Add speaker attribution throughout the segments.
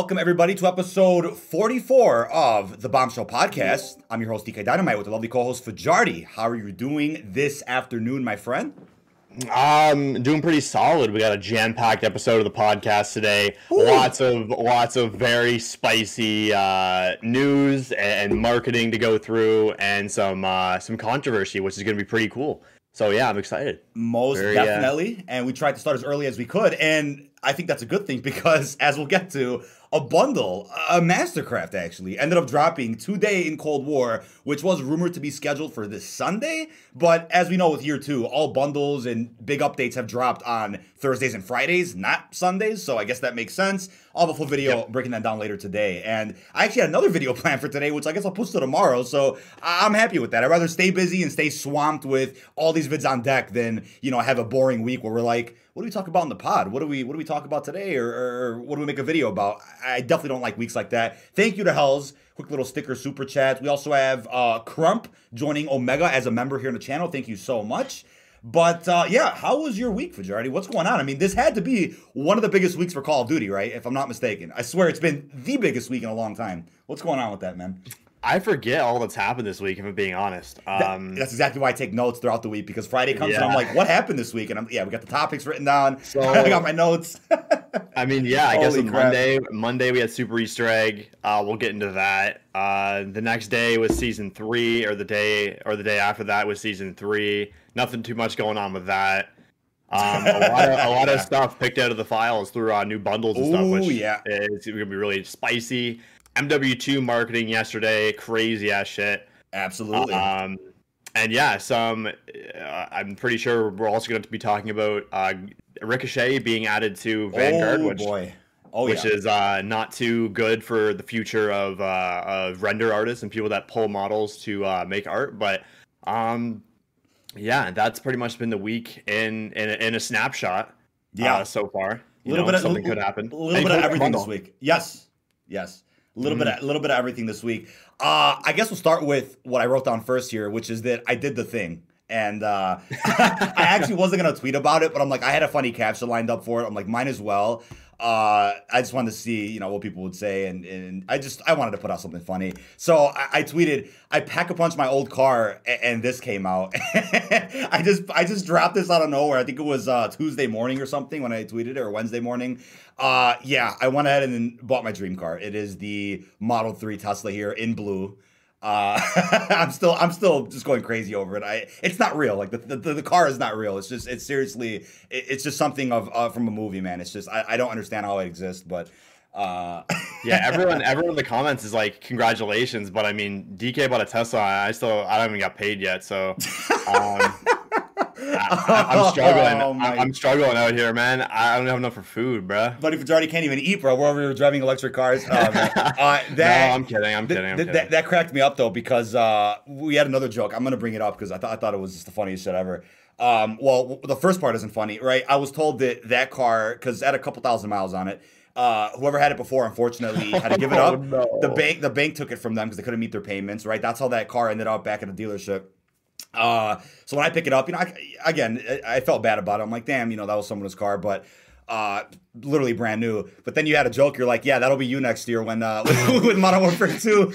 Speaker 1: welcome everybody to episode 44 of the Bombshell Podcast. I'm your host, DK Dynamite, with the lovely co host, Fajardi. How are you doing this afternoon, my friend?
Speaker 2: Um, doing pretty solid. We got a jam-packed episode of the podcast today. Ooh. Lots of lots of very spicy uh, news and marketing to go through, and some uh, some controversy, which is going to be pretty cool. So yeah, I'm excited.
Speaker 1: Most very, uh, definitely, uh, and we tried to start as early as we could, and I think that's a good thing because, as we'll get to, a bundle, a Mastercraft actually, ended up dropping today in Cold War, which was rumored to be scheduled for this Sunday. But as we know with year two, all bundles and big updates have dropped on Thursdays and Fridays, not Sundays. So I guess that makes sense. I'll have a full video yep. breaking that down later today. And I actually had another video planned for today, which I guess I'll post to tomorrow. So I'm happy with that. I'd rather stay busy and stay swamped with all these vids on deck than, you know, have a boring week where we're like, what do we talk about in the pod? What do we what do we talk about today, or, or what do we make a video about? I definitely don't like weeks like that. Thank you to Hells. Quick little sticker super chat. We also have uh, Crump joining Omega as a member here on the channel. Thank you so much. But uh, yeah, how was your week, Fajardi? What's going on? I mean, this had to be one of the biggest weeks for Call of Duty, right? If I'm not mistaken. I swear it's been the biggest week in a long time. What's going on with that, man?
Speaker 2: I forget all that's happened this week, if I'm being honest.
Speaker 1: Um, that, that's exactly why I take notes throughout the week because Friday comes yeah. and I'm like, what happened this week? And I'm yeah, we got the topics written down. So I got my notes.
Speaker 2: I mean, yeah, I guess on Monday, Monday we had Super Easter Egg. Uh, we'll get into that. Uh, the next day was season three, or the day, or the day after that was season three. Nothing too much going on with that. Um, a lot of a lot of stuff picked out of the files through uh, new bundles and Ooh, stuff, which yeah. is going to be really spicy. MW2 marketing yesterday, crazy ass shit.
Speaker 1: Absolutely.
Speaker 2: Um, and yeah, some. Uh, I'm pretty sure we're also going to be talking about uh, Ricochet being added to Vanguard,
Speaker 1: oh,
Speaker 2: which
Speaker 1: boy.
Speaker 2: Oh, which yeah. is uh, not too good for the future of, uh, of render artists and people that pull models to uh, make art. But um, yeah, that's pretty much been the week in in, in a snapshot. Yeah, uh, so far.
Speaker 1: A little know, bit of something could happen. A little bit of everything this week. Yes, yes. A little mm-hmm. bit, a little bit of everything this week. Uh, I guess we'll start with what I wrote down first here, which is that I did the thing, and uh, I actually wasn't gonna tweet about it, but I'm like, I had a funny caption lined up for it. I'm like, mine as well uh, I just wanted to see, you know, what people would say, and, and I just I wanted to put out something funny. So I, I tweeted, I pack a punch my old car, and, and this came out. I just I just dropped this out of nowhere. I think it was uh, Tuesday morning or something when I tweeted it, or Wednesday morning. Uh, yeah, I went ahead and bought my dream car. It is the Model Three Tesla here in blue. Uh, I'm still I'm still just going crazy over it. I it's not real. Like the the, the car is not real. It's just it's seriously it, it's just something of uh, from a movie, man. It's just I, I don't understand how it exists, but uh
Speaker 2: yeah everyone everyone in the comments is like congratulations but i mean dk bought a tesla i still i haven't even got paid yet so um I, am struggling. Oh I'm struggling out here, man. I don't have enough for food, bro.
Speaker 1: Buddy Fajardi can't even eat, bro. We're over here driving electric cars. Oh, uh,
Speaker 2: that, no, I'm kidding. I'm kidding. I'm
Speaker 1: th-
Speaker 2: kidding.
Speaker 1: That, that, cracked me up though because uh, we had another joke. I'm gonna bring it up because I thought I thought it was just the funniest shit ever. Um, well, the first part isn't funny, right? I was told that that car, because it had a couple thousand miles on it, uh, whoever had it before, unfortunately, had to give it up. oh, no. The bank, the bank took it from them because they couldn't meet their payments. Right, that's how that car ended up back at the dealership. Uh, so when I pick it up, you know, I, again, I felt bad about it. I'm like, damn, you know, that was someone's car, but uh, literally brand new. But then you had a joke. You're like, yeah, that'll be you next year when uh, with, with Modern Warfare 2.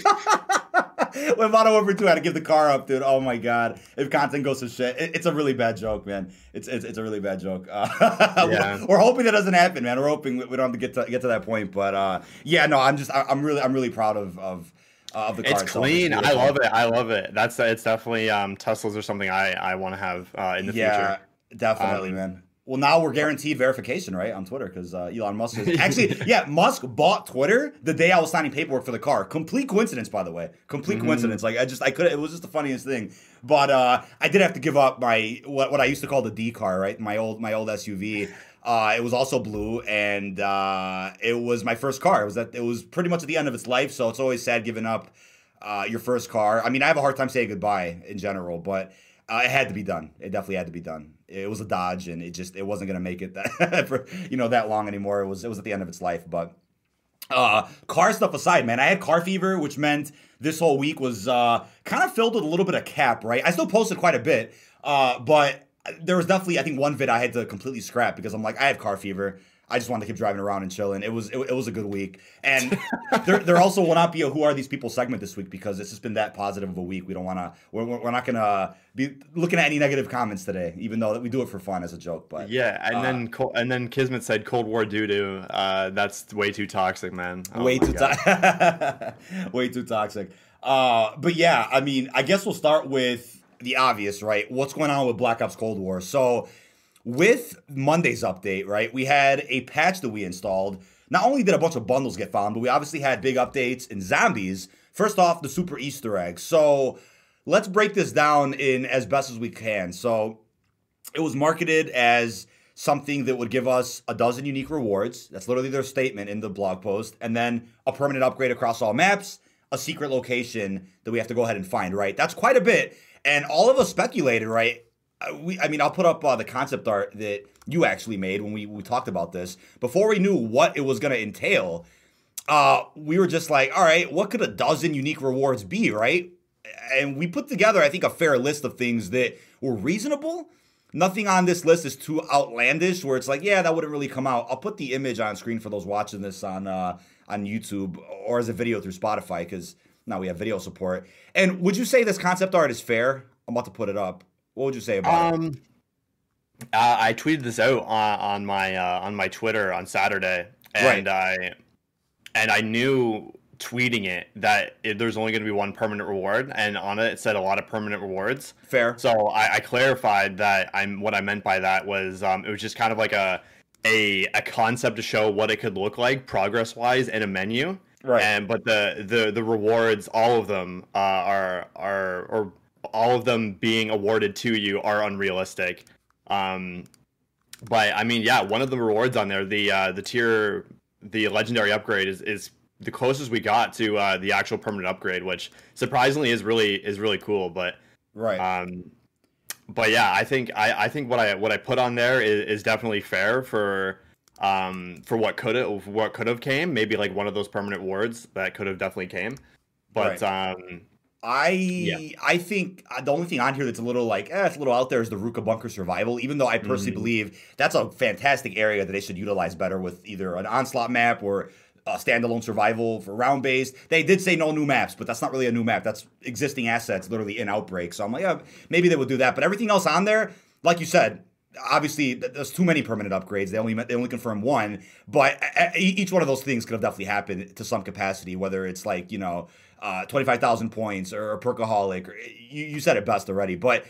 Speaker 1: when Modern Warfare 2 had to give the car up, dude. Oh my god, if content goes to shit, it, it's a really bad joke, man. It's it's, it's a really bad joke. Uh, yeah. we're, we're, hoping that doesn't happen, man. We're hoping we don't have to get to get to that point. But uh, yeah, no, I'm just I, am really I'm really proud of of of the
Speaker 2: car. It's clean. I love it. I love it. That's it's definitely um, Teslas are something I I want to have uh, in the yeah, future.
Speaker 1: Yeah, definitely, um, man. Well, now we're guaranteed verification, right, on Twitter because uh, Elon Musk is actually, yeah, Musk bought Twitter the day I was signing paperwork for the car. Complete coincidence, by the way. Complete mm-hmm. coincidence. Like I just, I could, it was just the funniest thing. But uh, I did have to give up my what, what I used to call the D car, right? My old, my old SUV. Uh, it was also blue, and uh, it was my first car. It was that it was pretty much at the end of its life, so it's always sad giving up uh, your first car. I mean, I have a hard time saying goodbye in general, but uh, it had to be done. It definitely had to be done. It was a Dodge, and it just it wasn't gonna make it that for you know that long anymore. It was it was at the end of its life, but. Uh, car stuff aside, man, I had car fever, which meant this whole week was uh, kind of filled with a little bit of cap, right? I still posted quite a bit, uh, but there was definitely, I think, one vid I had to completely scrap because I'm like, I have car fever. I just wanted to keep driving around and chilling. It was it, it was a good week, and there there also will not be a "Who Are These People" segment this week because it's just been that positive of a week. We don't want to. We're, we're not gonna be looking at any negative comments today, even though we do it for fun as a joke. But
Speaker 2: yeah, and uh, then and then Kismet said Cold War doo doo. Uh, that's way too toxic, man.
Speaker 1: Oh way too toxic. way too toxic. Uh, but yeah, I mean, I guess we'll start with the obvious, right? What's going on with Black Ops Cold War? So with Monday's update, right, we had a patch that we installed. Not only did a bunch of bundles get found, but we obviously had big updates in zombies. First off, the super Easter egg. So let's break this down in as best as we can. So it was marketed as something that would give us a dozen unique rewards. That's literally their statement in the blog post. And then a permanent upgrade across all maps, a secret location that we have to go ahead and find, right? That's quite a bit. And all of us speculated, right? We, I mean, I'll put up uh, the concept art that you actually made when we, we talked about this. Before we knew what it was going to entail, uh, we were just like, all right, what could a dozen unique rewards be, right? And we put together, I think, a fair list of things that were reasonable. Nothing on this list is too outlandish where it's like, yeah, that wouldn't really come out. I'll put the image on screen for those watching this on uh, on YouTube or as a video through Spotify because now we have video support. And would you say this concept art is fair? I'm about to put it up. What would you say about um, it?
Speaker 2: Uh, I tweeted this out on, on my uh, on my Twitter on Saturday, and right. I and I knew tweeting it that it, there's only going to be one permanent reward, and on it it said a lot of permanent rewards.
Speaker 1: Fair.
Speaker 2: So I, I clarified that I'm what I meant by that was um, it was just kind of like a a a concept to show what it could look like progress wise in a menu. Right. And but the the the rewards, all of them uh, are are or all of them being awarded to you are unrealistic. Um, but I mean, yeah, one of the rewards on there, the uh, the tier, the legendary upgrade is is the closest we got to uh, the actual permanent upgrade, which surprisingly is really is really cool. But
Speaker 1: right,
Speaker 2: um, but yeah, I think I, I think what I what I put on there is, is definitely fair for um for what could have what could have came. Maybe like one of those permanent wards that could have definitely came. But right. um
Speaker 1: I yeah. I think uh, the only thing on here that's a little like eh, it's a little out there is the Ruka Bunker Survival. Even though I personally mm believe that's a fantastic area that they should utilize better with either an onslaught map or a standalone survival for round based. They did say no new maps, but that's not really a new map. That's existing assets literally in Outbreak. So I'm like, yeah, maybe they would do that. But everything else on there, like you said, obviously there's too many permanent upgrades. They only they only confirmed one, but each one of those things could have definitely happened to some capacity. Whether it's like you know uh, 25,000 points or a perkaholic. Or, you, you said it best already, but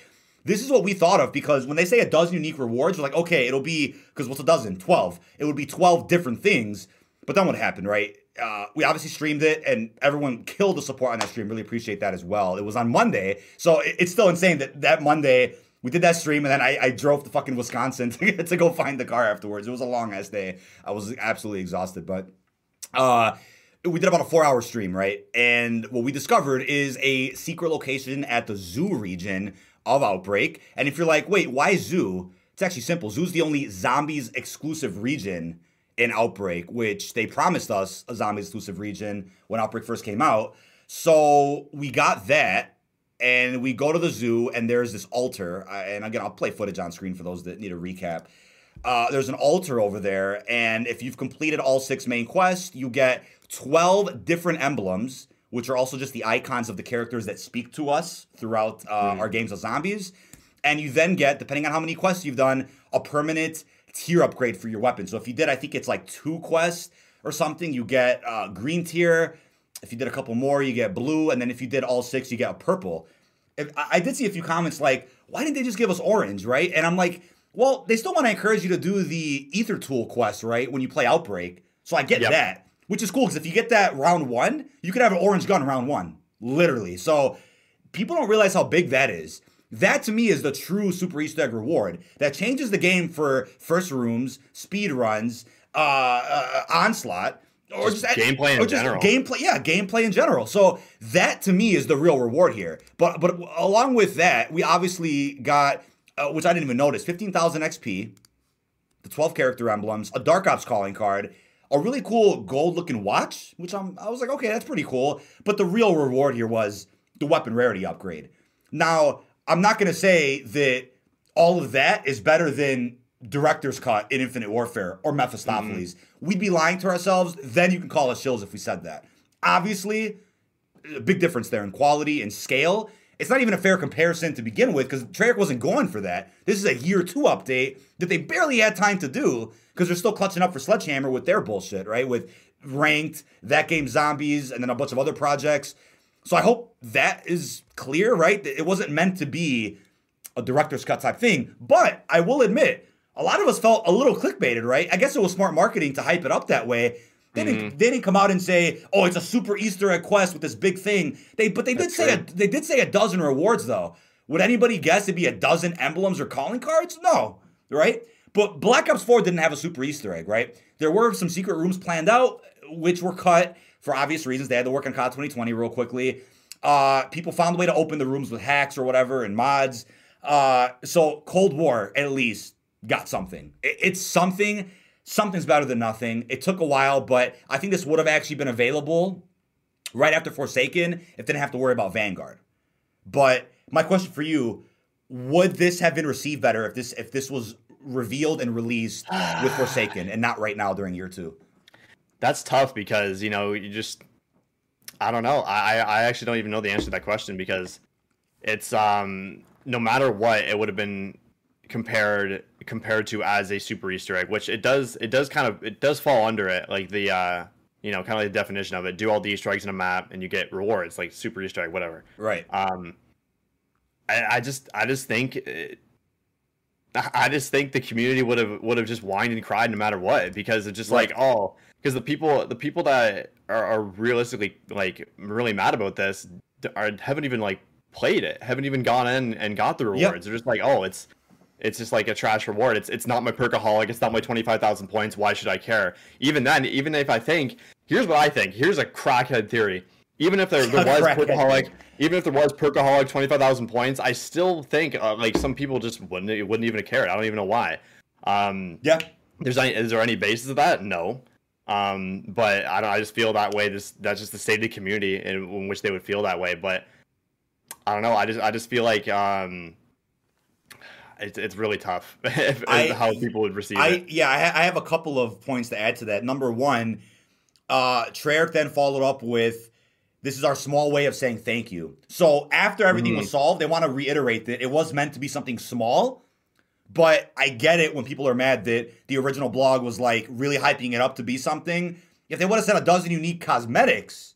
Speaker 1: this is what we thought of because when they say a dozen unique rewards, we're like, okay, it'll be because what's a dozen? 12. It would be 12 different things. But then what happened, right? Uh, we obviously streamed it and everyone killed the support on that stream. Really appreciate that as well. It was on Monday. So it, it's still insane that that Monday we did that stream and then I, I drove to fucking Wisconsin to, to go find the car afterwards. It was a long ass day. I was absolutely exhausted, but uh, we did about a four hour stream, right? And what we discovered is a secret location at the zoo region of Outbreak. And if you're like, wait, why zoo? It's actually simple. Zoo's the only zombies exclusive region in Outbreak, which they promised us a zombies exclusive region when Outbreak first came out. So we got that, and we go to the zoo, and there's this altar. And again, I'll play footage on screen for those that need a recap. Uh, there's an altar over there, and if you've completed all six main quests, you get 12 different emblems, which are also just the icons of the characters that speak to us throughout uh, mm. our games of zombies. And you then get, depending on how many quests you've done, a permanent tier upgrade for your weapon. So if you did, I think it's like two quests or something, you get uh, green tier. If you did a couple more, you get blue. And then if you did all six, you get a purple. If, I did see a few comments like, why didn't they just give us orange, right? And I'm like, well, they still want to encourage you to do the Aether Tool quest, right? When you play Outbreak. So I get yep. that which is cool because if you get that round one, you could have an orange gun round one, literally. So people don't realize how big that is. That to me is the true Super Easter egg reward that changes the game for first rooms, speed runs, uh, uh, onslaught,
Speaker 2: or just, just gameplay in or just general.
Speaker 1: Gameplay, yeah, gameplay in general. So that to me is the real reward here. But but along with that, we obviously got, uh, which I didn't even notice, fifteen thousand XP, the twelve character emblems, a Dark Ops calling card, a really cool gold looking watch, which I'm I was like, okay, that's pretty cool. But the real reward here was the weapon rarity upgrade. Now, I'm not gonna say that all of that is better than director's cut in Infinite Warfare or Mephistopheles, mm-hmm. we'd be lying to ourselves. Then you can call us shills if we said that. Obviously, a big difference there in quality and scale. It's not even a fair comparison to begin with because Treyarch wasn't going for that. This is a year two update that they barely had time to do because they're still clutching up for Sledgehammer with their bullshit, right? With ranked, that game zombies, and then a bunch of other projects. So I hope that is clear, right? It wasn't meant to be a director's cut type thing. But I will admit, a lot of us felt a little clickbaited, right? I guess it was smart marketing to hype it up that way. They didn't, mm-hmm. they didn't come out and say, "Oh, it's a super Easter egg quest with this big thing." They, but they did That's say a, they did say a dozen rewards though. Would anybody guess it'd be a dozen emblems or calling cards? No, right? But Black Ops 4 didn't have a super Easter egg, right? There were some secret rooms planned out, which were cut for obvious reasons. They had to work on COD 2020 real quickly. Uh, people found a way to open the rooms with hacks or whatever and mods. Uh, so Cold War at least got something. It, it's something. Something's better than nothing. It took a while, but I think this would have actually been available right after Forsaken if they didn't have to worry about Vanguard. But my question for you: Would this have been received better if this if this was revealed and released with Forsaken and not right now during year two?
Speaker 2: That's tough because you know you just I don't know. I I actually don't even know the answer to that question because it's um no matter what it would have been compared compared to as a super Easter egg, which it does it does kind of it does fall under it like the uh you know kind of like the definition of it. Do all the Easter eggs in a map and you get rewards like super Easter egg whatever.
Speaker 1: Right.
Speaker 2: Um, I, I just I just think. It, I just think the community would have would have just whined and cried no matter what because it's just right. like oh because the people the people that are, are, realistically like really mad about this are haven't even like played it haven't even gone in and got the rewards yep. they're just like oh it's it's just like a trash reward. It's it's not my perkaholic. It's not my twenty five thousand points. Why should I care? Even then, even if I think, here's what I think. Here's a crackhead theory. Even if there, there was perkaholic, even if there was perkaholic twenty five thousand points, I still think uh, like some people just wouldn't wouldn't even care. I don't even know why. Um,
Speaker 1: yeah.
Speaker 2: There's any, is there any basis of that? No. Um, but I don't. I just feel that way. This that's just the state of the community in, in which they would feel that way. But I don't know. I just I just feel like um, it's, it's really tough if, I, how people would receive
Speaker 1: I,
Speaker 2: it.
Speaker 1: Yeah, I, I, have a couple of points to add to that. Number one, uh, Treyarch then followed up with, "This is our small way of saying thank you." So after everything mm-hmm. was solved, they want to reiterate that it was meant to be something small. But I get it when people are mad that the original blog was like really hyping it up to be something. If they would have said a dozen unique cosmetics,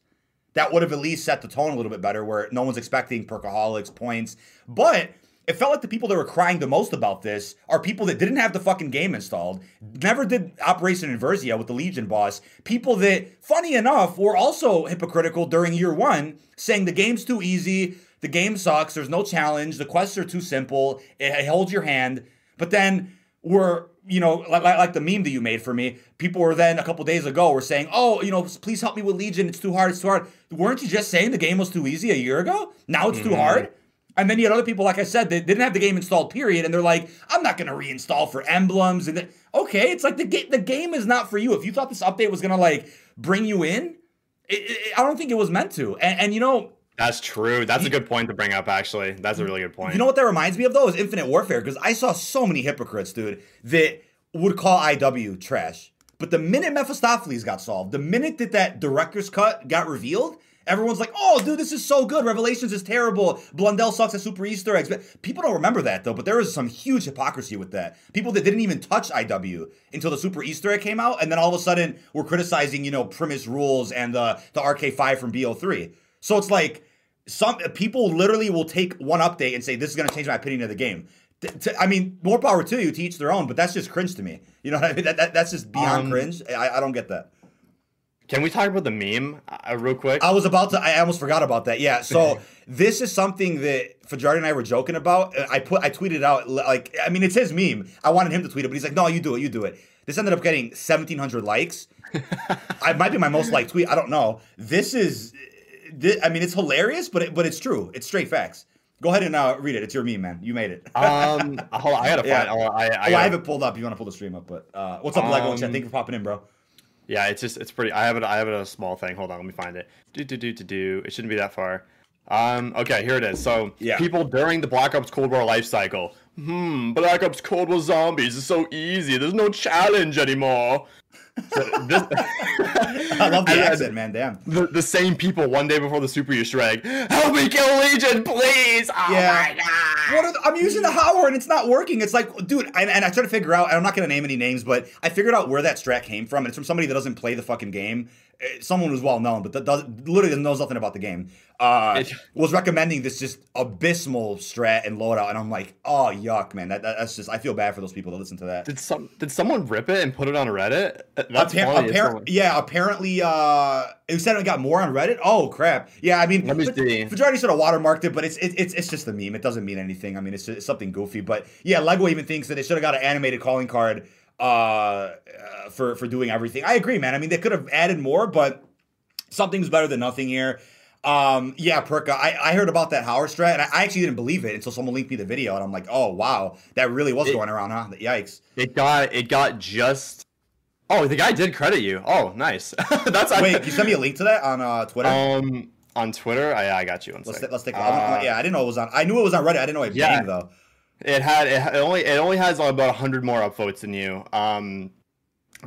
Speaker 1: that would have at least set the tone a little bit better, where no one's expecting perkaholics points. But it felt like the people that were crying the most about this are people that didn't have the fucking game installed, never did Operation Inversion with the Legion boss, people that, funny enough, were also hypocritical during year one, saying the game's too easy, the game sucks, there's no challenge, the quests are too simple, it holds your hand, but then were you know like, like the meme that you made for me people were then a couple days ago were saying oh you know please help me with legion it's too hard it's too hard. Weren't you just saying the game was too easy a year ago? Now it's mm-hmm. too hard and then you had other people, like I said, they didn't have the game installed, period. And they're like, I'm not going to reinstall for emblems. And okay, it's like the, ga- the game is not for you. If you thought this update was going to like bring you in, it, it, I don't think it was meant to. And, and you know,
Speaker 2: that's true. That's a good point to bring up, actually. That's a mm, really good point.
Speaker 1: You know what that reminds me of, though, is Infinite Warfare, because I saw so many hypocrites, dude, that would call IW trash. But the minute Mephistopheles got solved, the minute that that director's cut got revealed, Everyone's like, oh, dude, this is so good. Revelations is terrible. Blundell sucks at super Easter eggs. But people don't remember that, though. But there was some huge hypocrisy with that. People that didn't even touch IW until the super Easter egg came out. And then all of a sudden, we're criticizing, you know, Primis rules and uh, the RK5 from BO3. So it's like, some people literally will take one update and say, this is going to change my opinion of the game. I mean, more power to you to each their own, but that's just cringe to me. You know what I mean? That, that that's just beyond um, cringe. I, I don't get that.
Speaker 2: Can we talk about the meme uh, real quick?
Speaker 1: I was about to. I almost forgot about that. Yeah. So this is something that Fajardo and I were joking about. Uh, I put. I tweeted out like. I mean, it's his meme. I wanted him to tweet it, but he's like, "No, you do it. You do it." This ended up getting seventeen hundred likes. I might be my most liked tweet. I don't know. This is. This, I mean, it's hilarious, but it, but it's true. It's straight facts. Go ahead and uh, read it. It's your meme, man. You made it.
Speaker 2: um, hold on, I gotta find. Yeah.
Speaker 1: Oh, I, I, oh, I, have it pulled up. You want to pull the stream up? But uh, what's up, um, Lego? Thank you for popping in, bro.
Speaker 2: Yeah, it's just it's pretty. I have it. I have it a small thing. Hold on, let me find it. Do do do do do. It shouldn't be that far. Um, okay, here it is. So,
Speaker 1: Yeah.
Speaker 2: people during the Black Ops Cold War life cycle. Hmm, Black Ops Cold War Zombies is so easy. There's no challenge anymore. So this,
Speaker 1: I love the
Speaker 2: And-
Speaker 1: accent, man. Damn.
Speaker 2: the, the same people one day before the Super Easter egg. Help me kill Legion, please! Oh
Speaker 1: Yeah.
Speaker 2: my god!
Speaker 1: What are the, I'm using the Howard and it's not working. It's like, dude, and, and I try to figure out. I'm not going to name any names, but I figured out where that strat came from. And it's from somebody that doesn't play the fucking game. Eh, Someone who's well known, but that does literally knows nothing about the game. Uh, was recommending this just abysmal strat and loadout, and I'm like, oh yuck, man. That, that- that's just. I feel bad for those people that listen to that.
Speaker 2: Did some did someone rip it and put it on Reddit? That's
Speaker 1: Appar-. Appar- yeah, apparently, uh, it said it got more on Reddit. Oh crap! Yeah, I mean,
Speaker 2: Let me see.
Speaker 1: Fajrati sort of watermarked it, but it's it, it's it's just a meme. It doesn't mean anything. I mean, it's, it's something goofy. But yeah, Lego even thinks that they should have got an animated calling card uh, for for doing everything. I agree, man. I mean, they could have added more, but something's better than nothing here. Um, yeah, Perka, I, I heard about that Howard strat, and I, I actually didn't believe it until someone linked me the video, and I'm like, oh wow, that really was
Speaker 2: It-
Speaker 1: going around, huh? Yikes!
Speaker 2: It got it got just. Oh, the guy did credit you. Oh, nice. That's
Speaker 1: Wait, can you send me a link to that on uh, Twitter?
Speaker 2: um on Twitter. I, I got you.
Speaker 1: Let's
Speaker 2: sec.
Speaker 1: let's take. A,
Speaker 2: Uh,
Speaker 1: yeah, I didn't know it was on. I knew it was on Reddit. I didn't know it
Speaker 2: Yeah.
Speaker 1: banged though.
Speaker 2: It had it, only it only has about hundred more upvotes than you. Um,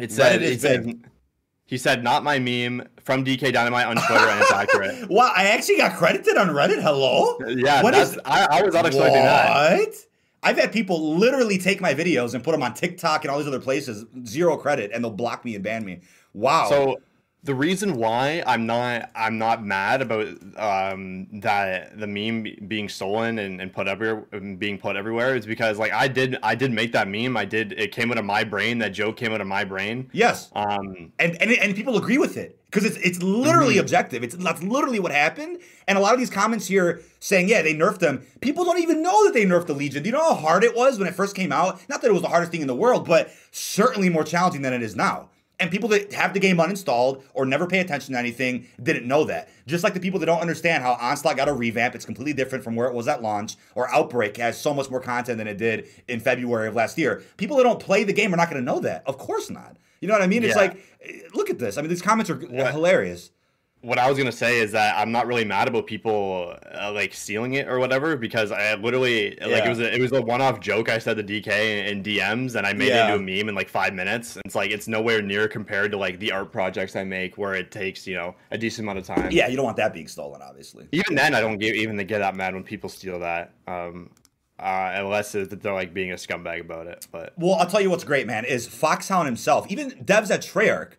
Speaker 2: it said it said
Speaker 1: big.
Speaker 2: he said not my meme from DK Dynamite on Twitter and it's accurate.
Speaker 1: Wow, I actually got credited on Reddit. Hello.
Speaker 2: Yeah,
Speaker 1: What is-
Speaker 2: I, I was not expecting that.
Speaker 1: What? I've had people literally take my videos and put them on TikTok and all these other places, zero credit, and they'll block me and ban me. Wow.
Speaker 2: So the reason why I'm not I'm not mad about um, that the meme being stolen and, and put everywhere being put everywhere is because like I did I did make that meme I did it came out of my brain that joke came out of my brain
Speaker 1: yes,
Speaker 2: um
Speaker 1: and and, and people agree with it because it's it's literally
Speaker 2: Mm-hmm.
Speaker 1: objective. It's that's literally what happened. And a lot of these comments here saying, yeah, they nerfed them. People don't even know that they nerfed the Legion. Do you know how hard it was when it first came out? Not that it was the hardest thing in the world, but certainly more challenging than it is now. And people that have the game uninstalled or never pay attention to anything didn't know that. Just like the people that don't understand how Onslaught got a revamp, it's completely different from where it was at launch, or Outbreak has so much more content than it did in February of last year. People that don't play the game are not going to know that. Of course not. You know what I mean? It's like, eh, look at this. I mean, these comments are hilarious.
Speaker 2: What I was gonna say is that I'm not really mad about people uh, like stealing it or whatever because I literally like it was a, it was a one off joke I said to DK in, DMs and I made
Speaker 1: Yeah.
Speaker 2: it into a meme in like five minutes. It's like it's nowhere near compared to like the art projects I make where it takes you know a decent amount of time.
Speaker 1: Yeah, you don't want that being stolen, obviously.
Speaker 2: Even then, I don't get even get that mad when people steal that. Um, uh, unless they're like being a scumbag about it. But
Speaker 1: Well, I'll tell you what's great, man, is Foxhound himself, even devs at Treyarch,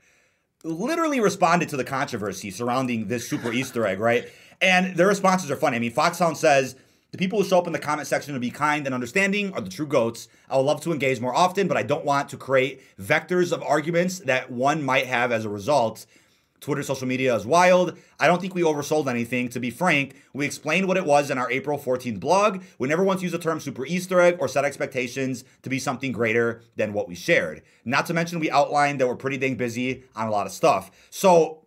Speaker 1: literally responded to the controversy surrounding this super Easter egg, right? And their responses are funny. I mean, Foxhound says, the people who show up in the comment section to be kind and understanding are the true goats. I would love to engage more often, but I don't want to create vectors of arguments that one might have as a result. Twitter social media is wild. I don't think we oversold anything. To be frank, we explained what it was in our April 14th blog. We never once used the term super Easter egg or set expectations to be something greater than what we shared. Not to mention, we outlined that we're pretty dang busy on a lot of stuff. So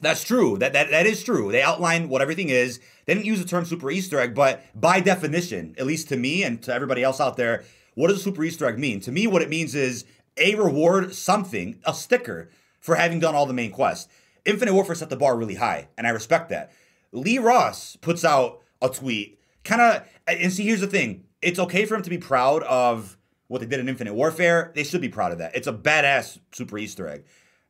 Speaker 1: that's true. That, that that is true. They outlined what everything is. They didn't use the term super Easter egg, but by definition, at least to me and to everybody else out there, what does a super Easter egg mean? To me, what it means is a reward something, a sticker for having done all the main quests. Infinite Warfare set the bar really high, and I respect that. Lee Ross puts out a tweet, kind of, and see, here's the thing: it's okay for him to be proud of what they did in Infinite Warfare. They should be proud of that. It's a badass super Easter egg.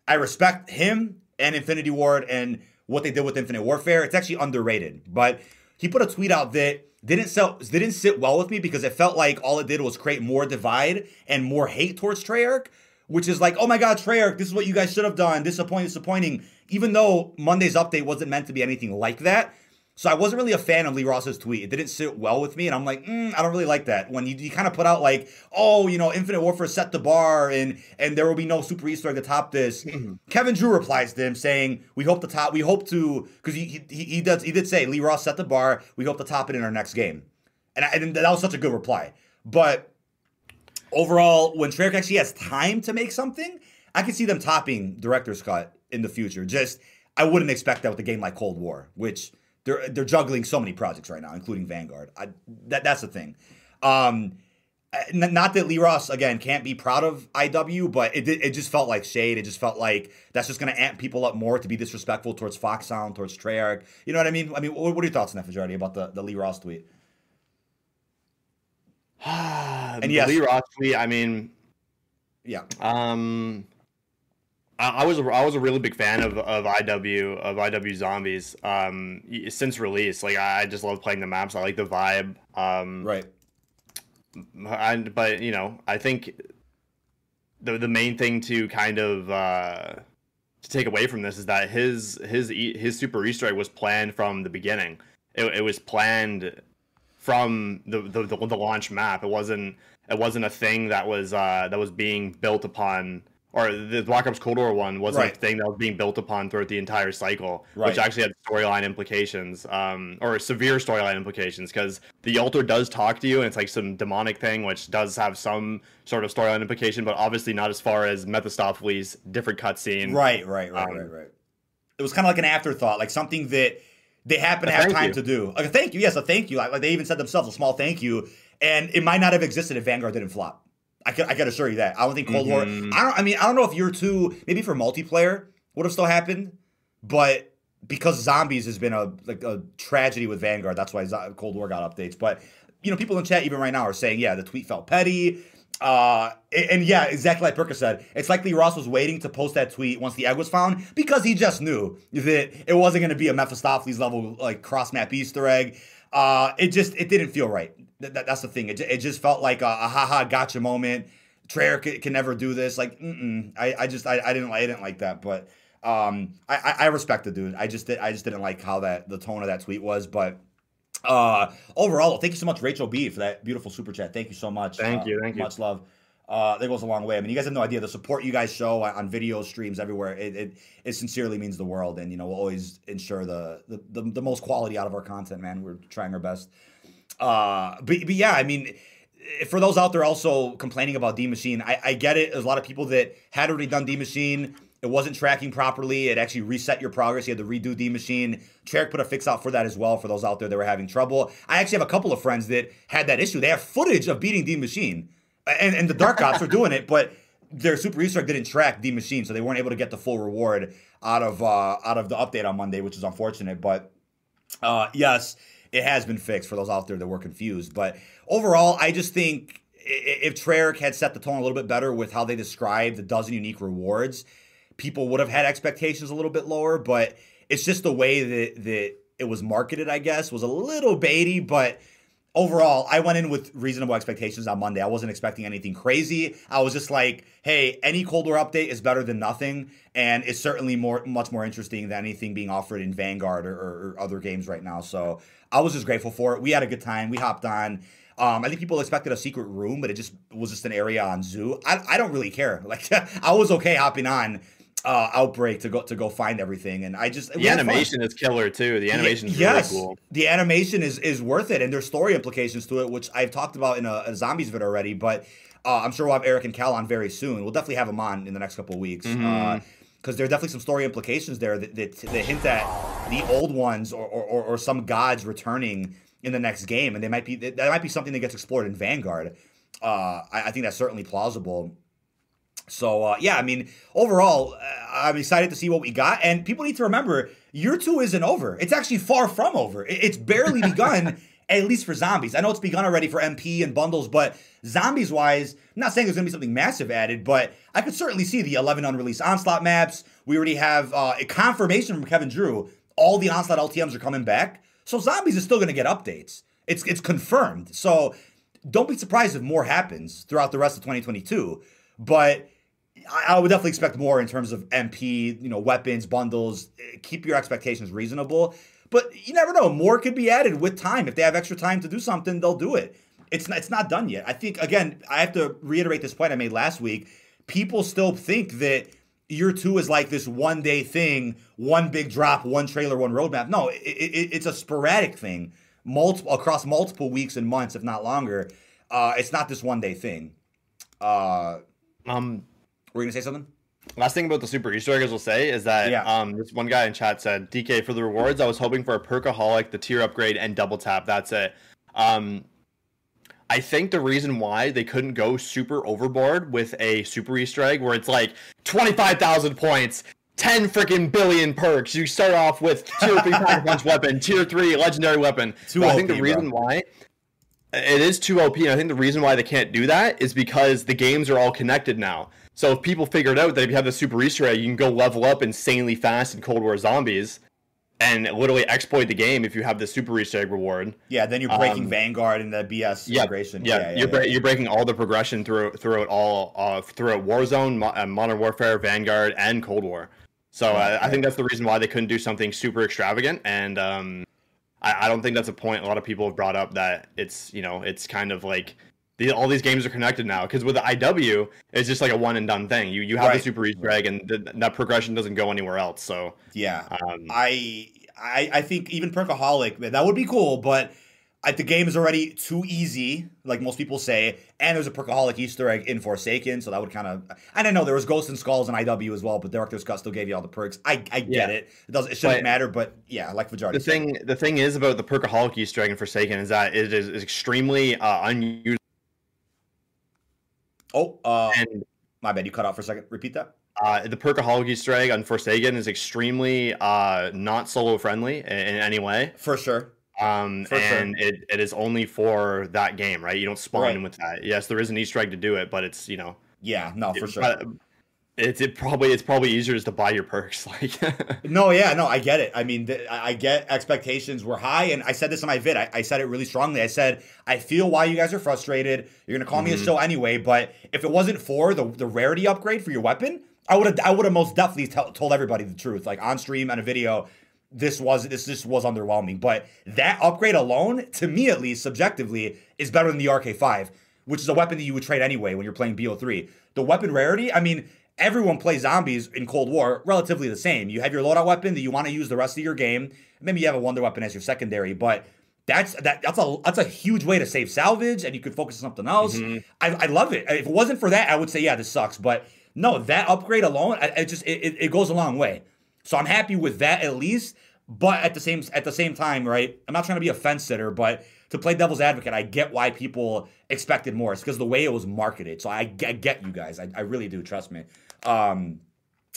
Speaker 1: I respect him and Infinity Ward and what they did with Infinite Warfare. It's actually underrated, but he put a tweet out that didn't sell, didn't sit well with me because it felt like all it did was create more divide and more hate towards Treyarch, which is like, oh my God, Treyarch, this is what you guys should have done. Disappointing, disappointing. Even though Monday's update wasn't meant to be anything like that. So I wasn't really a fan of Lee Ross's tweet. It didn't sit well with me, and I'm like, mm, I don't really like that. When you, you kind of put out like, oh, you know, Infinite Warfare set the bar, and and there will be no super Easter egg to top this. Kevin Drew replies to him saying, "We hope to top. We hope to because he, he he does he did say Lee Ross set the bar. We hope to top it in our next game." And, I, and that was such a good reply. But overall, when Treyarch actually has time to make something, I can see them topping Director's Cut in the future. Just I wouldn't expect that with a game like Cold War, which they're they're juggling so many projects right now, including Vanguard. I, that that's the thing. Um, not that Lee Ross again can't be proud of IW, but it it just felt like shade. It just felt like that's just going to amp people up more to be disrespectful towards Foxhound, towards Treyarch. You know what I mean? I mean, what, what are your thoughts on that, Fajardi, about the, the Lee Ross tweet?
Speaker 2: and yes, Lee Ross tweet. I mean,
Speaker 1: yeah.
Speaker 2: Um, I, was a, I was a really big fan of, of IW of IW Zombies. Um, since release, like I, I just love playing the maps. I like the vibe. Um,
Speaker 1: right
Speaker 2: and but you know, I think the the main thing to kind of uh, to take away from this is that his his his super Easter egg was planned from the beginning. It, it was planned from the, the the launch map. It wasn't it wasn't a thing that was uh, that was being built upon or the Black Ops Cold War one wasn't right. a thing that was being built upon throughout the entire cycle, right. which actually had storyline implications, um, or severe storyline implications, because the altar does talk to you, and it's like some demonic thing, which does have some sort of storyline implication, but obviously not as far as Mephistopheles' different cutscene.
Speaker 1: Right, right, right, um, right, right. It was kind of like an afterthought, like something that they happen to have time you. to do. Like a thank you, yes, a thank you. Like, like they even said themselves, a small thank you, and it might not have existed if Vanguard didn't flop. I can I can assure you that. I don't think Cold mm-hmm. War. I don't. I mean, I don't know if year two, maybe for multiplayer, would have still happened, but because zombies has been a like a tragedy with Vanguard, that's why Cold War got updates. But you know, people in chat even right now are saying, yeah, the tweet felt petty. Uh, and yeah, exactly like Perker said, it's likely Ross was waiting to post that tweet once the egg was found because he just knew that it wasn't going to be a Mephistopheles level like cross map Easter egg. Uh, it just it didn't feel right. Th- that's the thing. It, it just felt like a, a haha gotcha moment. Treyarch can, can never do this. Like, I, I just I, I didn't I didn't like that. But um, I, I respect the dude. I just did, I just didn't like how that the tone of that tweet was. But uh, overall, thank you so much, Rachel B, for that beautiful super chat. Thank you so much.
Speaker 2: Thank
Speaker 1: uh,
Speaker 2: you. Thank
Speaker 1: you. Much love. Uh, that goes a long way. I mean, you guys have no idea the support you guys show on, video streams everywhere. It, it, it sincerely means the world, and you know we'll always ensure the, the the, the most quality out of our content. Man, we're trying our best. Uh, but, but yeah, I mean, for those out there also complaining about D Machine, I, I get it. There's a lot of people that had already done D Machine. It wasn't tracking properly. It actually reset your progress. You had to redo D Machine. Treyarch put a fix out for that as well for those out there that were having trouble. I actually have a couple of friends that had that issue. They have footage of beating D Machine, and, and the Dark Ops are doing it, but their Super Easter didn't track D Machine, so they weren't able to get the full reward out of uh, out of the update on Monday, which is unfortunate. But uh, yes, it has been fixed for those out there that were confused. But overall, I just think if Treyarch had set the tone a little bit better with how they described the dozen unique rewards, people would have had expectations a little bit lower. But it's just the way that that it was marketed, I guess, was a little baity, but overall, I went in with reasonable expectations on Monday. I wasn't expecting anything crazy. I was just like, hey, any Cold War update is better than nothing, and it's certainly more, much more interesting than anything being offered in Vanguard or, or, or other games right now. So I was just grateful for it. We had a good time. We hopped on. Um, I think people expected a secret room, but it just was just an area on Zoo. I, I don't really care. Like I was okay hopping on uh, outbreak to go to go find everything, and I just
Speaker 2: the animation is killer too. The animation is
Speaker 1: yes,
Speaker 2: really cool.
Speaker 1: The animation is is worth it, and there's story implications to it, which I've talked about in a, a zombies vid already. But uh, I'm sure we'll have Eric and Cal on very soon. We'll definitely have them on in the next couple of weeks. Mm-hmm. Uh, because there are definitely some story implications there that, that, that hint at the old ones or, or, or, some gods returning in the next game, and they might be that might be something that gets explored in Vanguard. Uh, I, I, think that's certainly plausible. So uh, yeah, I mean, overall, uh, I'm excited to see what we got. And people need to remember, year two isn't over. It's actually far from over. It's barely begun. at least for zombies. I know it's begun already for MP and bundles, but zombies wise, I'm not saying there's gonna be something massive added, but I could certainly see the 11 unreleased onslaught maps. We already have uh, a confirmation from Kevin Drew. All the onslaught LTMs are coming back, so zombies is still gonna get updates. It's it's confirmed. So don't be surprised if more happens throughout the rest of 2022. But I, would definitely expect more in terms of MP, you know, weapons, bundles. Keep your expectations reasonable. But you never know. More could be added with time. If they have extra time to do something, they'll do it. It's not, it's not done yet. I think again, I have to reiterate this point I made last week. People still think that year two is like this one day thing, one big drop, one trailer, one roadmap. No, it, it, it's a sporadic thing, multiple across multiple weeks and months, if not longer. Uh, it's not this one day thing. Uh, um, were you gonna say something?
Speaker 2: Last thing about the super Easter eggs will say is that yeah. um, this one guy in chat said, "DK for the rewards, I was hoping for a perkaholic, the tier upgrade, and double tap. That's it." Um, I think the reason why they couldn't go super overboard with a super Easter egg where it's like 25,000 points, 10 freaking billion perks. You start off with tier 3 Pack Punch weapon, tier 3 legendary weapon. I think the reason bro. why it is too OP, and I think the reason why they can't do that is because the games are all connected now. So if people figured out that if you have the super Easter egg, you can go level up insanely fast in Cold War Zombies and literally exploit the game if you have the super Easter egg reward.
Speaker 1: Yeah, then you're breaking um, Vanguard and the BS
Speaker 2: yeah, integration. Yeah, yeah, yeah you're, yeah. you're breaking all the progression through throughout all uh, throughout Warzone, uh, Modern Warfare, Vanguard, and Cold War. So uh, I think that's the reason why they couldn't do something super extravagant, and um, I, I don't think that's a point a lot of people have brought up that it's you know it's kind of like the, all these games are connected now because with the IW, it's just like a one and done thing. You you have right. the super Easter egg, and the, that progression doesn't go anywhere else. So
Speaker 1: yeah, um, I, I I think even Perkaholic that would be cool, but I, the game is already too easy, like most people say, and there's a Perkaholic Easter egg in Forsaken, so that would kind of. I don't know. There was Ghosts and Skulls in IW as well, but Director's Cut still gave you all the perks. I, I get yeah. it. It does. It shouldn't but matter, but yeah, like Fajardo.
Speaker 2: The thing, the thing is about the Perkaholic Easter egg in Forsaken is that it is, is extremely uh, unused
Speaker 1: Oh, uh, and my bad. You cut out for a second. Repeat that.
Speaker 2: Uh, the Perkaholic Easter egg on Forsaken is extremely uh, not solo friendly in, in, any way.
Speaker 1: For sure.
Speaker 2: Um, for and sure. It, it is only for that game, right? You don't spawn right. in with that. Yes, there is an Easter egg to do it, but it's you know.
Speaker 1: Yeah, no, for sure
Speaker 2: it's it probably it's probably easier just to buy your perks like.
Speaker 1: No yeah no i get it. I mean th- i get expectations were high and i said this in my vid I, I, said it really strongly. I said i feel why you guys are frustrated. You're gonna call mm-hmm. me a mm-hmm. show anyway but if it wasn't for the, the rarity upgrade for your weapon i would have i would have most definitely t- told everybody the truth like on stream and a video this was this just was underwhelming. But that upgrade alone to me at least subjectively is better than the rk5 which is a weapon that you would trade anyway when you're playing bo3 the weapon rarity i mean everyone plays zombies in Cold War relatively the same. You have your loadout weapon that you want to use the rest of your game. Maybe you have a wonder weapon as your secondary, but that's that that's a that's a huge way to save salvage, and you could focus on something else. Mm-hmm. I, I love it. If it wasn't for that, I would say yeah, this sucks. But no, that upgrade alone, it just it, it goes a long way. So I'm happy with that at least. But at the same at the same time, right? I'm not trying to be a fence sitter, but to play devil's advocate, I get why people expected more. It's because the way it was marketed. So I, I get you guys. I, I really do. Trust me. Um,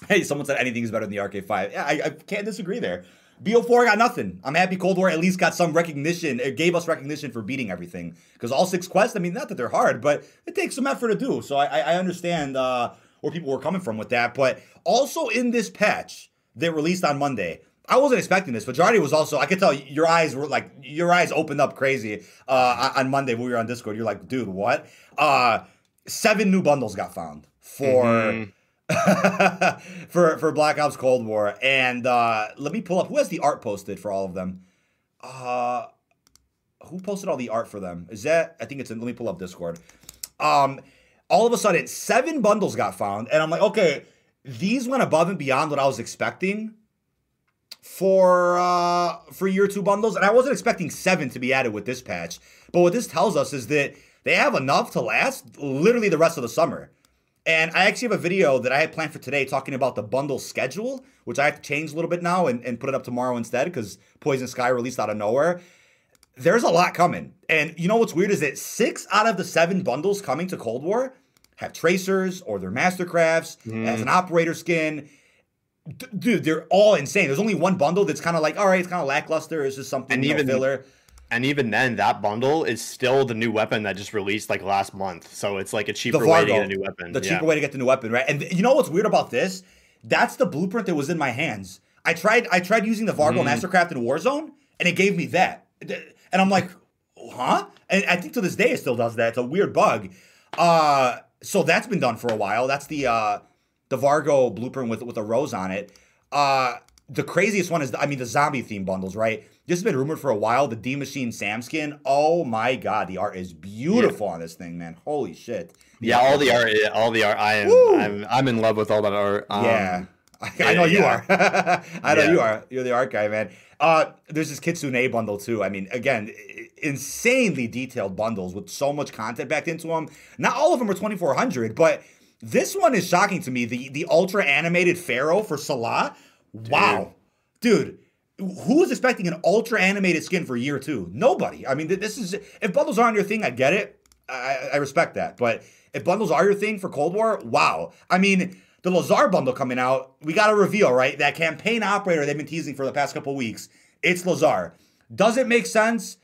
Speaker 1: hey, someone said anything is better than the RK5. Yeah, I, I can't disagree there. BO4 got nothing. I'm happy Cold War at least got some recognition. It gave us recognition for beating everything. Because all six quests, I mean, not that they're hard, but it takes some effort to do. So I, I understand uh, where people were coming from with that. But also in this patch that released on Monday, I wasn't expecting this. Fajardi was also, I could tell your eyes were like, your eyes opened up crazy uh, on Monday when we were on Discord. You're like, dude, what? Uh, seven new bundles got found for. Mm-hmm for for Black Ops Cold War. And uh, let me pull up who has the art posted for all of them. Uh, who posted all the art for them? Is that I think it's in, let me pull up Discord. Um, all of a sudden, seven bundles got found, and I'm like, okay, these went above and beyond what I was expecting for uh for year two bundles, and I wasn't expecting seven to be added with this patch. But what this tells us is that they have enough to last literally the rest of the summer. And I actually have a video that I had planned for today talking about the bundle schedule, which I have to change a little bit now and, and put it up tomorrow instead because Poison Sky released out of nowhere. There's a lot coming. And you know what's weird is that six out of the seven bundles coming to Cold War have tracers or they're mastercrafts mm. as an operator skin. D- dude, they're all insane. There's only one bundle that's kind of like, all right, it's kind of lackluster. It's just something and even, filler
Speaker 2: and even then, that bundle is still the new weapon that just released like last month. So it's like a cheaper way to get a new weapon.
Speaker 1: The cheaper yeah. way to get the new weapon, right? And you know what's weird about this? That's the blueprint that was in my hands. I tried I tried using the Vargo mm. Mastercraft in Warzone, and it gave me that. And I'm like, huh? And I think to this day it still does that. It's a weird bug. Uh, so that's been done for a while. That's the uh, the Vargo blueprint with with a rose on it. Uh, the craziest one is the, I mean the zombie theme bundles, right? This has been rumored for a while. The D Machine Sam skin. Oh my god, the art is beautiful yeah. on this thing, man. Holy shit.
Speaker 2: The yeah, all the art, all the art. I am, I'm, I'm in love with all that art.
Speaker 1: Um, yeah. I, know you yeah. are. I know yeah. you are. You're the art guy, man. Uh, there's this Kitsune bundle too. I mean, again, insanely detailed bundles with so much content backed into them. Not all of them are 2400, but this one is shocking to me. The the ultra animated Pharaoh for Salah. Wow, dude. Who is expecting an ultra animated skin for year two? Nobody. I mean, this is if bundles aren't your thing, I get it. I, I respect that. But if bundles are your thing for Cold War, wow. I mean, the Lazar bundle coming out, we got a reveal, right? That campaign operator they've been teasing for the past couple weeks, it's Lazar. Does it make sense?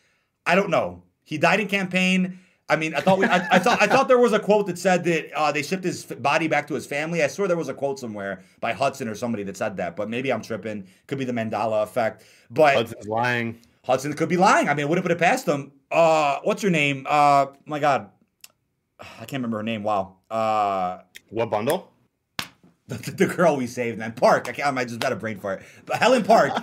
Speaker 1: I don't know. He died in campaign. I mean, I thought we, I, I, thought I thought there was a quote that said that uh, they shipped his body back to his family. I swear there was a quote somewhere by Hudson or somebody that said that, but maybe I'm tripping. Could be the Mandela effect. But
Speaker 2: Hudson's lying.
Speaker 1: Hudson could be lying. I mean, I wouldn't put it past him. Uh, what's her name? Uh, my God, I can't remember her name. Wow. Uh,
Speaker 2: what bundle?
Speaker 1: The, the, girl we saved, man. Park. I, can't, I just got a brain for it. But Helen Park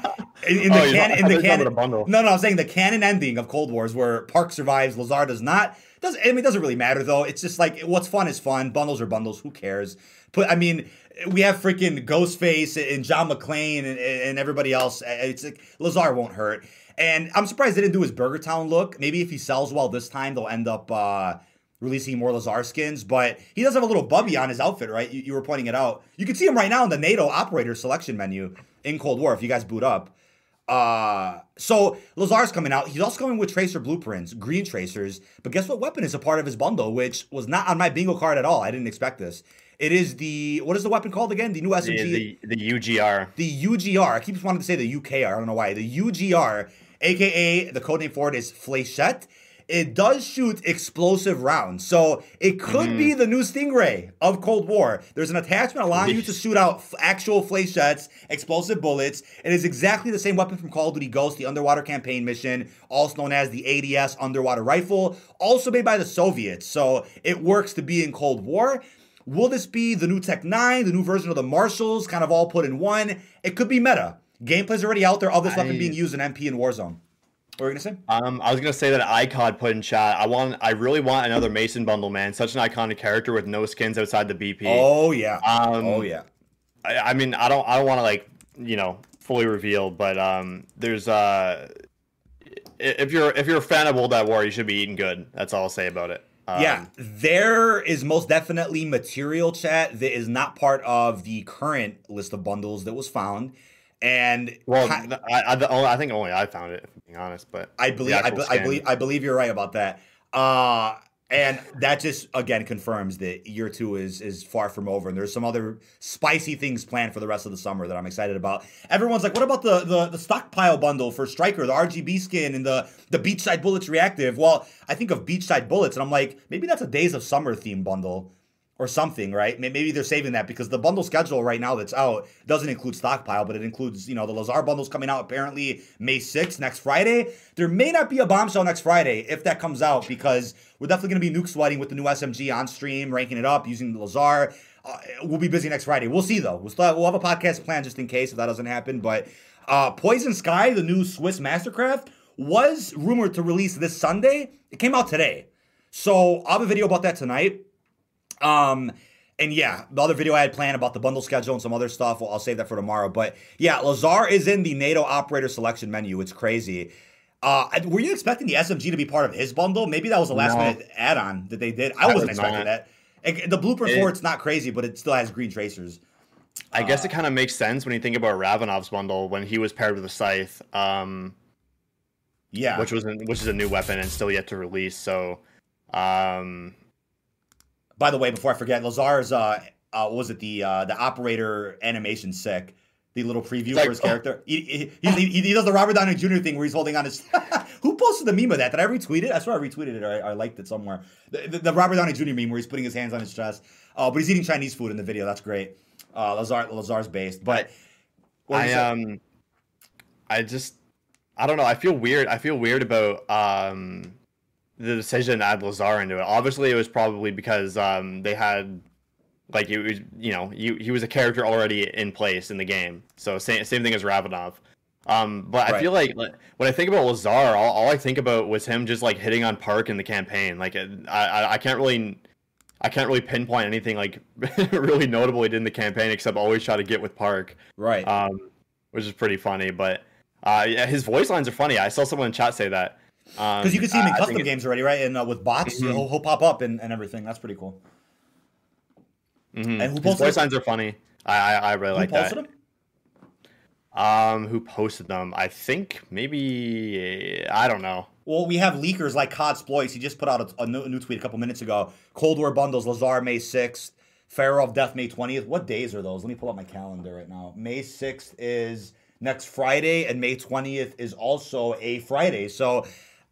Speaker 1: in, in the oh, canon. In the canon. No, no, I'm saying the canon ending of Cold Wars, where Park survives, Lazar does not. Does I mean it doesn't really matter though. It's just like what's fun is fun. Bundles are bundles. Who cares? But I mean, we have freaking Ghostface and John McClane and, and everybody else. It's like Lazar won't hurt. And I'm surprised they didn't do his Burger Town look. Maybe if he sells well this time, they'll end up uh, releasing more Lazar skins. But he does have a little bubby on his outfit, right? You, you were pointing it out. You can see him right now in the NATO operator selection menu in Cold War if you guys boot up. Uh, so Lazar's coming out. He's also coming with tracer blueprints, green tracers. But guess what weapon is a part of his bundle, which was not on my bingo card at all. I didn't expect this. It is the what is the weapon called again? The new SMG.
Speaker 2: The, the, the UGR.
Speaker 1: The UGR. I keep wanting to say the UKR. I don't know why. The UGR, aka the codename for it is Fléchette it does shoot explosive rounds. So it could mm-hmm. be the new Stingray of Cold War. There's an attachment allowing you to shoot out actual flechettes, explosive bullets. It is exactly the same weapon from Call of Duty Ghost, the underwater campaign mission, also known as the ADS underwater rifle, also made by the Soviets. So it works to be in Cold War. Will this be the new Tech 9, the new version of the Marshals, kind of all put in one? It could be meta. Gameplay's already out there of this I... weapon being used in MP and Warzone. What were you gonna say?
Speaker 2: Um, I was gonna say that ICOD put in chat. I want, I really want another Mason bundle, man. Such an iconic character with no skins outside the BP.
Speaker 1: Oh yeah.
Speaker 2: Um,
Speaker 1: oh yeah.
Speaker 2: I, I mean, I don't, I don't want to like, you know, fully reveal, but um, there's uh, if you're if you're a fan of World at War, you should be eating good. That's all I'll say about it.
Speaker 1: Um, yeah, there is most definitely material chat that is not part of the current list of bundles that was found. And
Speaker 2: well, I, I, I, think only I found it, if I'm being honest. But
Speaker 1: I believe I, I, believe I believe you're right about that. Uh, and that just again confirms that year two is is far from over, and there's some other spicy things planned for the rest of the summer that I'm excited about. Everyone's like, "What about the the, the stockpile bundle for Striker, the RGB skin, and the the Beachside Bullets reactive?" Well, I think of Beachside Bullets, and I'm like, maybe that's a Days of Summer theme bundle or something, right? Maybe they're saving that because the bundle schedule right now that's out doesn't include stockpile, but it includes, you know, the Lazar bundles coming out apparently May 6th, next Friday. There may not be a bombshell next Friday if that comes out because we're definitely going to be nuke sweating with the new SMG on stream, ranking it up using the Lazar. Uh, we'll be busy next Friday. We'll see though. We'll, still have, we'll have a podcast plan just in case if that doesn't happen. But uh, Poison Sky, the new Swiss Mastercraft, was rumored to release this Sunday. It came out today. So I'll have a video about that tonight. Um, and yeah, the other video I had planned about the bundle schedule and some other stuff, well, I'll save that for tomorrow. But yeah, Lazar is in the NATO operator selection menu. It's crazy. Uh, were you expecting the SMG to be part of his bundle? Maybe that was a last no. minute add on that they did. I, I wasn't was expecting not. that. The blueprint it, for it's not crazy, but it still has green tracers.
Speaker 2: I uh, guess it kind of makes sense when you think about Ravenov's bundle when he was paired with a scythe. Um,
Speaker 1: yeah,
Speaker 2: which was which is a new weapon and still yet to release. So, um,
Speaker 1: by the way, before I forget, Lazar's uh, uh was it the uh, the operator animation sick? The little preview like, for his oh. character. He, he, he, he, does the Robert Downey Jr. thing where he's holding on his. Who posted the meme of that? Did I retweet it? I swear I retweeted it or I, I liked it somewhere. The, the, the, Robert Downey Jr. meme where he's putting his hands on his chest. Oh, but he's eating Chinese food in the video. That's great. Uh, Lazar Lazar's based, but
Speaker 2: I um, I just I don't know. I feel weird. I feel weird about um the decision to add Lazar into it. Obviously, it was probably because um, they had like it was you know he, he was a character already in place in the game. So same same thing as Ravenov. Um, but right. I feel like, when I think about Lazar, all, all, I think about was him just like hitting on Park in the campaign. Like I, I, I can't really, I can't really pinpoint anything like really notable he did in the campaign except always try to get with Park.
Speaker 1: Right.
Speaker 2: Um, which is pretty funny. But uh, yeah, his voice lines are funny. I saw someone in chat say that.
Speaker 1: Because um, you can see him in uh, custom games already, right? And uh, with bots, mm-hmm. he'll, he'll, pop up and, and everything. That's pretty cool.
Speaker 2: Mm-hmm. And who posted His voice lines are funny. I I, I really who like that. Him? Um, who posted them? I think maybe I don't know.
Speaker 1: Well, we have leakers like COD Sploits. He just put out a, a, new, a, new, tweet a couple minutes ago. Cold War bundles, Lazar May 6th, Pharaoh of Death May 20th. What days are those? Let me pull up my calendar right now. May 6th is next Friday, and May 20th is also a Friday. So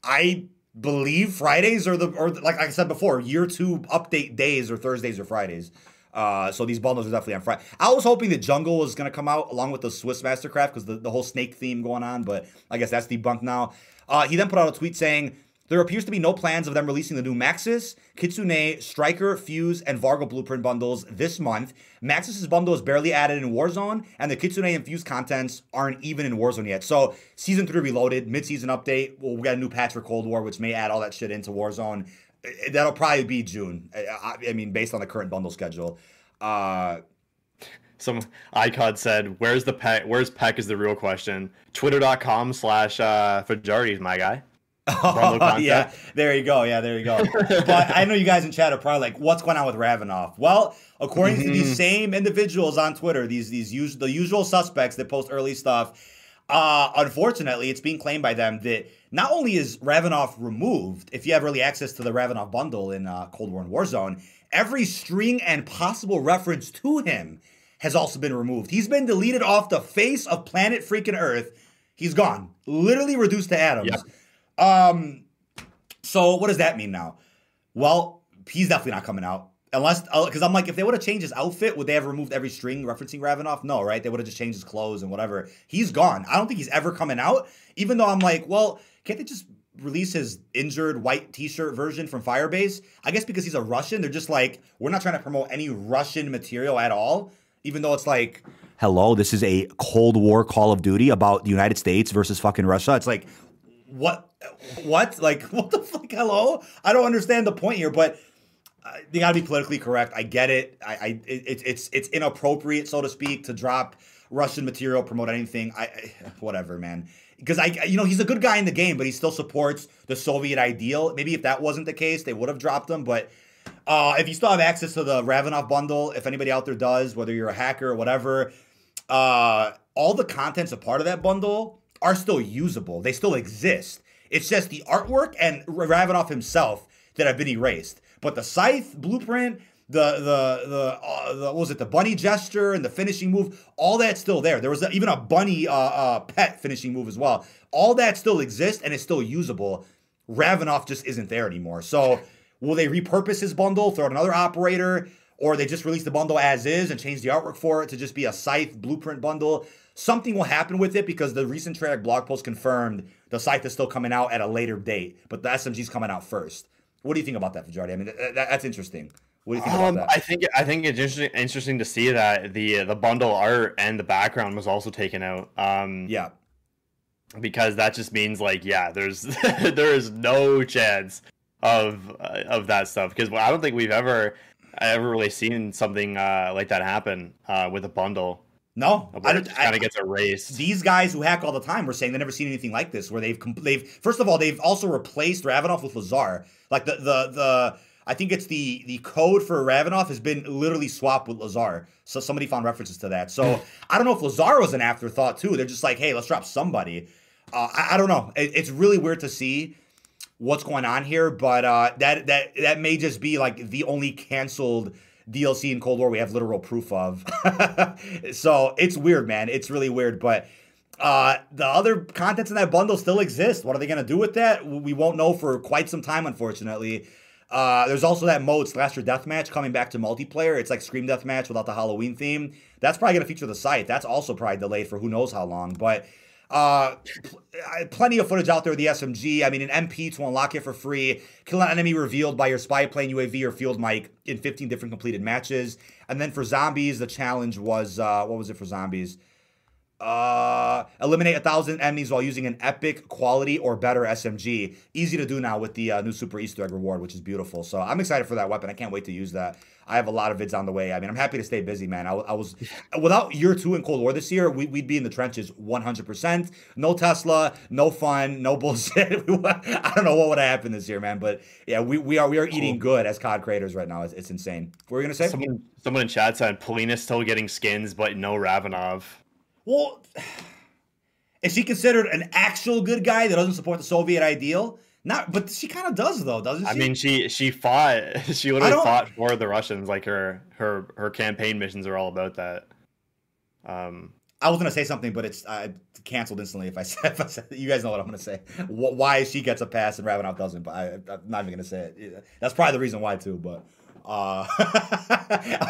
Speaker 1: I believe Fridays are the, or like I said before, year two update days or Thursdays or Fridays. Uh, so these bundles are definitely on Friday. I was hoping the Jungle was to come out along with the Swiss Mastercraft because the, the whole snake theme going on, but I guess that's debunked now. Uh, he then put out a tweet saying, there appears to be no plans of them releasing the new Maxis, Kitsune, Striker, Fuse, and Vargo Blueprint bundles this month. Maxis' bundle is barely added in Warzone, and the Kitsune and Fuse contents aren't even in Warzone yet. So, Season 3 Reloaded, mid-season update, well, we got a new patch for Cold War, which may add all that shit into Warzone. That'll probably be June. I, mean, based on the current bundle schedule. Uh,
Speaker 2: some icon said, "Where's the peck? Where's peck? Is the real question." Twitter.com slash uh, Fajardi my guy.
Speaker 1: Oh, yeah, there you go. Yeah, there you go. but I know you guys in chat are probably like, "What's going on with Ravenov?" Well, according mm-hmm. to these mm-hmm. same individuals on Twitter, these these us- the usual suspects that post early stuff, uh, unfortunately, it's being claimed by them that not only is Ravenov removed, if you have early access to the Ravenov bundle in uh, Cold War and Warzone, every string and possible reference to him has also been removed. He's been deleted off the face of planet freaking Earth. He's gone, literally reduced to atoms. Yep. Um, so what does that mean now? Well, he's definitely not coming out. Unless, because uh, I'm like, if they would have changed his outfit, would they have removed every string referencing Ravenov? No, right? They would have just changed his clothes and whatever. He's gone. I don't think he's ever coming out. Even though I'm like, well, can't they just release his injured white t-shirt version from Firebase? I guess because he's a Russian, they're just like, we're not trying to promote any Russian material at all. Even though it's like, hello, this is a Cold War Call of Duty about the United States versus fucking Russia. It's like, what, what, like, what the fuck? Hello, I don't understand the point here, but uh, they gotta be politically correct. I get it. I, I it, it's it's inappropriate, so to speak, to drop Russian material, promote anything. I, I whatever, man. Because I, you know, he's a good guy in the game, but he still supports the Soviet ideal. Maybe if that wasn't the case, they would have dropped him. But uh, if you still have access to the Ravenov bundle, if anybody out there does, whether you're a hacker or whatever, uh, all the contents a part of that bundle are still usable. They still exist. It's just the artwork and Ravenov himself that have been erased. But the scythe blueprint, the the the, uh, the what was it the bunny gesture and the finishing move all that's still there there was a, even a bunny uh, uh, pet finishing move as well all that still exists and it's still usable Ravenov just isn't there anymore so will they repurpose his bundle throw out another operator or they just release the bundle as is and change the artwork for it to just be a scythe blueprint bundle something will happen with it because the recent Treyarch blog post confirmed the scythe is still coming out at a later date but the smg's coming out first what do you think about that Fajardi? I mean, that, that's interesting. What do you think um, about that?
Speaker 2: I think I think it's interesting interesting to see that the the bundle art and the background was also taken out. Um,
Speaker 1: yeah,
Speaker 2: because that just means like yeah, there's there is no chance of uh, of that stuff because I don't think we've ever ever really seen something uh, like that happen uh, with a bundle.
Speaker 1: No,
Speaker 2: I don't. Kind of gets erased.
Speaker 1: These guys who hack all the time were saying they've never seen anything like this. Where they've they've first of all they've also replaced Ravenov with Lazar. Like the the the I think it's the the code for Ravenov has been literally swapped with Lazar. So somebody found references to that. So I don't know if Lazar was an afterthought too. They're just like, hey, let's drop somebody. Uh, I, I, don't know. It, it's really weird to see what's going on here, but uh, that that that may just be like the only canceled DLC in Cold War we have literal proof of. so it's weird, man. It's really weird, but. Uh, the other contents in that bundle still exist. What are they going to do with that? We won't know for quite some time, unfortunately. Uh, there's also that mode Slasher Deathmatch coming back to multiplayer. It's like Scream Deathmatch without the Halloween theme. That's probably gonna feature the site. That's also probably delayed for who knows how long. But uh, pl- plenty of footage out there with the SMG. I mean, an MP to unlock it for free. Kill an enemy revealed by your spy plane, UAV, or field mic in 15 different completed matches. And then for zombies, the challenge was uh, what was it for zombies? Uh, eliminate a thousand enemies while using an epic quality or better SMG. Easy to do now with the uh, new Super Easter egg reward, which is beautiful. So I'm excited for that weapon. I can't wait to use that. I have a lot of vids on the way. I mean, I'm happy to stay busy, man. I, I was without year two in Cold War this year, we, would be in the trenches 100%. No Tesla, no fun, no bullshit. I don't know what would happen this year, man. But yeah, we, we are we are eating good as COD creators right now. It's, it's insane. What were you gonna say?
Speaker 2: Someone, someone in chat said Polina's still getting skins, but no Ravenov.
Speaker 1: Well, is he considered an actual good guy that doesn't support the Soviet ideal? Not, but she kind of does though, doesn't she?
Speaker 2: I mean, she she fought. She literally fought for the Russians. Like her her her campaign missions are all about that.
Speaker 1: Um, I was gonna say something, but it's uh, canceled instantly. If I said, if I said, you guys know what I'm gonna say. Why she gets a pass and Ravenov doesn't, but I, am not even gonna say it. That's probably the reason why too. But uh,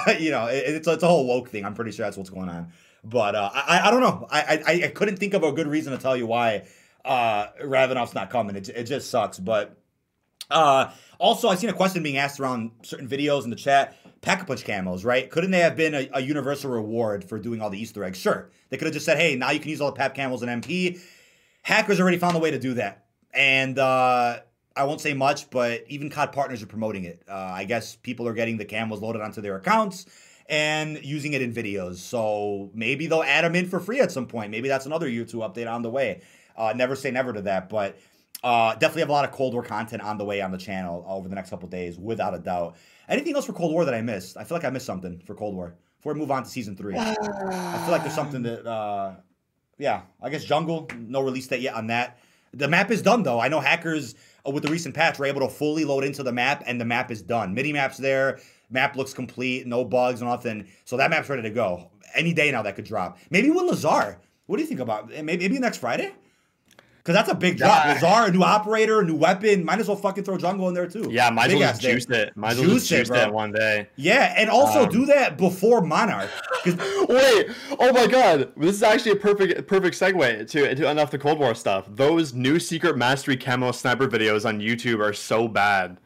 Speaker 1: you know, it, it's it's a whole woke thing. I'm pretty sure that's what's going on. But uh, I I don't know. I, I I couldn't think of a good reason to tell you why uh, Ravenov's not coming. It, it just sucks. But uh, also, I've seen a question being asked around certain videos in the chat. Pack a punch camos, right? Couldn't they have been a, a, universal reward for doing all the Easter eggs? Sure. They could have just said, hey, now you can use all the Pap camos and MP. Hackers already found a way to do that. And uh, I won't say much, but even COD partners are promoting it. Uh, I guess people are getting the camos loaded onto their accounts and using it in videos. So maybe they'll add them in for free at some point. Maybe that's another YouTube update on the way. Uh, never say never to that, but uh, definitely have a lot of Cold War content on the way on the channel over the next couple days, without a doubt. Anything else for Cold War that I missed? I feel like I missed something for Cold War. Before we move on to season three, I feel like there's something that, uh, yeah, I guess Jungle, no release date yet on that. The map is done though. I know hackers uh, with the recent patch were able to fully load into the map, and the map is done. Mini map's there. Map looks complete, no bugs, nothing. So that map's ready to go. Any day now that could drop. Maybe with Lazar. What do you think about maybe, maybe next Friday? Because that's a big drop. Yeah. Lazar, a new operator, a new weapon. Might as well fucking throw jungle in there too.
Speaker 2: Yeah, might as well just juice it. Might as well just juice it, one day.
Speaker 1: Yeah, and also um, do that before Monarch.
Speaker 2: Wait, oh my god, this is actually a perfect perfect segue to to end off the Cold War stuff. Those new secret mastery camo sniper videos on YouTube are so bad.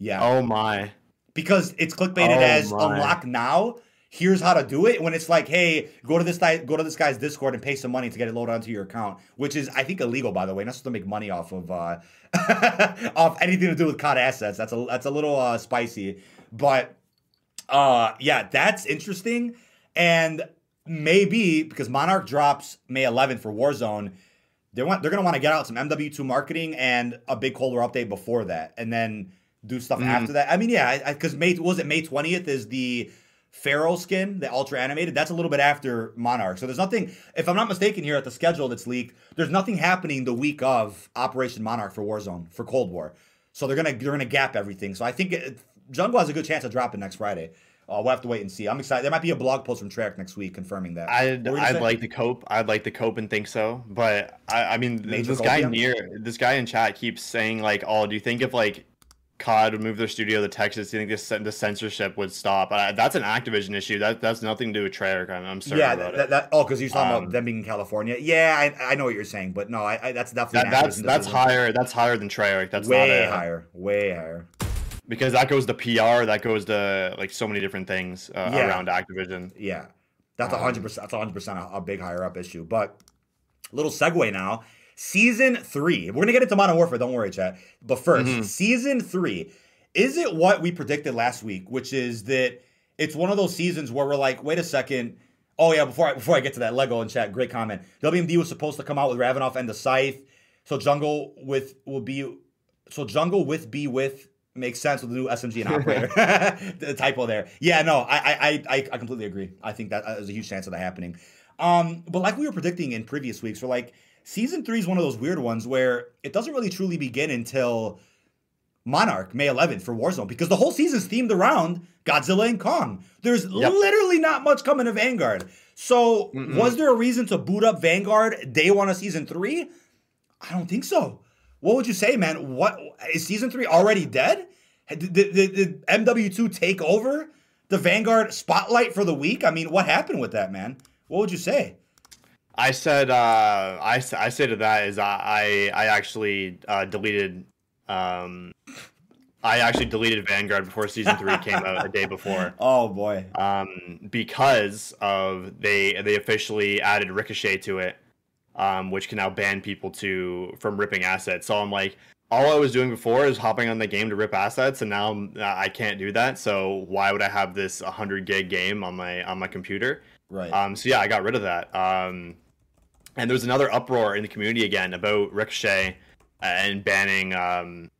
Speaker 1: Yeah.
Speaker 2: Oh my.
Speaker 1: Because it's clickbaited oh as my. unlock now here's how to do it when it's like hey go to this guy go to this guy's discord and pay some money to get it loaded onto your account which is i think illegal by the way not supposed to make money off of uh off anything to do with cod assets. That's a that's a little uh spicy. But uh yeah that's interesting. And maybe because monarch drops may 11th for warzone they want they're going to want to get out some mw2 marketing and a big colder update before that and then do stuff mm. after that. I mean yeah because may was it may 20th is the Pharaoh skin, the ultra animated, that's a little bit after Monarch. So there's nothing, if I'm not mistaken here at the schedule that's leaked, there's nothing happening the week of Operation Monarch for Warzone, for Cold War. So they're gonna they're gonna gap everything. So I think it, Jungle has a good chance of dropping next Friday. Uh, we'll have to wait and see. I'm excited. There might be a blog post from Treyarch next week confirming that.
Speaker 2: I'd, I'd like to cope. I'd like to cope and think so. But I, I mean, Major this guy near this guy in chat keeps saying like, "Oh, do you think if like COD would move their studio to Texas, do you think this, the censorship would stop? Uh, that's an Activision issue. That that's nothing to do with Treyarch. I'm, I'm sorry
Speaker 1: yeah,
Speaker 2: about
Speaker 1: that, it. That, oh, because you're talking um, about them being in California. Yeah, I, I know what you're saying, but no, I, I that's definitely
Speaker 2: that, that's that's higher. That's higher than Treyarch. That's
Speaker 1: way higher, way higher.
Speaker 2: Because that goes to PR, that goes to like so many different things uh, yeah. around Activision.
Speaker 1: Yeah, that's a hundred um, percent. That's hundred percent a big higher up issue. But little segue now Season three. We're gonna get into Modern Warfare. Don't worry, chat. But 1st mm-hmm. season three. Is it what we predicted last week, which is that it's one of those seasons where we're like, wait a second. Oh yeah, before I before I get to that Lego in chat, great comment. WMD was supposed to come out with Ravenov and the Scythe. So Jungle with will be so Jungle with be with makes sense with the new SMG and operator. the typo there. Yeah, no, I I I I completely agree. I think that there's a huge chance of that happening. Um, but like we were predicting in previous weeks, we're like season three is one of those weird ones where it doesn't really truly begin until Monarch May 11th for Warzone because the whole season's themed around Godzilla and Kong. There's yep. literally not much coming to Vanguard. So Mm-mm. was there a reason to boot up Vanguard day one of season three? I don't think so. What would you say, man? What is season three already dead? Did, did, did MW2 take over the Vanguard spotlight for the week? I mean, what happened with that, man? What would you say?
Speaker 2: I said uh, I, I say to that is I I actually uh, deleted um, I actually deleted Vanguard before season three came out a day before.
Speaker 1: Oh boy!
Speaker 2: Um, because of they they officially added Ricochet to it, um, which can now ban people to from ripping assets. So I'm like, all I was doing before is hopping on the game to rip assets, and now I can't do that. So why would I have this 100 gig game on my on my computer?
Speaker 1: Right.
Speaker 2: Um. So yeah, I got rid of that. Um, and there was another uproar in the community again about Ricochet and banning um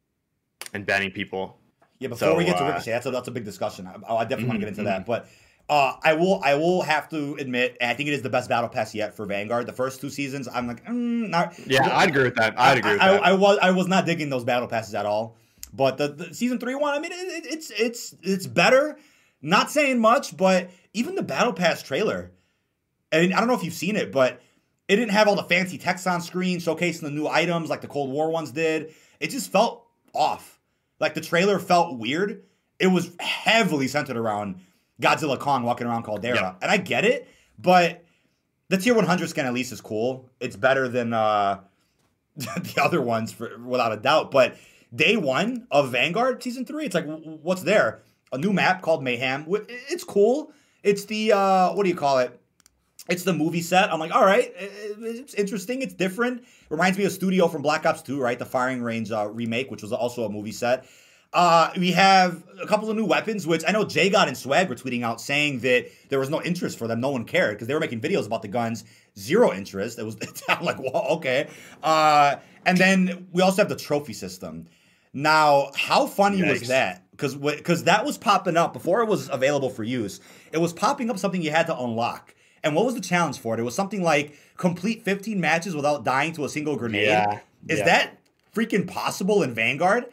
Speaker 2: and banning people.
Speaker 1: Yeah, before so, we get to uh, Ricochet, that's a that's a big discussion. I, I definitely mm-hmm, want to get into mm-hmm. that, but Uh, I will I will have to admit, I think it is the best battle pass yet for Vanguard. The first two seasons, I'm like, mm, not.
Speaker 2: Yeah, I'd agree with that. I'd agree with
Speaker 1: I,
Speaker 2: that.
Speaker 1: I, I, was I was not digging those battle passes at all. But the, the season three one, I mean, it, it's it's it's better. Not saying much, but even the battle pass trailer, and I don't know if you've seen it, but it didn't have all the fancy text on screen showcasing the new items like the Cold War ones did. It just felt off. Like the trailer felt weird. It was heavily centered around Godzilla Kong walking around Caldera. Yep. And I get it, but the tier 100 skin at least is cool. It's better than uh, the other ones for without a doubt. But day one of Vanguard season three, it's like, what's there? A new map called Mayhem. It's cool. It's the, uh, what do you call it? It's the movie set. I'm like, all right, it's interesting. It's different. Reminds me of Studio from Black Ops 2, right? The firing range uh, remake, which was also a movie set. Uh, we have a couple of new weapons, which I know JGOD and Swagg were tweeting out saying that there was no interest for them. No one cared because they were making videos about the guns. Zero interest. It was I'm like, well, okay. Uh, and then we also have the trophy system. Now, how funny Yikes. was that? Because because that was popping up before it was available for use. It was popping up something you had to unlock. And what was the challenge for it? It was something like complete 15 matches without dying to a single grenade. Yeah. Is yeah. that freaking possible in Vanguard?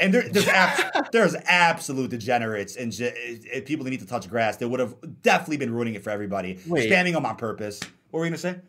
Speaker 1: And there, there's ab- there's absolute degenerates and people that need to touch grass They would have definitely been ruining it for everybody, Wait. spamming them on purpose. What were you gonna say?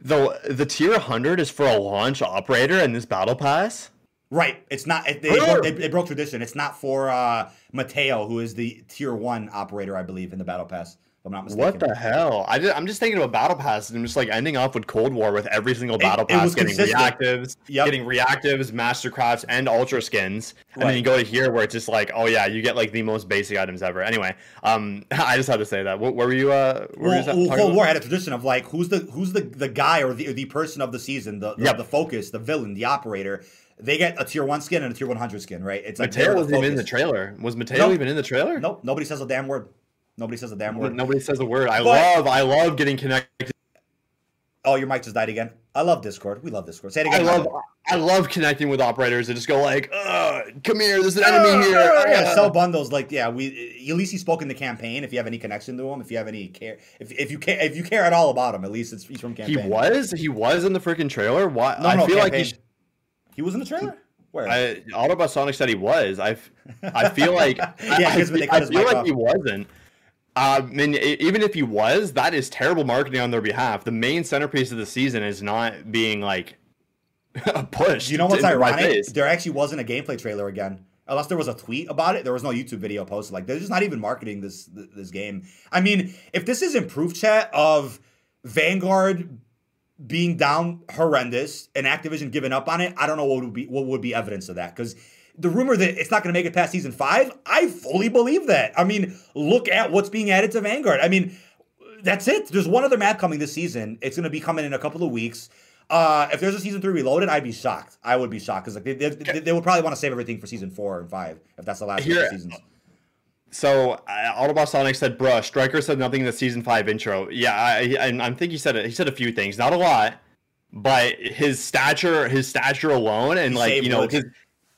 Speaker 2: The the tier 100 is for a launch operator in this battle pass.
Speaker 1: Right. It's not. They, they, broke, they, they broke tradition. It's not for uh, Mateo, who is the tier one operator, I believe, in the battle pass. I'm not mistaken.
Speaker 2: What the hell? I am just thinking about battle passes and I'm just like ending off with Cold War with every single battle it, pass it getting consistent. reactives, yep. getting reactives, mastercrafts, and ultra skins. And right. then you go to here where it's just like, oh yeah, you get like the most basic items ever. Anyway, um, I just had to say that. What, where were you? Uh,
Speaker 1: well, well Cold? War had a tradition of like, who's the who's the the guy or the or the person of the season, the the, yep. the focus, the villain, the operator they get a tier one skin and a tier 100 skin, right?
Speaker 2: It's like Mateo was even in the trailer. Was Mateo nope. even in the trailer?
Speaker 1: Nope. Nobody says a damn word. Nobody says a damn word.
Speaker 2: Nobody says a word. I but, love, I love getting connected.
Speaker 1: Oh, your mic just died again. I love Discord. We love Discord. Say it again.
Speaker 2: I love, I love connecting with operators and just go like, "Come here, there's an enemy uh, here." Uh,
Speaker 1: yeah, sell bundles. Like, yeah, we at least he spoke in the campaign. If you have any connection to him, if you have any care, if, if you care, if you care at all about him, at least it's he's from campaign.
Speaker 2: He was, he was in the freaking trailer. Why? No, I no, feel campaign. like he,
Speaker 1: he was in the trailer. Where?
Speaker 2: I, Autobot Sonic said he was. I, I feel like yeah, I, I, I feel like he wasn't. Uh, I mean, even if he was, that is terrible marketing on their behalf. The main centerpiece of the season is not being like a push.
Speaker 1: You know what's ironic? There actually wasn't a gameplay trailer again. Unless there was a tweet about it, there was no YouTube video posted. Like they're just not even marketing this this game. I mean, if this is improved chat of Vanguard being down horrendous and Activision giving up on it, I don't know what would be what would be evidence of that because the rumor that it's not going to make it past season five, I fully believe that. I mean, look at what's being added to Vanguard. I mean, that's it. There's one other map coming this season. It's going to be coming in a couple of weeks. Uh, if there's a season three reloaded, I'd be shocked. I would be shocked because like they, they, they, would probably want to save everything for season four and five if that's the last Here, seasons.
Speaker 2: So uh, Autobot Sonic said, "Bruh, Striker said nothing in the season five intro." Yeah, I, I, I think he said it. He said a few things, not a lot, but his stature, his stature alone, and he like you know, his,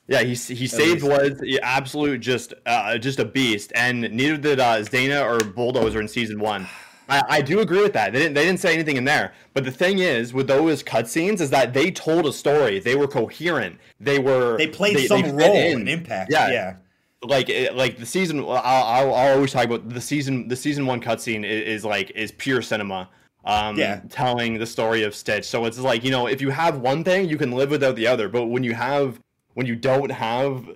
Speaker 2: yeah, he he saved was absolute just uh, just a beast, and neither did uh, Zayna or Bulldozer in season one. I, I do agree with that. They didn't they didn't say anything in there. But the thing is, with those cutscenes, is that they told a story. They were coherent. They were
Speaker 1: they played they, some they role in. and impact. Yeah, yeah.
Speaker 2: Like like the season, I'll, I'll, I'll, always talk about the season. The season one cutscene is, is like is pure cinema. Um, yeah. telling the story of Stitch. So it's like you know, if you have one thing, you can live without the other. But when you have when you don't have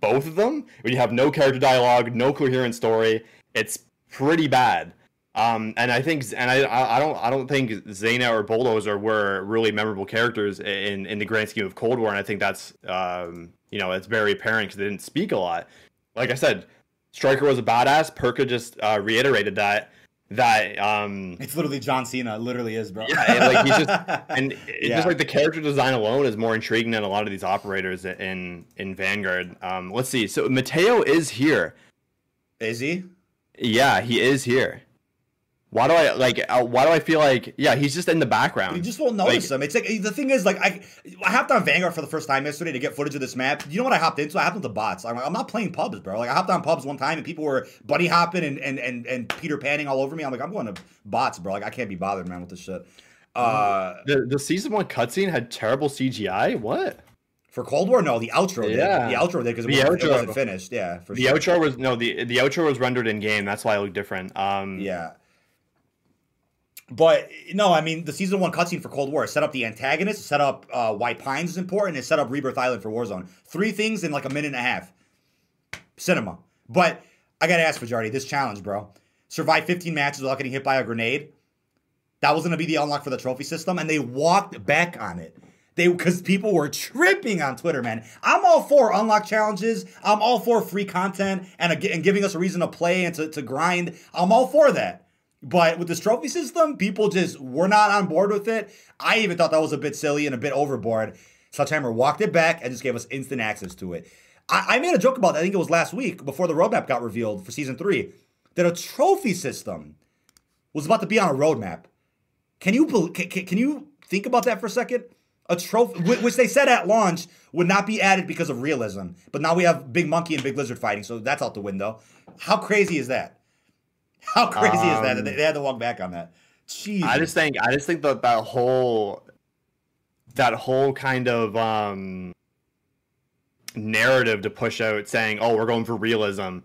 Speaker 2: both of them, when you have no character dialogue, no coherent story, it's pretty bad. Um, and I think, and I, I don't, I don't think Zayna or Bulldozer were really memorable characters in in the grand scheme of Cold War, and I think that's, um, you know, it's very apparent because they didn't speak a lot. Like I said, Striker was a badass. Perka just uh, reiterated that that um
Speaker 1: it's literally John Cena. Literally is, bro.
Speaker 2: Yeah, and like he's just and it's yeah. just like the character design alone is more intriguing than a lot of these operators in in Vanguard. Um, let's see. So Mateo is here.
Speaker 1: Is he?
Speaker 2: Yeah, he is here. Why do I like? Uh, why do I feel like yeah, he's just in the background.
Speaker 1: You just won't notice like, him. It's like the thing is like I I hopped on Vanguard for the first time yesterday to get footage of this map. You know what I hopped into? I hopped into bots. I'm, like, I'm not playing pubs, bro. Like I hopped on pubs one time and people were bunny hopping and and and, and Peter panning all over me. I'm like I'm going to bots, bro. Like I can't be bothered, man, with this shit.
Speaker 2: Uh, the the season one cutscene had terrible CGI. What?
Speaker 1: For Cold War, no, the outro yeah. did. The outro did because it, it, wasn't finished. Yeah,
Speaker 2: for the sure. outro was no the the outro was rendered in game. That's why it looked different. Um,
Speaker 1: yeah. But no, I mean the season one cutscene for Cold War set up the antagonist, set up uh, White Pines is important, and set up Rebirth Island for Warzone. Three things in like a minute and a half. Cinema. But I gotta ask Fajardi, this challenge, bro. Survive 15 matches without getting hit by a grenade. That was gonna be the unlock for the trophy system, and they walked back on it. They because people were tripping on Twitter, man. I'm all for unlock challenges. I'm all for free content and, and giving us a reason to play and to, to grind. I'm all for that. But with this trophy system, people just were not on board with it. I even thought that was a bit silly and a bit overboard. Sledgehammer walked it back and just gave us instant access to it. I, I made a joke about that. I think it was last week before the roadmap got revealed for season three that a trophy system was about to be on a roadmap. Can you can, can you think about that for a second? A trophy, which they said at launch would not be added because of realism, but now we have Big Monkey and Big Lizard fighting, so that's out the window. How crazy is that? How crazy um, is that? Um, they had to walk back on that. Jeez.
Speaker 2: I just think I just think that that whole that whole kind of um narrative to push out saying, "Oh, we're going for realism."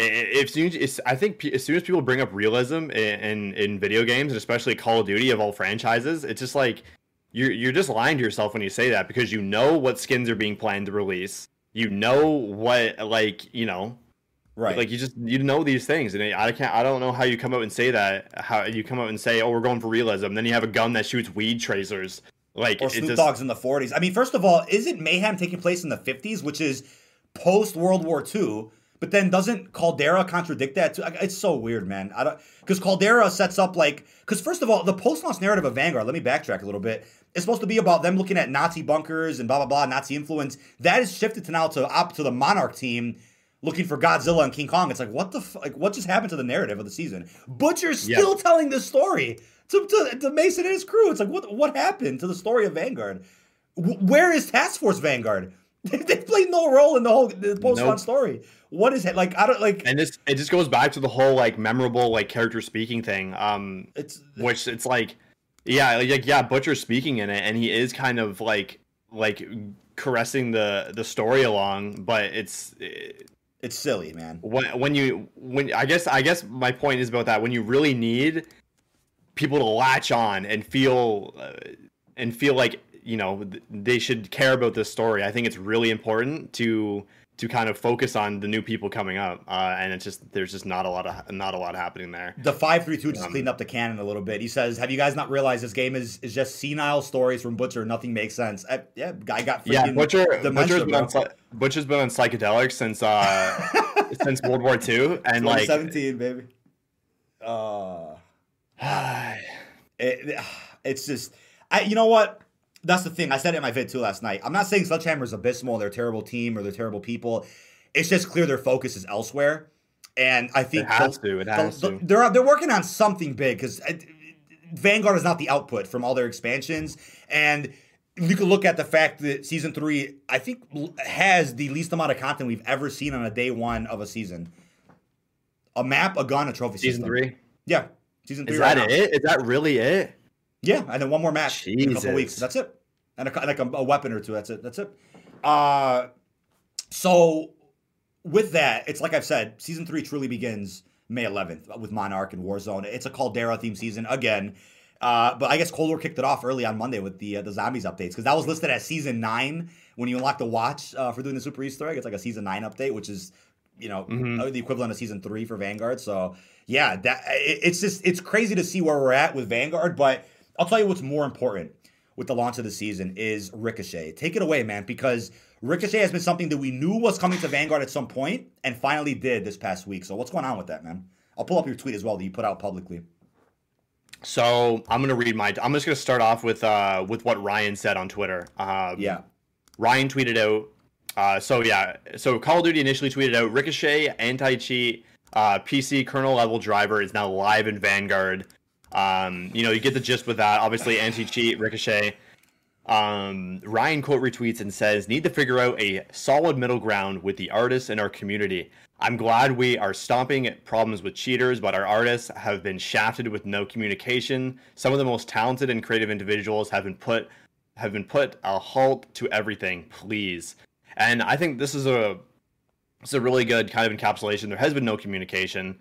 Speaker 2: If soon as, I think as soon as people bring up realism in, in, in video games, and especially Call of Duty of all franchises, it's just like you're you're just lying to yourself when you say that because you know what skins are being planned to release. You know what like you know Right. Like you just you know these things, and I can't. I don't know how you come out and say that. How you come out and say, "Oh, we're going for realism," then you have a gun that shoots weed tracers. Like
Speaker 1: or Snoop just... Dogs in the 40s. I mean, first of all, isn't mayhem taking place in the 50s, which is post World War II? But then doesn't Caldera contradict that? Too? It's so weird, man. I don't because Caldera sets up like because first of all, the post-launch narrative of Vanguard. Let me backtrack a little bit. It's supposed to be about them looking at Nazi bunkers and blah blah blah, Nazi influence. That is shifted to now to up to the Monarch team looking for Godzilla and King Kong. It's like what the f- like what just happened to the narrative of the season? Butcher's still telling this story to, to, to Mason and his crew. It's like what what happened to the story of Vanguard? W- where is Task Force Vanguard? they played no role in the whole the post nope. story. What is it like? I don't like.
Speaker 2: And this it just goes back to the whole like memorable like character speaking thing. Um, it's which it's like, yeah, like yeah, Butcher speaking in it, and he is kind of like like caressing the the story along, but it's. It,
Speaker 1: it's silly, man.
Speaker 2: When when you when I guess I guess my point is about that when you really need people to latch on and feel uh, and feel like you know they should care about this story. I think it's really important to to kind of focus on the new people coming up, uh, and it's just there's just not a lot of not a lot happening there.
Speaker 1: The five three two just um, cleaned up the canon a little bit. He says, "Have you guys not realized this game is is just senile stories from Butcher? Nothing makes sense." I, yeah, guy got
Speaker 2: yeah. Butcher Butcher's been, on, Butcher's been on psychedelics since uh since World War II, and like
Speaker 1: seventeen, baby. Uh, it, it's just, I you know what that's the thing. I said it in my vid too last night. I'm not saying Sledgehammer is abysmal, they're a terrible team or they're terrible people. It's just clear their focus is elsewhere. And I think
Speaker 2: it has the, to. It has the,
Speaker 1: to. They're they're working on something big because uh, Vanguard is not the output from all their expansions, and you can look at the fact that season three, I think, has the least amount of content we've ever seen on a day one of a season. A map, a gun, a trophy
Speaker 2: season
Speaker 1: system.
Speaker 2: three.
Speaker 1: Yeah, season three.
Speaker 2: Is that right it? Now. Is that really it?
Speaker 1: Yeah, and then one more match Jesus. in a couple weeks. That's it, and a, like a, a, weapon or two. That's it. That's it. Uh, so with that, it's like I've said, season three truly begins May 11th with Monarch and Warzone. It's a Caldera theme season again. Uh, but I guess Cold War kicked it off early on Monday with the uh, the zombies updates because that was listed as season nine when you unlock the watch uh, for doing the Super Easter egg. It's like a season nine update, which is you know mm-hmm. Uh, the equivalent of season three for Vanguard. So yeah, that it, it's just it's crazy to see where we're at with Vanguard, but I'll tell you what's more important with the launch of the season is Ricochet. Take it away, man, because Ricochet has been something that we knew was coming to Vanguard at some point and finally did this past week. So what's going on with that, man? I'll pull up your tweet as well that you put out publicly.
Speaker 2: So I'm gonna read my. I'm just gonna start off with uh with what Ryan said on Twitter. Um,
Speaker 1: yeah.
Speaker 2: Ryan tweeted out. Uh, so yeah, so Call of Duty initially tweeted out Ricochet, anti cheat, uh, PC kernel level driver is now live in Vanguard. Um, you know, you get the gist with that. Obviously, anti cheat, Ricochet. Um, Ryan quote retweets and says, "Need to figure out a solid middle ground with the artists in our community. I'm glad we are stomping at problems with cheaters, but our artists have been shafted with no communication. Some of the most talented and creative individuals have been put have been put a halt to everything. Please." And I think this is a it's a really good kind of encapsulation. There has been no communication,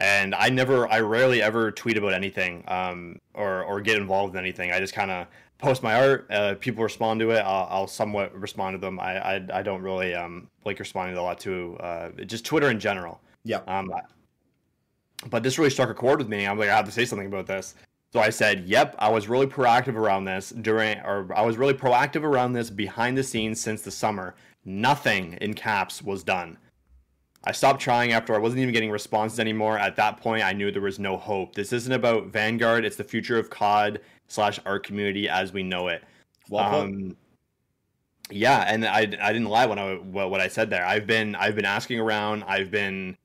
Speaker 2: and I never, I rarely ever tweet about anything um, or or get involved in anything. I just kind of post my art. Uh, people respond to it. I'll, I'll, somewhat respond to them. I, I, I don't really um, like responding a lot to uh, just Twitter in general.
Speaker 1: Yeah.
Speaker 2: Um, but this really struck a chord with me. I'm like, I have to say something about this. So I said, "Yep, I was really proactive around this during, or I was really proactive around this behind the scenes since the summer. Nothing in caps was done. I stopped trying after I wasn't even getting responses anymore. At that point, I knew there was no hope. This isn't about Vanguard. It's the future of COD slash art community as we know it. Well um, yeah, and I, I didn't lie when I what I said there. I've been I've been asking around. I've been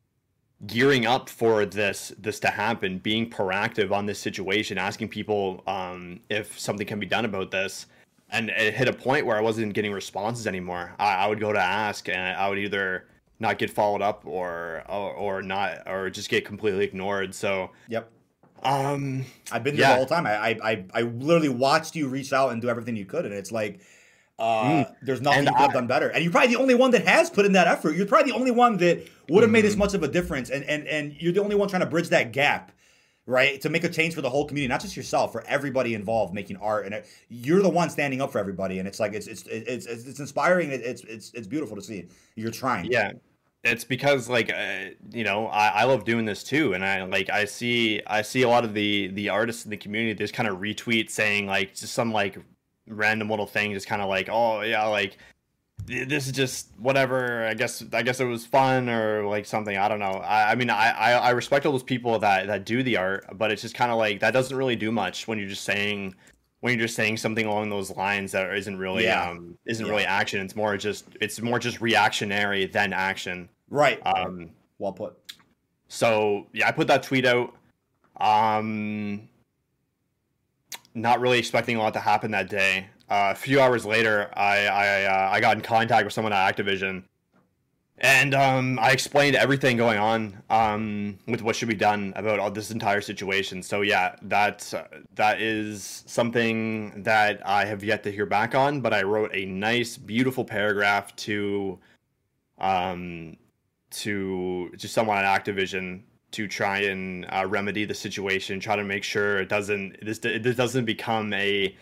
Speaker 2: gearing up for this this to happen, being proactive on this situation, asking people um, if something can be done about this. And it hit a point where I wasn't getting responses anymore. I, I would go to ask, and I would either not get followed up or, or or not or just get completely ignored. So
Speaker 1: yep.
Speaker 2: Um,
Speaker 1: I've been there yeah. the whole time. I, I I literally watched you reach out and do everything you could, and it's like, uh, mm. there's nothing and you could have done better. And you're probably the only one that has put in that effort. You're probably the only one that would have mm-hmm. made as much of a difference, and and and you're the only one trying to bridge that gap, right? To make a change for the whole community, not just yourself, for everybody involved making art. And it, you're the one standing up for everybody, and it's like it's it's it's it's, it's inspiring. It's it's it's beautiful to see. You're trying.
Speaker 2: Yeah it's because like uh, you know I, I love doing this too and i like i see i see a lot of the the artists in the community just kind of retweet saying like just some like random little thing just kind of like oh yeah like this is just whatever i guess i guess it was fun or like something i don't know i, I mean I, I, I respect all those people that that do the art but it's just kind of like that doesn't really do much when you're just saying when you're just saying something along those lines that isn't really yeah. um isn't yeah. really action it's more just it's more just reactionary than action
Speaker 1: Right.
Speaker 2: Um,
Speaker 1: well put.
Speaker 2: So yeah, I put that tweet out. Um, not really expecting a lot to happen that day. Uh, a few hours later, I I, uh, I got in contact with someone at Activision, and um, I explained everything going on um, with what should be done about all this entire situation. So yeah, that that is something that I have yet to hear back on. But I wrote a nice, beautiful paragraph to um, to to someone at Activision to try and uh, remedy the situation, try to make sure it doesn't this this doesn't become a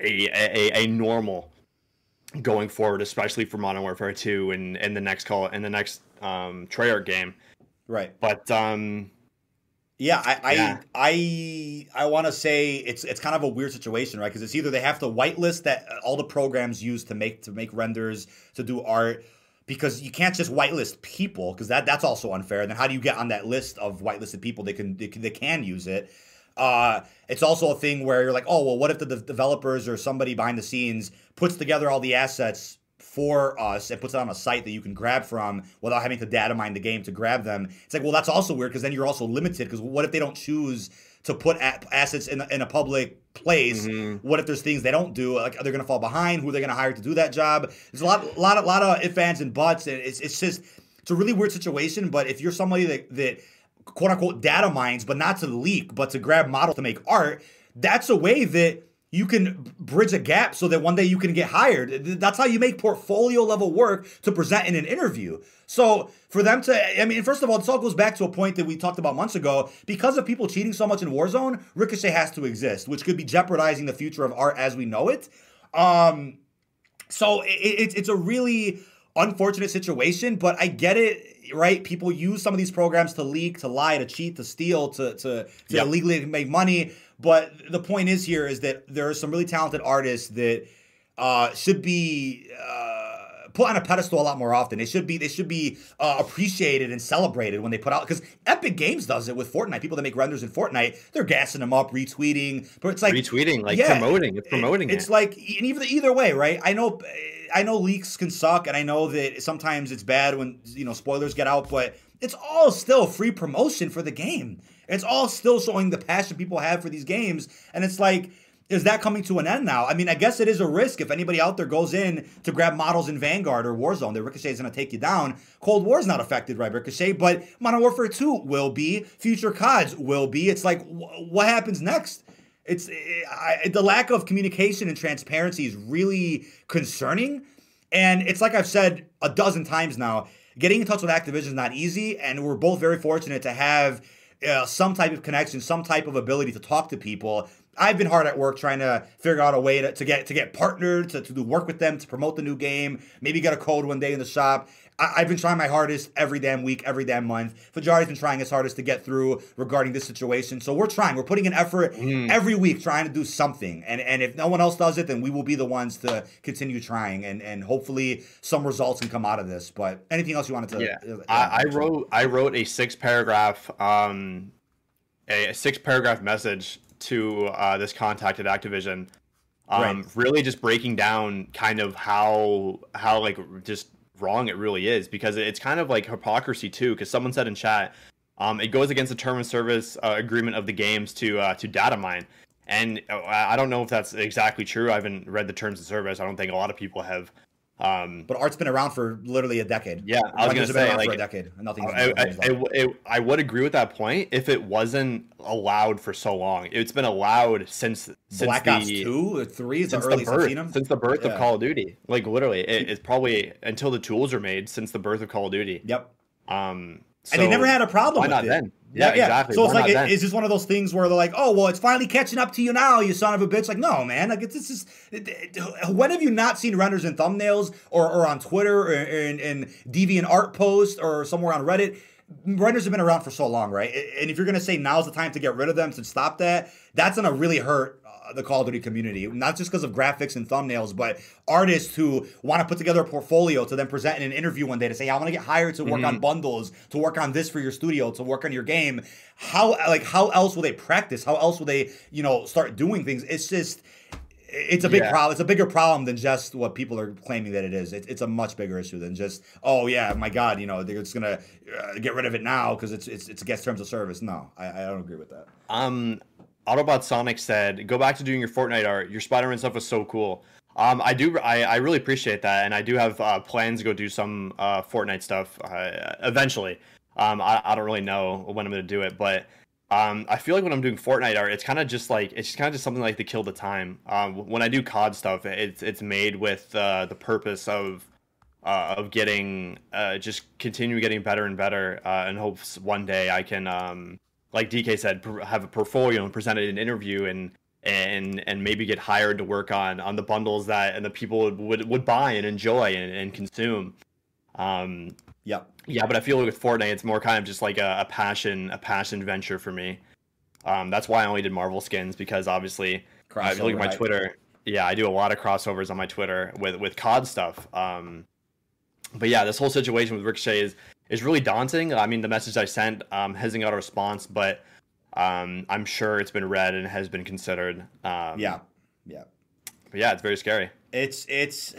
Speaker 2: a a, a normal going forward, especially for Modern Warfare 2 and in the next call in the next um Treyarch game.
Speaker 1: Right.
Speaker 2: But um
Speaker 1: yeah, I yeah. I I, I want to say it's it's kind of a weird situation, right? Because it's either they have to whitelist that all the programs use to make to make renders to do art, because you can't just whitelist people because that that's also unfair. And then how do you get on that list of whitelisted people that can they can, they can use it? Uh, it's also a thing where you're like, oh well, what if the de- developers or somebody behind the scenes puts together all the assets for us and puts it on a site that you can grab from without having to data mine the game to grab them? It's like, well, that's also weird because then you're also limited because what if they don't choose to put assets in, in a public place. Mm-hmm. What if there's things they don't do? Like, are they going to fall behind? Who are they going to hire to do that job? There's a lot, lot, of, lot of ifs, ands, and buts. And it's, it's just, it's a really weird situation. But if you're somebody that, that quote unquote data mines, but not to leak, but to grab models to make art, that's a way that you can bridge a gap so that one day you can get hired. That's how you make portfolio level work to present in an interview. So for them to, I mean, first of all, this all goes back to a point that we talked about months ago. Because of people cheating so much in Warzone, Ricochet has to exist, which could be jeopardizing the future of art as we know it. Um, so it, it, it's a really unfortunate situation, but I get it right? People use some of these programs to leak, to lie, to cheat, to steal, to to, to yep. illegally make money. But the point is here is that there are some really talented artists that uh, should be uh, put on a pedestal a lot more often. They should be they should be uh, appreciated and celebrated when they put out because Epic Games does it with Fortnite. People that make renders in Fortnite, they're gassing them up, retweeting. But it's like
Speaker 2: retweeting, like yeah, promoting, it's promoting.
Speaker 1: It, it's it. like and either either way, right? I know. I know leaks can suck, and I know that sometimes it's bad when you know spoilers get out. But it's all still free promotion for the game. It's all still showing the passion people have for these games. And it's like, is that coming to an end now? I mean, I guess it is a risk if anybody out there goes in to grab models in Vanguard or Warzone The Ricochet is going to take you down. Cold War is not affected by Ricochet, but Modern Warfare 2 will be. Future CODs will be. It's like, wh- what happens next? It's it, I, the lack of communication and transparency is really concerning. And it's like I've said a dozen times now getting in touch with Activision is not easy. And we're both very fortunate to have uh, some type of connection, some type of ability to talk to people I've been hard at work trying to figure out a way to, to get to get partnered, to, to do work with them, to promote the new game, maybe get a code one day in the shop. I, have been trying my hardest every damn week, every damn month. Fajardi's been trying his hardest to get through regarding this situation. So we're trying. We're putting an effort mm. every week trying to do something. And and if no one else does it, then we will be the ones to continue trying and and hopefully some results can come out of this. But anything else you wanted to?
Speaker 2: Yeah, uh, I, I wrote I wrote a six paragraph um a, a six paragraph message to uh, this contact at Activision. Um, right. Really, just breaking down kind of how how like just wrong it really is because it's kind of like hypocrisy too. Because someone said in chat, um, it goes against the term of service uh, agreement of the games to uh, to data mine. And uh, I don't know if that's exactly true. I haven't read the terms of service. I don't think a lot of people have. Um,
Speaker 1: but art's been around for literally a decade.
Speaker 2: Yeah, I was going to say like
Speaker 1: for a decade. Nothing.
Speaker 2: I, I, I, I, would agree with that point if it wasn't allowed for so long. It's been allowed since, since
Speaker 1: Black
Speaker 2: the,
Speaker 1: Ops two or three,
Speaker 2: since
Speaker 1: the,
Speaker 2: the birth, since the birth yeah. of Call of Duty. Like literally, it, it's probably until the tools are made since the birth of Call of Duty.
Speaker 1: Yep.
Speaker 2: Um, so
Speaker 1: and they never had a problem.
Speaker 2: Why not
Speaker 1: it.
Speaker 2: then? Yeah, yeah, exactly.
Speaker 1: So it's like it, it's just one of those things where they're like, "Oh, well, it's finally catching up to you now, you son of a bitch." Like, no, man. Like, it's this is. When have you not seen renders and thumbnails, or, or on Twitter, or in, in Deviant Art post, or somewhere on Reddit? Renders have been around for so long, right? And if you're gonna say now's the time to get rid of them to stop that, that's gonna really hurt the Call of Duty community, not just because of graphics and thumbnails, but artists who want to put together a portfolio to then present in an interview one day to say, I want to get hired to work mm-hmm. on bundles, to work on this for your studio, to work on your game. How like how else will they practice? How else will they, you know, start doing things? It's just it's a big yeah. problem. It's a bigger problem than just what people are claiming that it is. It, it's a much bigger issue than just, oh yeah, my God, you know, they're just gonna uh, get rid of it now because it's it's it's against terms of service. No, I, I don't agree with that.
Speaker 2: Um, Autobot Sonic said, "Go back to doing your Fortnite art. Your Spider-Man stuff was so cool." Um, I do, I, I really appreciate that, and I do have uh, plans to go do some uh, Fortnite stuff uh, eventually. Um, I, I don't really know when I'm going to do it, but um, I feel like when I'm doing Fortnite art, it's kind of just like it's just kind of just something like to kill the time. Um, when I do COD stuff, it's it's made with uh, the purpose of uh, of getting uh, just continue getting better and better, uh, and hopes one day I can um, like DK said, have a portfolio and present it in an interview and and and maybe get hired to work on on the bundles that and the people would would, would buy and enjoy and, and consume. Um,
Speaker 1: yeah,
Speaker 2: yeah, but I feel like with Fortnite, it's more kind of just like a, a passion, a passion venture for me. Um, that's why I only did Marvel skins because obviously, Crossover, if you look at my Twitter, yeah, I do a lot of crossovers on my Twitter with with COD stuff. Um, but yeah, this whole situation with Ricochet is is really daunting. I mean, the message I sent um, hasn't got a response, but um, I'm sure it's been read and has been considered. Um,
Speaker 1: yeah, yeah.
Speaker 2: But yeah, it's very scary.
Speaker 1: It's it's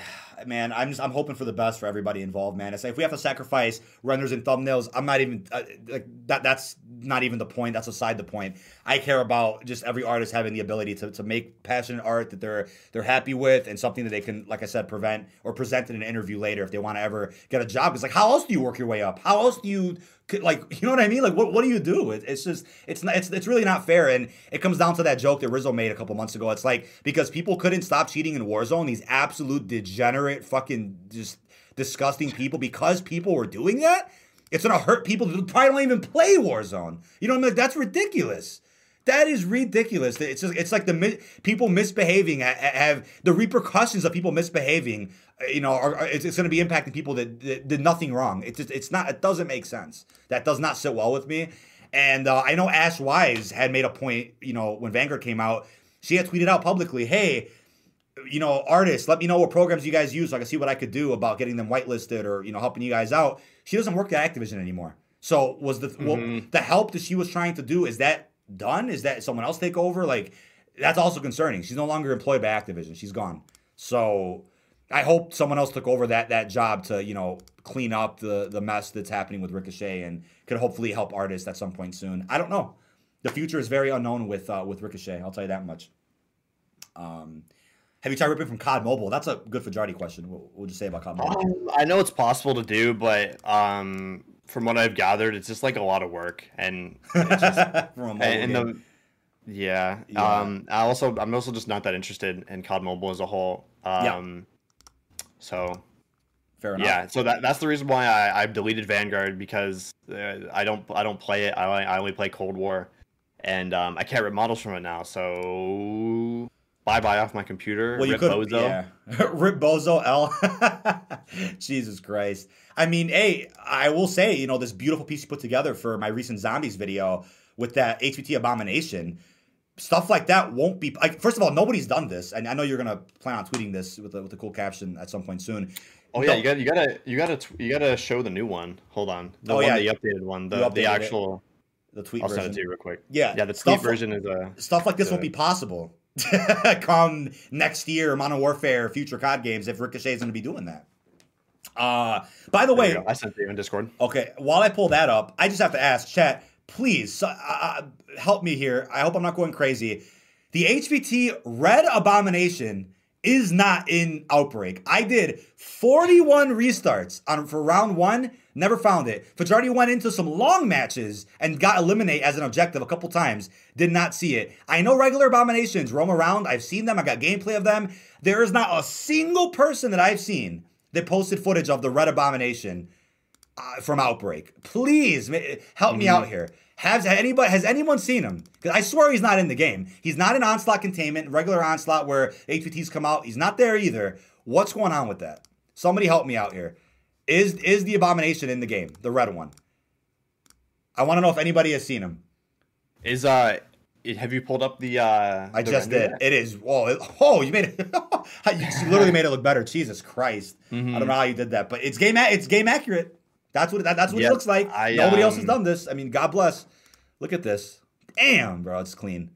Speaker 1: man. I'm just I'm hoping for the best for everybody involved, man. It's like if we have to sacrifice renders and thumbnails, I'm not even uh, like that. That's not even the point. That's aside the point. I care about just every artist having the ability to, to make passionate art that they're they're happy with and something that they can, like I said, prevent or present in an interview later if they want to ever get a job. It's like how else do you work your way up? How else do you like you know what I mean? Like what what do you do? It, it's just it's not it's it's really not fair. And it comes down to that joke that Rizzo made a couple months ago. It's like because people couldn't stop cheating in Warzone, these absolute degenerate fucking just disgusting people because people were doing that. It's gonna hurt people who probably don't even play Warzone. You know what I mean? Like, that's ridiculous. That is ridiculous. It's just, it's like the people misbehaving have the repercussions of people misbehaving. Uh, you know, are, are, it's, it's going to be impacting people that, that, did nothing wrong. It's just, it's not. It doesn't make sense. That does not sit well with me. And uh, I know Ash Wise had made a point. You know, when Vanguard came out, she had tweeted out publicly, "Hey, you know, artists, let me know what programs you guys use so I can see what I could do about getting them whitelisted or you know helping you guys out." She doesn't work at Activision anymore. So was the mm-hmm. well, the help that she was trying to do is that done? Is that someone else take over? Like that's also concerning. She's no longer employed by Activision. She's gone. So I hope someone else took over that that job to you know clean up the the mess that's happening with Ricochet and could hopefully help artists at some point soon. I don't know. The future is very unknown with uh, with Ricochet. I'll tell you that much. Um, have you tried ripping from COD Mobile? That's a good Fajardi question. What would you say about COD Mobile?
Speaker 2: Um, I know it's possible to do, but um, from what I've gathered, it's just like a lot of work, and it's just, and, and the, yeah. yeah. Um, I also I'm also just not that interested in COD Mobile as a whole. Um, yeah. So. Fair enough. Yeah, so that, that's the reason why I, I've deleted Vanguard because uh, I don't I don't play it. I, I only play Cold War, and um, I can't rip models from it now. So bye bye off my computer. Well, you Rip could, Bozo.
Speaker 1: Yeah. Rip Bozo L. Jesus Christ. I mean, hey, I will say, you know, this beautiful piece you put together for my recent zombies video with that HVT abomination. Stuff like that won't be like. First of all, nobody's done this, and I know you're gonna plan on tweeting this with a, with a cool caption at some point soon.
Speaker 2: Oh yeah, you got you gotta you gotta you gotta show the new one. Hold on, the oh, one yeah. the updated one, the the actual.
Speaker 1: It. The tweet.
Speaker 2: I'll
Speaker 1: version.
Speaker 2: send it to you real quick.
Speaker 1: Yeah,
Speaker 2: yeah. The tweet stuff, version is a
Speaker 1: stuff like this won't be possible come next year, Modern Warfare, future COD games, if Ricochet is going to be doing that. Uh, by the way,
Speaker 2: I sent you in Discord.
Speaker 1: Okay, while I pull that up, I just have to ask, chat, please uh, uh, help me here. I hope I'm not going crazy. The HVT Red Abomination is not in Outbreak. I did 41 restarts on for round one, never found it. Fajardi went into some long matches and got eliminate as an objective a couple times, did not see it. I know regular abominations roam around. I've seen them. I got gameplay of them. There is not a single person that I've seen that posted footage of the Red Abomination uh, from Outbreak. Please help mm-hmm. me out here. Has anybody has anyone seen him? Because I swear he's not in the game. He's not in onslaught containment, regular onslaught where HVTs come out. He's not there either. What's going on with that? Somebody help me out here. Is is the abomination in the game, the red one? I want to know if anybody has seen him.
Speaker 2: Is uh have you pulled up the uh
Speaker 1: I the just did. It is oh, it, oh you made it you literally made it look better. Jesus Christ. Mm-hmm. I don't know how you did that, but it's game it's game accurate. That's what that, that's what yep. it looks like. I, Nobody um, else has um, done this. I mean, God bless. Look at this. Damn, bro, it's clean.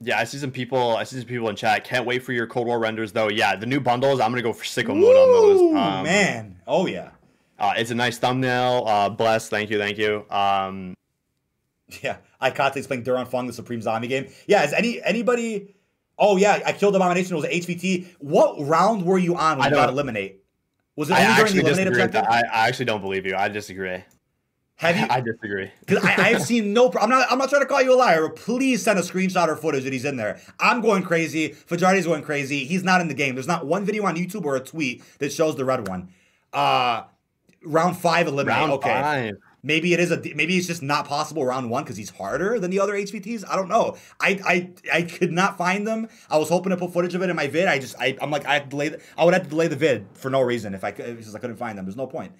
Speaker 2: Yeah, I see some people. I see some people in chat. Can't wait for your Cold War renders, though. Yeah, the new bundles. I'm gonna go for sicko mode on those.
Speaker 1: Um, man, oh yeah.
Speaker 2: Uh, it's a nice thumbnail. Uh, bless. Thank you. Thank you. Um,
Speaker 1: yeah, Ikate's playing Der Anfang, the Supreme Zombie game. Yeah, is any anybody? Oh yeah, I killed Abomination. It was HVT. What round were you on when I you got eliminate?
Speaker 2: Was it only I during the eliminate objective? I, I actually don't believe you. I disagree.
Speaker 1: Have you?
Speaker 2: I disagree.
Speaker 1: Because I, I, have seen no. I'm not. I'm not trying to call you a liar. Please send a screenshot or footage that he's in there. I'm going crazy. Fajardi's going crazy. He's not in the game. There's not one video on YouTube or a tweet that shows the red one. Uh, round five eliminate. Round okay. Five. Maybe it is a. Maybe it's just not possible round one because he's harder than the other HVTs. I don't know. I I I could not find them. I was hoping to put footage of it in my vid. I just I I'm like I delay. The, I would have to delay the vid for no reason if I could because I couldn't find them. There's no point.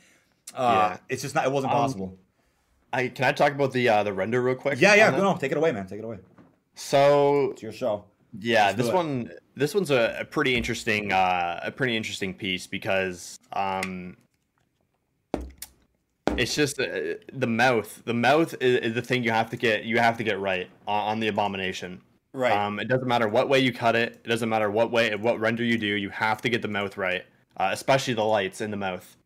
Speaker 1: Uh, yeah. It's just not. It wasn't um, possible.
Speaker 2: I can I talk about the uh, the render real quick?
Speaker 1: Yeah, yeah. No, take it away, man. Take it away.
Speaker 2: So
Speaker 1: it's your show.
Speaker 2: Yeah, Let's this one this one's a, a pretty interesting uh, a pretty interesting piece because um, it's just uh, the mouth. The mouth is, is, the thing you have to get. You have to get right on, on, the abomination.
Speaker 1: Right.
Speaker 2: Um, it doesn't matter what way you cut it. It doesn't matter what way, what render you do. You have to get the mouth right, uh, especially the lights in the mouth.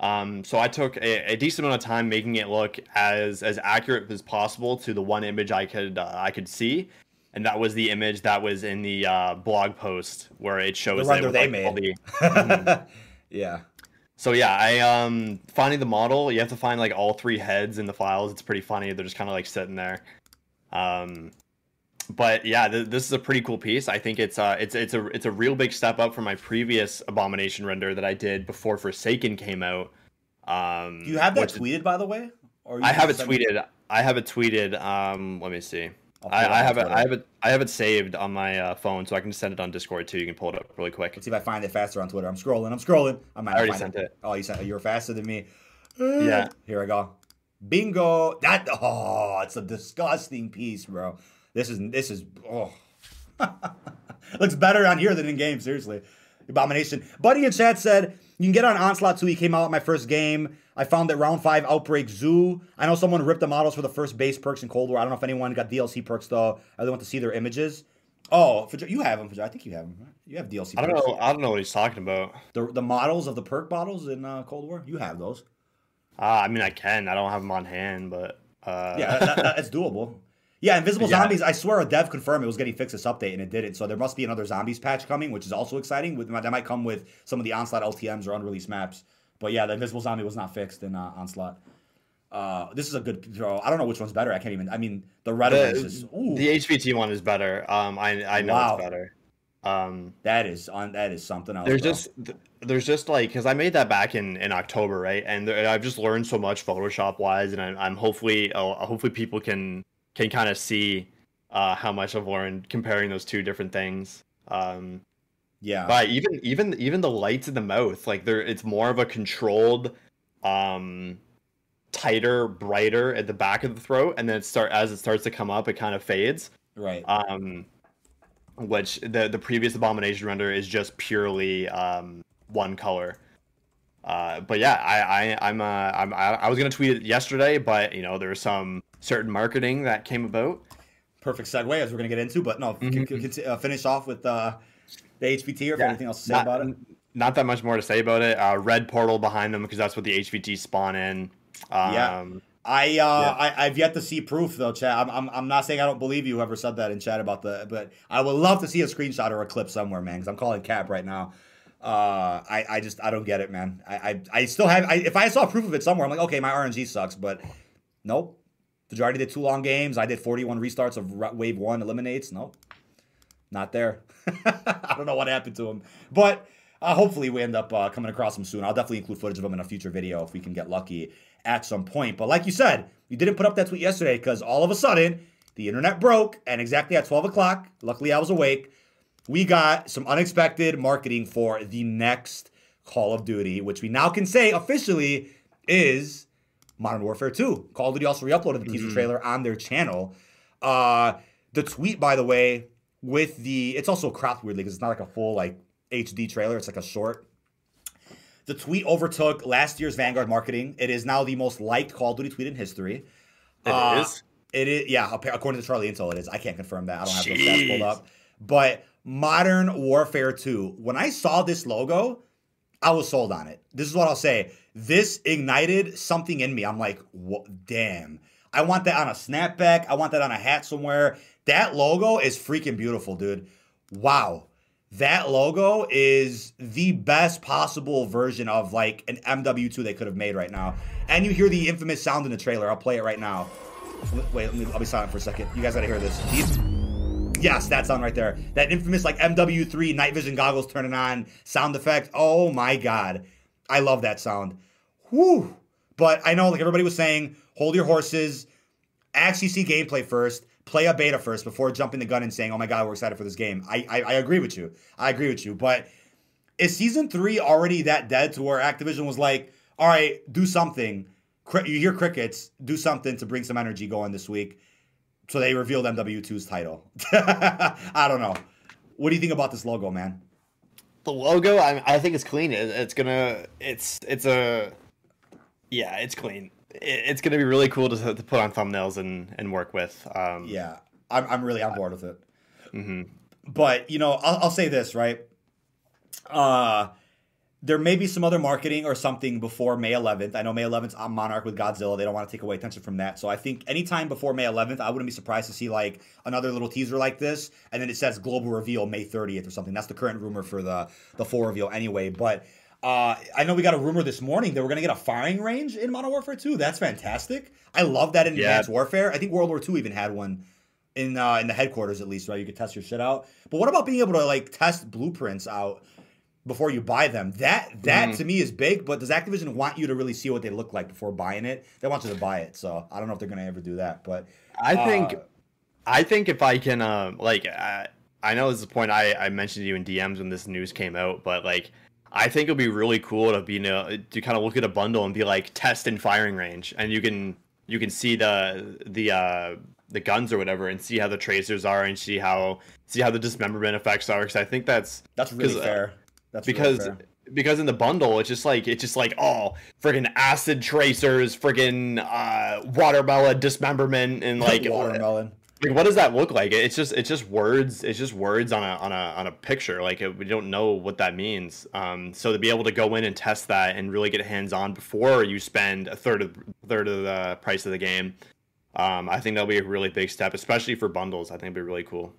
Speaker 2: Um, so I took a, a, decent amount of time making it look as as accurate as possible to the one image I could uh, I could see, and that was the image that was in the uh, blog post where it shows
Speaker 1: the render they like made. The, mm-hmm. yeah.
Speaker 2: So yeah, I um finding the model, you have to find like all three heads in the files. It's pretty funny. They're just kind of like sitting there. Um but yeah, th- this is a pretty cool piece. I think it's uh it's it's a it's a real big step up from my previous abomination render that I did before Forsaken came out. Um
Speaker 1: Do you have that tweeted by the way?
Speaker 2: Or I have it tweeted. I have it tweeted. Um let me see. I, I, have it. I have it. I have it saved on my uh, phone, so I can just send it on Discord too. You can pull it up really quick.
Speaker 1: Let's see if I find it faster on Twitter. I'm scrolling. I'm scrolling. I,
Speaker 2: might I already sent it. it.
Speaker 1: Oh, you sent. You were faster than me.
Speaker 2: Yeah.
Speaker 1: Here I go. Bingo. That. Oh, it's a disgusting piece, bro. This is. This is. Oh. Looks better on here than in game. Seriously. Abomination. Buddy in chat said you can get on Onslaught 2. He came out at my first game. I found that round five Outbreak Zoo. I know someone ripped the models for the first base perks in Cold War. I don't know if anyone got DLC perks though. I really want to see their images. Oh, for, you have them. For, I think you have them. You have DLC.
Speaker 2: I don't know. I don't know what he's talking about.
Speaker 1: The the models of the perk bottles in uh, Cold War. You have those.
Speaker 2: Uh, I mean, I can. I don't have them on hand, but uh...
Speaker 1: yeah, that, that, that's doable. Yeah, Invisible yeah. Zombies. I swear a dev confirmed it was getting fixed this update and it didn't. So there must be another zombies patch coming, which is also exciting. With that might come with some of the onslaught LTM's or unreleased maps. But yeah, the Invisible Zombie was not fixed in uh, onslaught. Uh, this is a good throw. I don't know which one's better. I can't even. I mean, the red the, is
Speaker 2: ooh. the HVT one is better. Um, I I know wow. it's better. Um,
Speaker 1: that is on that is something else.
Speaker 2: There's bro. just there's just like because I made that back in in October, right? And there, I've just learned so much Photoshop wise, and I'm, I'm hopefully uh, hopefully people can can kind of see uh, how much I've learned comparing those two different things. Um,
Speaker 1: yeah,
Speaker 2: but even even even the lights in the mouth, like there, it's more of a controlled, um, tighter, brighter at the back of the throat, and then it start as it starts to come up, it kind of fades.
Speaker 1: Right.
Speaker 2: Um, which the the previous abomination render is just purely um one color. Uh, but yeah, I, I I'm uh I'm I was gonna tweet it yesterday, but you know there was some certain marketing that came about.
Speaker 1: Perfect segue as we're gonna get into, but no, mm-hmm. uh, finish off with uh, the HVT or yeah, anything else to say
Speaker 2: not,
Speaker 1: about it.
Speaker 2: Not that much more to say about it. Uh, red portal behind them because that's what the HVT spawn in. Um,
Speaker 1: yeah. I uh yeah. I, I've yet to see proof though, Chad. I'm, I'm I'm not saying I don't believe you ever said that in chat about the, but I would love to see a screenshot or a clip somewhere, man. Because I'm calling cap right now. Uh, I, I just I don't get it, man. I I, I still have. I, if I saw proof of it somewhere, I'm like, okay, my RNG sucks, but nope. Fajardi did two long games. I did 41 restarts of wave one eliminates. Nope, not there. I don't know what happened to him, but uh, hopefully we end up uh, coming across him soon. I'll definitely include footage of him in a future video if we can get lucky at some point. But like you said, you didn't put up that tweet yesterday because all of a sudden the internet broke, and exactly at 12 o'clock, luckily I was awake we got some unexpected marketing for the next Call of Duty, which we now can say officially is Modern Warfare 2. Call of Duty also re-uploaded the teaser mm-hmm. trailer on their channel. Uh, the tweet, by the way, with the it's also cropped weirdly because it's not like a full like HD trailer. It's like a short. The tweet overtook last year's Vanguard marketing. It is now the most liked Call of Duty tweet in history.
Speaker 2: It uh, is.
Speaker 1: It is. Yeah, according to Charlie Intel, it is. I can't confirm that. I don't have those stats pulled up. But Modern Warfare 2. When I saw this logo, I was sold on it. This is what I'll say. This ignited something in me. I'm like, damn. I want that on a snapback. I want that on a hat somewhere. That logo is freaking beautiful, dude. Wow. That logo is the best possible version of like an MW2 they could have made right now. And you hear the infamous sound in the trailer. I'll play it right now. Wait, let me, I'll be silent for a second. You guys gotta hear this. Yes, that sound right there. That infamous like MW3 night vision goggles turning on sound effect. Oh my god. I love that sound. Whew. But I know like everybody was saying, hold your horses, actually see gameplay first, play a beta first before jumping the gun and saying, oh my god, we're excited for this game. I, I, I agree with you. I agree with you. But is season three already that dead to where Activision was like, all right, do something. You hear crickets, do something to bring some energy going this week so they revealed MW2's title. I don't know. What do you think about this logo, man?
Speaker 2: The logo, I, I think it's clean. It, it's gonna, it's, it's a, yeah, it's clean. It, it's gonna be really cool to, to put on thumbnails and and work with. Um,
Speaker 1: yeah, I'm I'm really on board with it.
Speaker 2: Mm-hmm.
Speaker 1: But you know, I'll, I'll say this right. Uh there may be some other marketing or something before May 11th. I know May 11th on Monarch with Godzilla. They don't want to take away attention from that. So I think anytime before May 11th, I wouldn't be surprised to see like another little teaser like this, and then it says global reveal May 30th or something. That's the current rumor for the the full reveal anyway. But uh, I know we got a rumor this morning that we're gonna get a firing range in Modern Warfare 2. That's fantastic. I love that in yeah. Advanced Warfare. I think World War II even had one in uh, in the headquarters at least, right? You could test your shit out. But what about being able to like test blueprints out? Before you buy them. That that mm. to me is big, but does Activision want you to really see what they look like before buying it? They want you to buy it, so I don't know if they're going to ever do that. But
Speaker 2: I uh, think, I think if I can, uh, like, I, I know this is a point I, I mentioned to you in DMs when this news came out, but like, I think it'd be really cool to be you know, to kind of look at a bundle and be like test and firing range, and you can you can see the the uh, the guns or whatever, and see how the tracers are, and see how see how the dismemberment effects are. Because I think that's
Speaker 1: that's really uh, fair. Uh,
Speaker 2: that's because really because in the bundle it's just like it's just like oh friggin' acid tracers, friggin' uh, watermelon dismemberment, and like
Speaker 1: watermelon.
Speaker 2: like what does that look like? It's just it's just words. It's just words on a on a on a picture. Like we don't know what that means. Um, so to be able to go in and test that and really get hands on before you spend a third of third of the price of the game, um, I think that'll be a really big step, especially for bundles. I think it'd be really cool.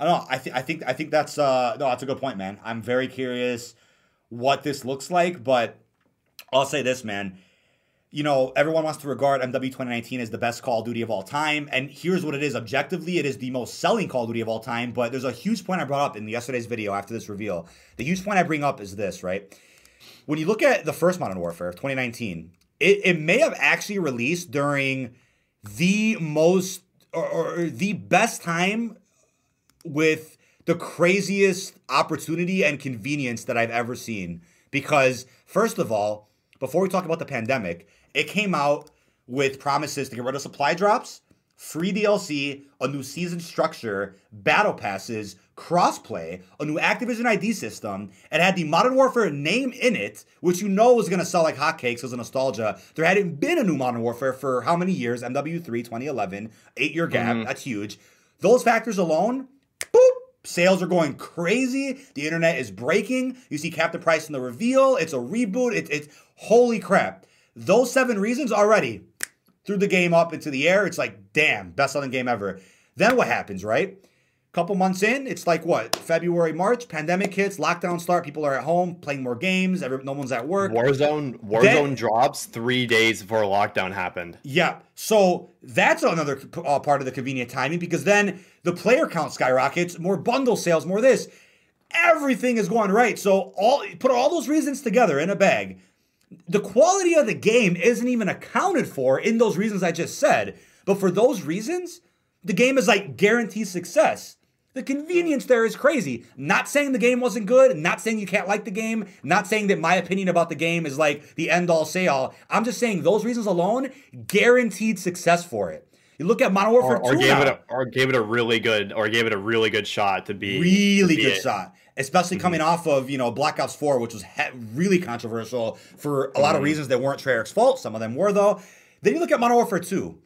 Speaker 1: I don't know. I think I think I think that's uh no, that's a good point, man. I'm very curious what this looks like, but I'll say this, man you know, everyone wants to regard MW 2019 as the best Call of Duty of all time. And here's what it is objectively, it is the most selling Call of Duty of all time. But there's a huge point I brought up in yesterday's video after this reveal. The huge point I bring up is this, right? When you look at the first Modern Warfare 2019, it, it may have actually released during the most or, or the best time with the craziest opportunity and convenience that I've ever seen. Because, first of all, before we talk about the pandemic, it came out with promises to get rid of supply drops, free DLC, a new season structure, battle passes, crossplay, a new Activision ID system, and had the Modern Warfare name in it, which you know was going to sell like hotcakes as a nostalgia. There hadn't been a new Modern Warfare for how many years? MW3 2011, eight year gap. Mm-hmm. That's huge. Those factors alone, boop, sales are going crazy. The internet is breaking. You see Captain Price in the reveal. It's a reboot. It, it's holy crap. Those seven reasons already threw the game up into the air. It's like, damn, best selling game ever. Then what happens, right? Couple months in, it's like what? February, March, pandemic hits, lockdown start, people are at home playing more games, every, no one's at work.
Speaker 2: Warzone Warzone then, drops 3 days before lockdown happened.
Speaker 1: Yeah. So that's another uh, part of the convenient timing because then the player count skyrockets, more bundle sales, more this. Everything is going right. So all put all those reasons together in a bag the quality of the game isn't even accounted for in those reasons I just said. But for those reasons, the game is like guaranteed success. The convenience there is crazy. Not saying the game wasn't good, not saying you can't like the game, not saying that my opinion about the game is like the end all say all. I'm just saying those reasons alone guaranteed success for it. You look at Modern Warfare
Speaker 2: or, or 2 gave now, it a, or gave it a really good or gave it a really good shot to be
Speaker 1: really
Speaker 2: to
Speaker 1: be good it. shot especially mm-hmm. coming off of you know Black Ops 4, which was he- really controversial for a mm-hmm. lot of mm-hmm. reasons that weren't Treyarch's fault. Some of them were though. Then you look at Modern Warfare 2,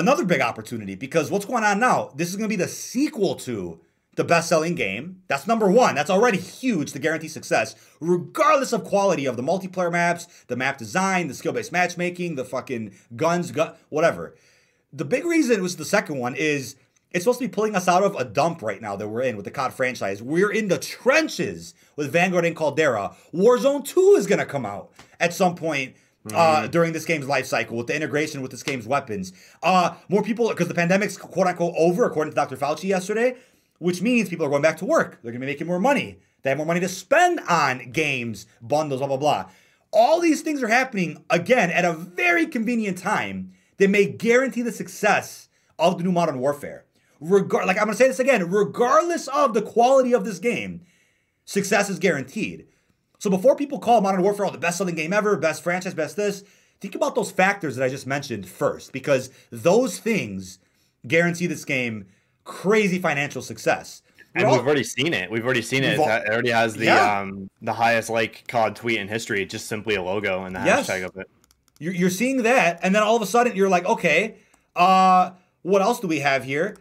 Speaker 1: another big opportunity because what's going on now? This is going to be the sequel to the best-selling game. That's number one. That's already huge to guarantee success, regardless of quality of the multiplayer maps, the map design, the skill-based matchmaking, the fucking guns, gun, whatever. The big reason was the second one is it's supposed to be pulling us out of a dump right now that we're in with the COD franchise. We're in the trenches with Vanguard and Caldera. Warzone 2 is going to come out at some point uh, mm-hmm. during this game's life cycle with the integration with this game's weapons. Uh, more people, because the pandemic's quote unquote over, according to Dr. Fauci yesterday, which means people are going back to work. They're going to be making more money. They have more money to spend on games, bundles, blah, blah, blah. All these things are happening, again, at a very convenient time that may guarantee the success of the new Modern Warfare regard like I'm gonna say this again, regardless of the quality of this game, success is guaranteed. So before people call Modern Warfare oh, the best selling game ever, best franchise, best this, think about those factors that I just mentioned first, because those things guarantee this game crazy financial success.
Speaker 2: and all, we've already seen it. We've already seen it. It already has the yeah. um, the highest like COD tweet in history. Just simply a logo and the yes. hashtag of it.
Speaker 1: You're, you're seeing that, and then all of a sudden you're like, okay, uh, what else do we have here?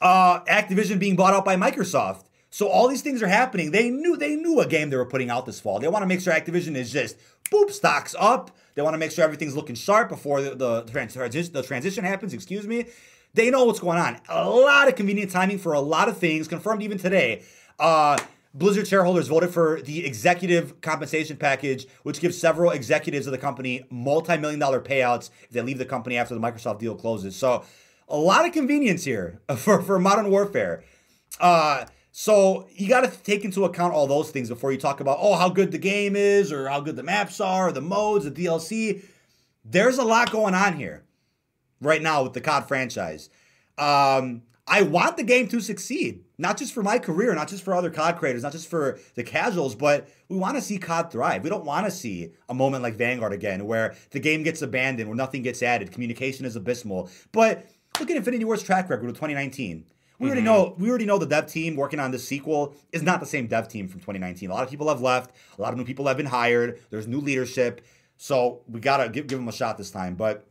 Speaker 1: uh, Activision being bought out by Microsoft. So all these things are happening. They knew they knew a game they were putting out this fall. They want to make sure Activision is just boop stocks up. They want to make sure everything's looking sharp before the the, transition the transition happens. Excuse me. They know what's going on. A lot of convenient timing for a lot of things confirmed even today. Uh, Blizzard shareholders voted for the executive compensation package, which gives several executives of the company multi-million dollar payouts if they leave the company after the Microsoft deal closes. So a lot of convenience here for, for Modern Warfare. Uh, so you got to take into account all those things before you talk about, oh, how good the game is or how good the maps are or the modes, the DLC. There's a lot going on here right now with the COD franchise. Um, I want the game to succeed, not just for my career, not just for other COD creators, not just for the casuals, but we want to see COD thrive. We don't want to see a moment like Vanguard again where the game gets abandoned, where nothing gets added, communication is abysmal. But Look at Infinity Ward's track record with 2019. We already mm-hmm. know we already know the dev team working on this sequel is not the same dev team from 2019. A lot of people have left. A lot of new people have been hired. There's new leadership. So we gotta give, give them a shot this time. But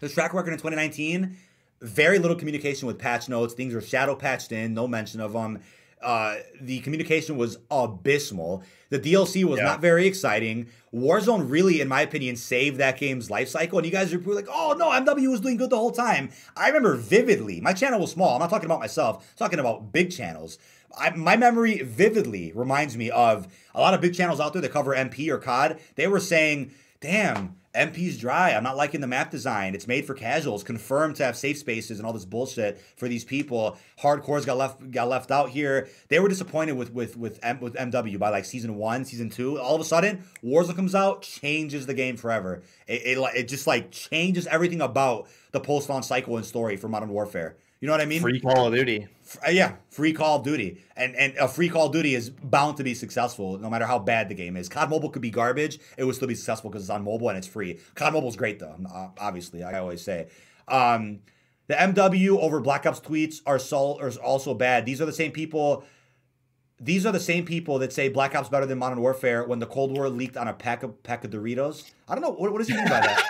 Speaker 1: the track record in 2019, very little communication with patch notes. Things are shadow patched in, no mention of them. Uh, the communication was abysmal. The DLC was yeah. not very exciting. Warzone really, in my opinion, saved that game's life cycle. And you guys are like, oh no, MW was doing good the whole time. I remember vividly, my channel was small. I'm not talking about myself, I'm talking about big channels. I, my memory vividly reminds me of a lot of big channels out there that cover MP or COD. They were saying, damn, MP's dry. I'm not liking the map design. It's made for casuals. Confirmed to have safe spaces and all this bullshit for these people. Hardcores got left got left out here. They were disappointed with with with M, with MW by like season one, season two. All of a sudden, Warzone comes out, changes the game forever. It it, it just like changes everything about the post launch cycle and story for Modern Warfare. You know what I mean?
Speaker 2: Free Call of Duty.
Speaker 1: Uh, yeah, free Call of Duty, and and a free Call of Duty is bound to be successful, no matter how bad the game is. COD Mobile could be garbage; it would still be successful because it's on mobile and it's free. COD Mobile is great though, obviously. I always say. Um, the MW over Black Ops tweets are, so, are also bad. These are the same people. These are the same people that say Black Ops better than Modern Warfare when the Cold War leaked on a pack of pack of Doritos. I don't know what, what does he mean by that.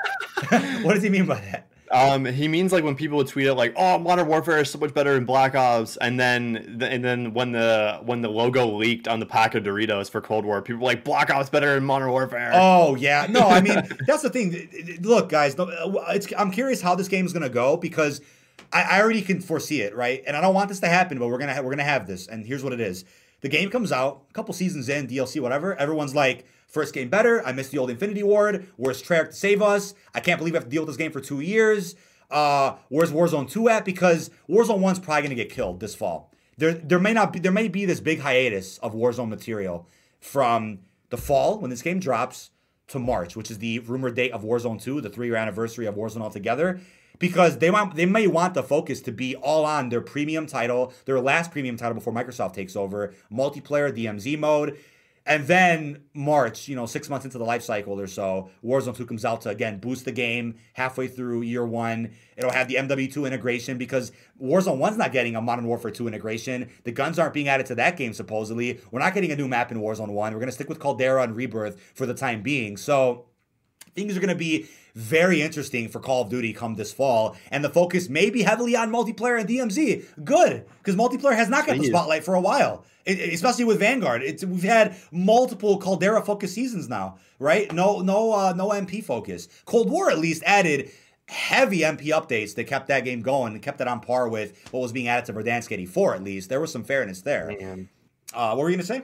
Speaker 1: what does he mean by that?
Speaker 2: Um, he means like when people would tweet it like, "Oh, Modern Warfare is so much better than Black Ops," and then and then when the when the logo leaked on the pack of Doritos for Cold War, people were like, "Black Ops better than Modern Warfare."
Speaker 1: Oh yeah, no, I mean that's the thing. Look, guys, I'm curious how this game is gonna go because I, I already can foresee it, right? And I don't want this to happen, but we're gonna ha- we're gonna have this, and here's what it is: the game comes out, a couple seasons in, DLC, whatever. Everyone's like First game better. I missed the old Infinity Ward. Where's Treyarch to save us? I can't believe I have to deal with this game for two years. Uh, where's Warzone 2 at? Because Warzone 1's probably gonna get killed this fall. There, there may not be there may be this big hiatus of Warzone material from the fall when this game drops to March, which is the rumored date of Warzone 2, the three-year anniversary of Warzone altogether. Because they want they may want the focus to be all on their premium title, their last premium title before Microsoft takes over, multiplayer, DMZ mode. And then March, you know, six months into the life cycle or so, Warzone 2 comes out to again boost the game halfway through year one. It'll have the MW2 integration because Warzone 1's not getting a Modern Warfare 2 integration. The guns aren't being added to that game, supposedly. We're not getting a new map in Warzone 1. We're going to stick with Caldera and Rebirth for the time being. So things are going to be very interesting for Call of Duty come this fall. And the focus may be heavily on multiplayer and DMZ. Good, because multiplayer has not got the spotlight for a while, it, especially with Vanguard. It's, we've had multiple Caldera focused seasons now, right? No, no, uh, no MP focus. Cold War at least added heavy MP updates that kept that game going and kept it on par with what was being added to Verdansk 84 at least. There was some fairness there. Uh, what were you going to say?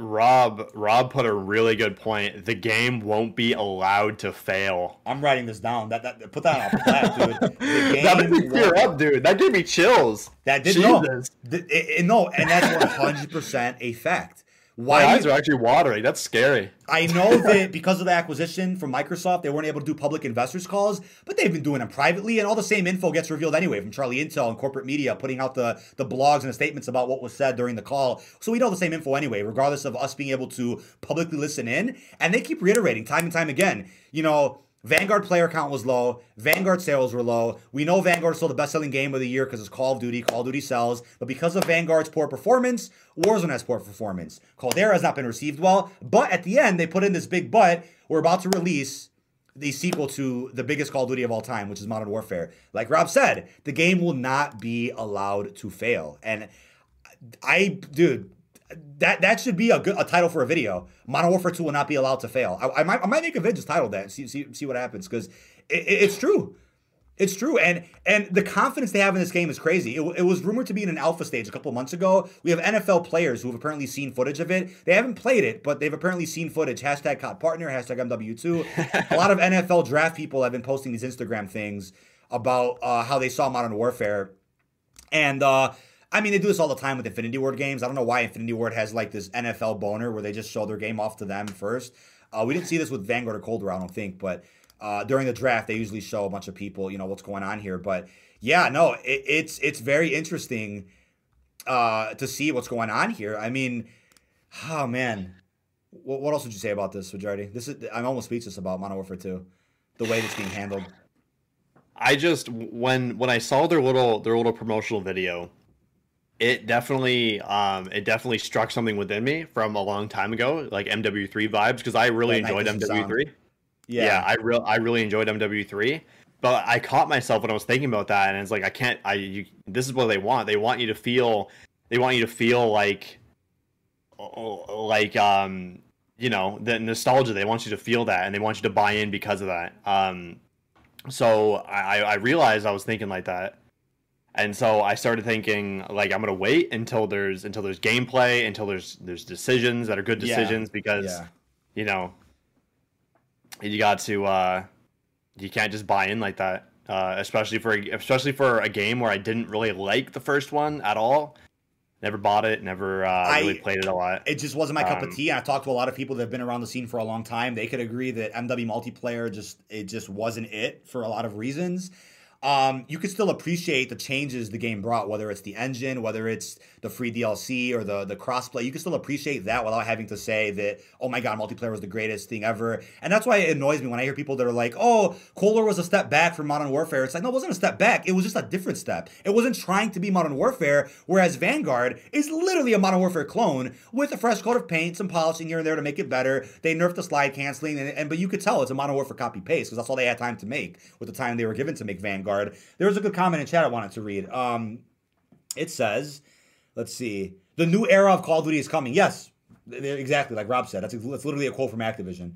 Speaker 2: Rob Rob put a really good point. The game won't be allowed to fail.
Speaker 1: I'm writing this down. That, that put that on a flat, dude.
Speaker 2: that made me tear up, dude. That gave me chills.
Speaker 1: That did no, it, it, no, and that's 100 percent a fact.
Speaker 2: Why My eyes are actually watering. That's scary.
Speaker 1: I know that because of the acquisition from Microsoft, they weren't able to do public investors calls, but they've been doing them privately, and all the same info gets revealed anyway from Charlie Intel and corporate media putting out the, the blogs and the statements about what was said during the call. So we know the same info anyway, regardless of us being able to publicly listen in. And they keep reiterating time and time again, you know, Vanguard player count was low. Vanguard sales were low. We know Vanguard is still the best selling game of the year because it's Call of Duty. Call of Duty sells. But because of Vanguard's poor performance, Warzone has poor performance. Caldera has not been received well. But at the end, they put in this big but. We're about to release the sequel to the biggest Call of Duty of all time, which is Modern Warfare. Like Rob said, the game will not be allowed to fail. And I, dude, that that should be a good a title for a video. Modern Warfare 2 will not be allowed to fail. I, I might I might make a video just titled that. See see see what happens because it, it's true. It's true, and and the confidence they have in this game is crazy. It, it was rumored to be in an alpha stage a couple months ago. We have NFL players who have apparently seen footage of it. They haven't played it, but they've apparently seen footage. Hashtag COD partner. Hashtag MW2. a lot of NFL draft people have been posting these Instagram things about uh, how they saw Modern Warfare, and uh, I mean, they do this all the time with Infinity Ward games. I don't know why Infinity Ward has like this NFL boner where they just show their game off to them first. Uh, we didn't see this with Vanguard or Cold War, I don't think, but uh, during the draft, they usually show a bunch of people, you know, what's going on here. But yeah, no, it, it's it's very interesting uh, to see what's going on here. I mean, oh man, what, what else would you say about this, Fajardi? This is I'm almost speechless about Modern Warfare 2, the way it's being handled.
Speaker 2: I just when when I saw their little their little promotional video, it definitely um it definitely struck something within me from a long time ago like mw3 vibes because i really enjoyed mw3 yeah. yeah i real i really enjoyed mw3 but I caught myself when I was thinking about that, and it's like I can't. I you, this is what they want. They want you to feel. They want you to feel like, like um, you know, the nostalgia. They want you to feel that, and they want you to buy in because of that. Um, so I I realized I was thinking like that, and so I started thinking like I'm gonna wait until there's until there's gameplay, until there's there's decisions that are good decisions yeah. because yeah. you know you got to. uh you can't just buy in like that. Uh, especially for especially for a game where I didn't really like the first one at all. Never bought it. Never uh, I, really played it a lot.
Speaker 1: It just wasn't my um, cup of um, tea. I talked to a lot of people that have been around the scene for a long time. They could agree that MW multiplayer just it just wasn't it for a lot of reasons um, you could still appreciate the changes the game brought, whether it's the engine, whether it's the free DLC or the the crossplay. You can still appreciate that without having to say that, oh my god, multiplayer was the greatest thing ever. And that's why it annoys me when I hear people that are like, oh, Cold War was a step back from Modern Warfare. It's like, no, it wasn't a step back. It was just a different step. It wasn't trying to be Modern Warfare, whereas Vanguard is literally a Modern Warfare clone with a fresh coat of paint, some polishing here and there to make it better. They nerfed the slide canceling, and, and but you could tell it's a Modern Warfare copy paste because that's all they had time to make with the time they were given to make Vanguard. There was a good comment in chat I wanted to read. Um, it says, let's see, the new era of Call of Duty is coming. Yes, exactly like Rob said. That's, that's literally a quote from Activision.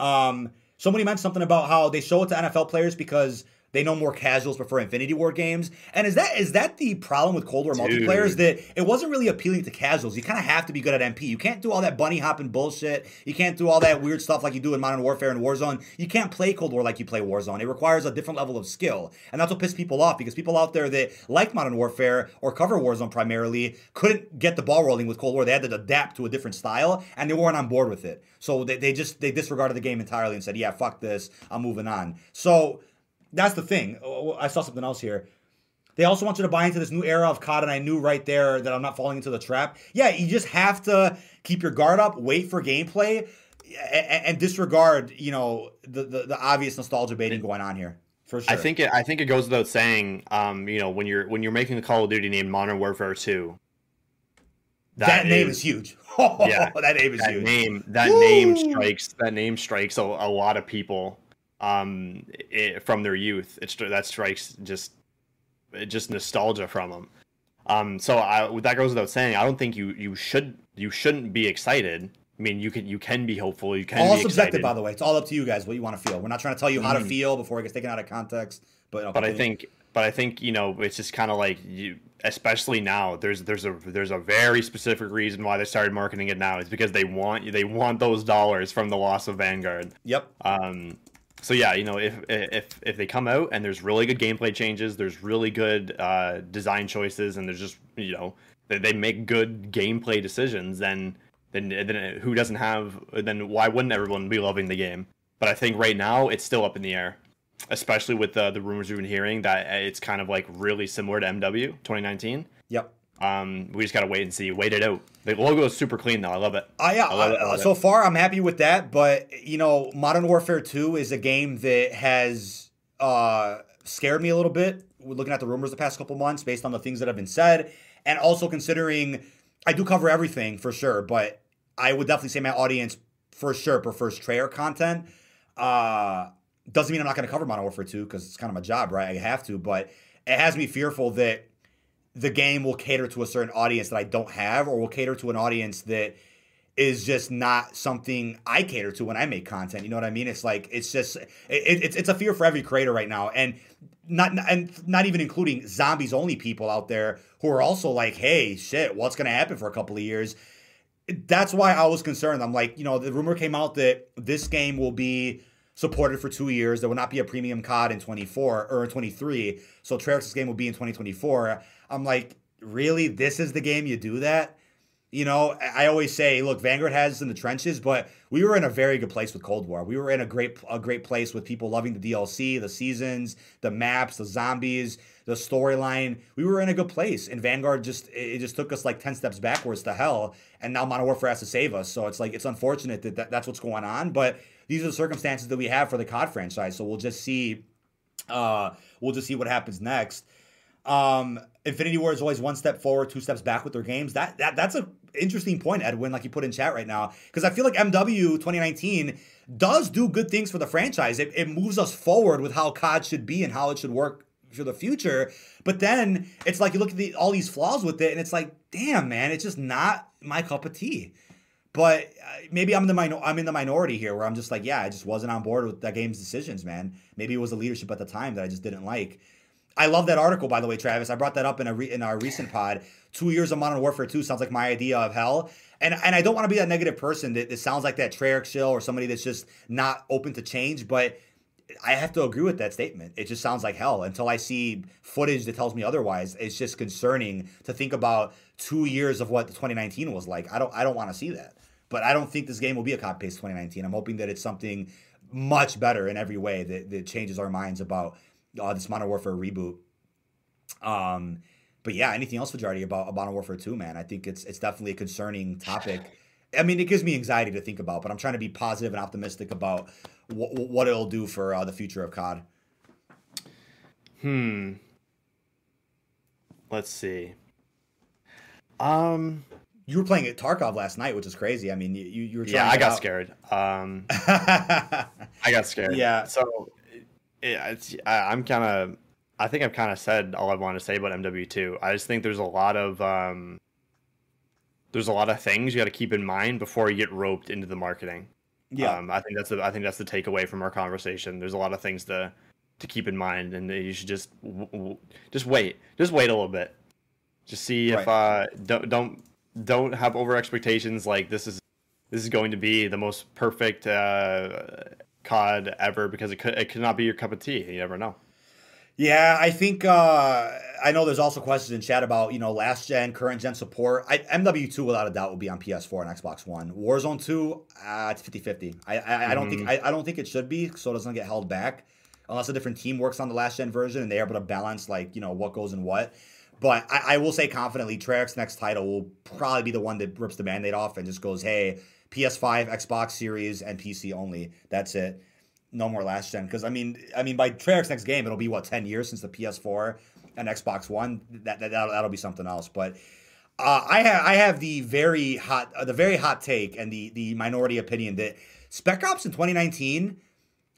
Speaker 1: Um, somebody mentioned something about how they show it to NFL players because they know more casuals prefer Infinity Ward games. And is that is that the problem with Cold War Dude. multiplayer? Is that it wasn't really appealing to casuals. You kind of have to be good at MP. You can't do all that bunny hopping bullshit. You can't do all that weird stuff like you do in Modern Warfare and Warzone. You can't play Cold War like you play Warzone. It requires a different level of skill. And that's what pissed people off because people out there that like Modern Warfare or cover Warzone primarily couldn't get the ball rolling with Cold War. They had to adapt to a different style and they weren't on board with it. So they, they just they disregarded the game entirely and said, yeah, fuck this. I'm moving on. So that's the thing. Oh, oh, I saw something else here. They also want you to buy into this new era of COD, and I knew right there that I'm not falling into the trap. Yeah, you just have to keep your guard up, wait for gameplay, and, and disregard, you know, the, the, the obvious nostalgia baiting going on here. For sure.
Speaker 2: I think it. I think it goes without saying. Um, you know, when you're when you're making a Call of Duty named Modern Warfare Two,
Speaker 1: that, that name is, is huge. yeah, that name is
Speaker 2: that
Speaker 1: huge.
Speaker 2: Name that Woo! name strikes that name strikes a, a lot of people um, it, from their youth. It's that strikes just just nostalgia from them. Um, so I, that goes without saying. I don't think you you should you shouldn't be excited. I mean, you can you can be hopeful. You can
Speaker 1: all
Speaker 2: subjective,
Speaker 1: by the way. It's all up to you guys what you want to feel. We're not trying to tell you how mm. to feel before it gets taken out of context. But
Speaker 2: but I think but I think you know it's just kind of like you, especially now. There's there's a there's a very specific reason why they started marketing it now. It's because they want they want those dollars from the loss of Vanguard.
Speaker 1: Yep.
Speaker 2: Um, so yeah, you know, if if if they come out and there's really good gameplay changes, there's really good uh, design choices, and there's just you know they, they make good gameplay decisions, then then then who doesn't have? Then why wouldn't everyone be loving the game? But I think right now it's still up in the air, especially with the the rumors we've been hearing that it's kind of like really similar to MW 2019.
Speaker 1: Yep.
Speaker 2: Um, we just gotta wait and see. Wait it out. The logo is super clean though. I love it.
Speaker 1: Uh, yeah, love it, love so it. far I'm happy with that. But you know, Modern Warfare 2 is a game that has uh, scared me a little bit. looking at the rumors the past couple months, based on the things that have been said, and also considering I do cover everything for sure, but I would definitely say my audience for sure prefers Treyarch content. Uh, doesn't mean I'm not going to cover Modern Warfare 2 because it's kind of my job, right? I have to, but it has me fearful that the game will cater to a certain audience that I don't have, or will cater to an audience that is just not something I cater to when I make content. You know what I mean? It's like it's just it, it's it's a fear for every creator right now, and not and not even including zombies only people out there who are also like, hey, shit, what's gonna happen for a couple of years? That's why I was concerned. I'm like, you know, the rumor came out that this game will be supported for two years. There will not be a premium COD in 24 or 23. So Treyarch's game will be in 2024. I'm like, really? This is the game you do that? You know, I always say, look, Vanguard has in the trenches, but we were in a very good place with Cold War. We were in a great a great place with people loving the DLC, the seasons, the maps, the zombies, the storyline. We were in a good place, and Vanguard just it just took us like ten steps backwards to hell, and now Modern Warfare has to save us. So it's like it's unfortunate that, that that's what's going on, but these are the circumstances that we have for the COD franchise. So we'll just see, uh, we'll just see what happens next. Um, Infinity Ward is always one step forward, two steps back with their games. That that that's a interesting point, Edwin, like you put in chat right now, because I feel like MW 2019 does do good things for the franchise. It, it moves us forward with how COD should be and how it should work for the future. But then it's like you look at the, all these flaws with it, and it's like, damn, man, it's just not my cup of tea. But uh, maybe I'm the minor- I'm in the minority here, where I'm just like, yeah, I just wasn't on board with that game's decisions, man. Maybe it was the leadership at the time that I just didn't like. I love that article, by the way, Travis. I brought that up in a re- in our recent pod. Two years of Modern Warfare 2 sounds like my idea of hell. And and I don't want to be that negative person that, that sounds like that Treyarch shill or somebody that's just not open to change. But I have to agree with that statement. It just sounds like hell until I see footage that tells me otherwise. It's just concerning to think about two years of what 2019 was like. I don't I don't want to see that. But I don't think this game will be a copy paste 2019. I'm hoping that it's something much better in every way that, that changes our minds about uh, this Modern Warfare reboot. Um, but yeah, anything else, Fajardi, about Modern Warfare 2, man? I think it's it's definitely a concerning topic. I mean, it gives me anxiety to think about, but I'm trying to be positive and optimistic about w- what it'll do for uh, the future of COD.
Speaker 2: Hmm. Let's see. Um,
Speaker 1: you were playing at Tarkov last night, which is crazy. I mean, you you were
Speaker 2: yeah. I got out. scared. Um, I got scared.
Speaker 1: Yeah.
Speaker 2: So it, I, I'm kind of. I think I've kind of said all I want to say about MW2. I just think there's a lot of um, there's a lot of things you got to keep in mind before you get roped into the marketing. Yeah, um, I think that's the I think that's the takeaway from our conversation. There's a lot of things to to keep in mind, and you should just just wait, just wait a little bit, just see if right. uh don't don't don't have over expectations. Like this is this is going to be the most perfect uh, COD ever because it could it could not be your cup of tea. You never know.
Speaker 1: Yeah, I think uh, I know there's also questions in chat about you know last gen, current gen support. I, MW2 without a doubt will be on PS4 and Xbox One. Warzone 2, uh, it's 50-50. I, I, mm-hmm. I don't think mm-hmm. I, I, don't think it should be, so it doesn't get held back unless a different team works on the last gen version and they're able to balance like you know what goes in what. But I, I will say confidently, Treyarch's next title will probably be the one that rips the mandate off and just goes, hey, PS5, Xbox Series, and PC only. That's it no more last gen. Because I mean, I mean, by Treyarch's next game, it'll be what ten years since the PS4 and Xbox One. That, that that'll, that'll be something else. But uh, I have I have the very hot uh, the very hot take and the the minority opinion that Spec Ops in 2019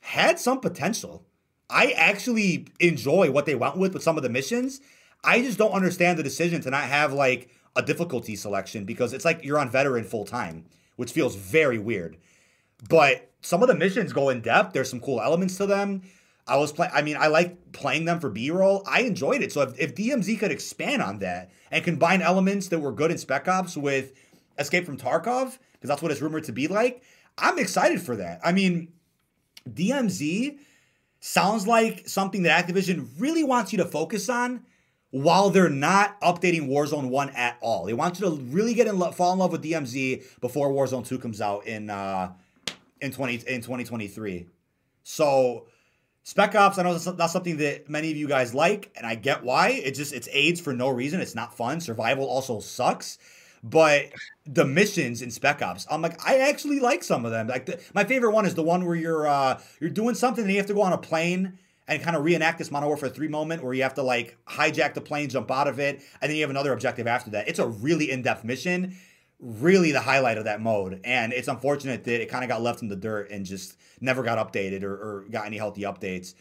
Speaker 1: had some potential. I actually enjoy what they went with with some of the missions. I just don't understand the decision to not have like a difficulty selection because it's like you're on veteran full time, which feels very weird. But some of the missions go in depth. There's some cool elements to them. I was playing. I mean, I like playing them for B roll. I enjoyed it. So if, if DMZ could expand on that and combine elements that were good in Spec Ops with Escape from Tarkov, because that's what it's rumored to be like, I'm excited for that. I mean, DMZ sounds like something that Activision really wants you to focus on while they're not updating Warzone 1 at all. They want you to really get in love, fall in love with DMZ before Warzone 2 comes out in uh, in 20 in 2023. So Spec Ops, I know that's, that's something that many of you guys like, and I get why. It just it's AIDS for no reason. It's not fun. Survival also sucks. But the missions in Spec Ops, I'm like, I actually like some of them. Like the, my favorite one is the one where you're uh, you're doing something and you have to go on a plane and kind of reenact this Modern Warfare 3 moment where you have to like hijack the plane, jump out of it, and then you have another objective after that. It's a really in-depth mission really the highlight of that mode. And it's unfortunate that it kind of got left in the dirt and just never got updated or, or got any healthy updates.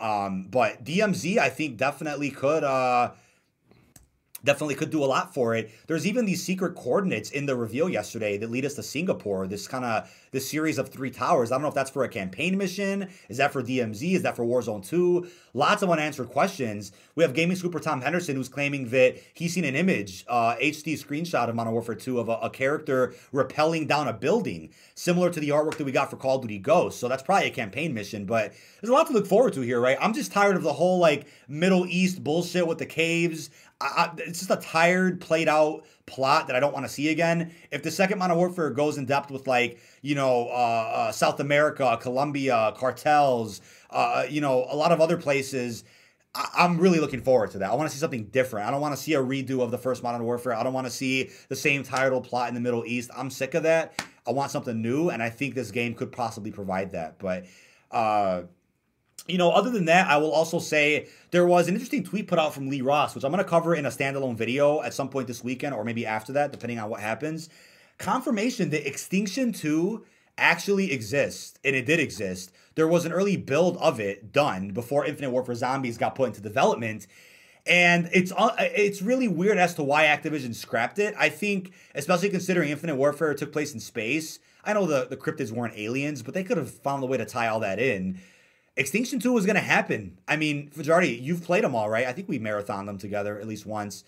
Speaker 1: Um, but DMZ, I think, definitely could. Uh, definitely could do a lot for it. There's even these secret coordinates in the reveal yesterday that lead us to Singapore. This kind of this series of three towers. I don't know if that's for a campaign mission. Is that for DMZ? Is that for Warzone 2? Lots of unanswered questions. We have gaming super Tom Henderson who's claiming that he's seen an image, uh, HD screenshot of Modern Warfare 2 of a, a character rappelling down a building, similar to the artwork that we got for Call of Duty Ghosts. So that's probably a campaign mission, but there's a lot to look forward to here, right? I'm just tired of the whole like Middle East bullshit with the caves. I, it's just a tired, played out plot that I don't want to see again. If the second Modern Warfare goes in depth with like you know uh, uh, South America, Colombia, cartels, uh, you know a lot of other places. I- am really looking forward to that. I want to see something different. I don't want to see a redo of the first Modern Warfare. I don't want to see the same tired old plot in the Middle East. I'm sick of that. I want something new, and I think this game could possibly provide that. But uh, you know, other than that, I will also say there was an interesting tweet put out from Lee Ross, which I'm going to cover in a standalone video at some point this weekend or maybe after that, depending on what happens. Confirmation that Extinction 2 actually exists, and it did exist. There was an early build of it done before Infinite Warfare Zombies got put into development. And it's uh, it's really weird as to why Activision scrapped it. I think, especially considering Infinite Warfare took place in space. I know the, the cryptids weren't aliens, but they could have found a way to tie all that in. Extinction 2 was going to happen. I mean, Fajardi, you've played them all, right? I think we marathoned them together at least once.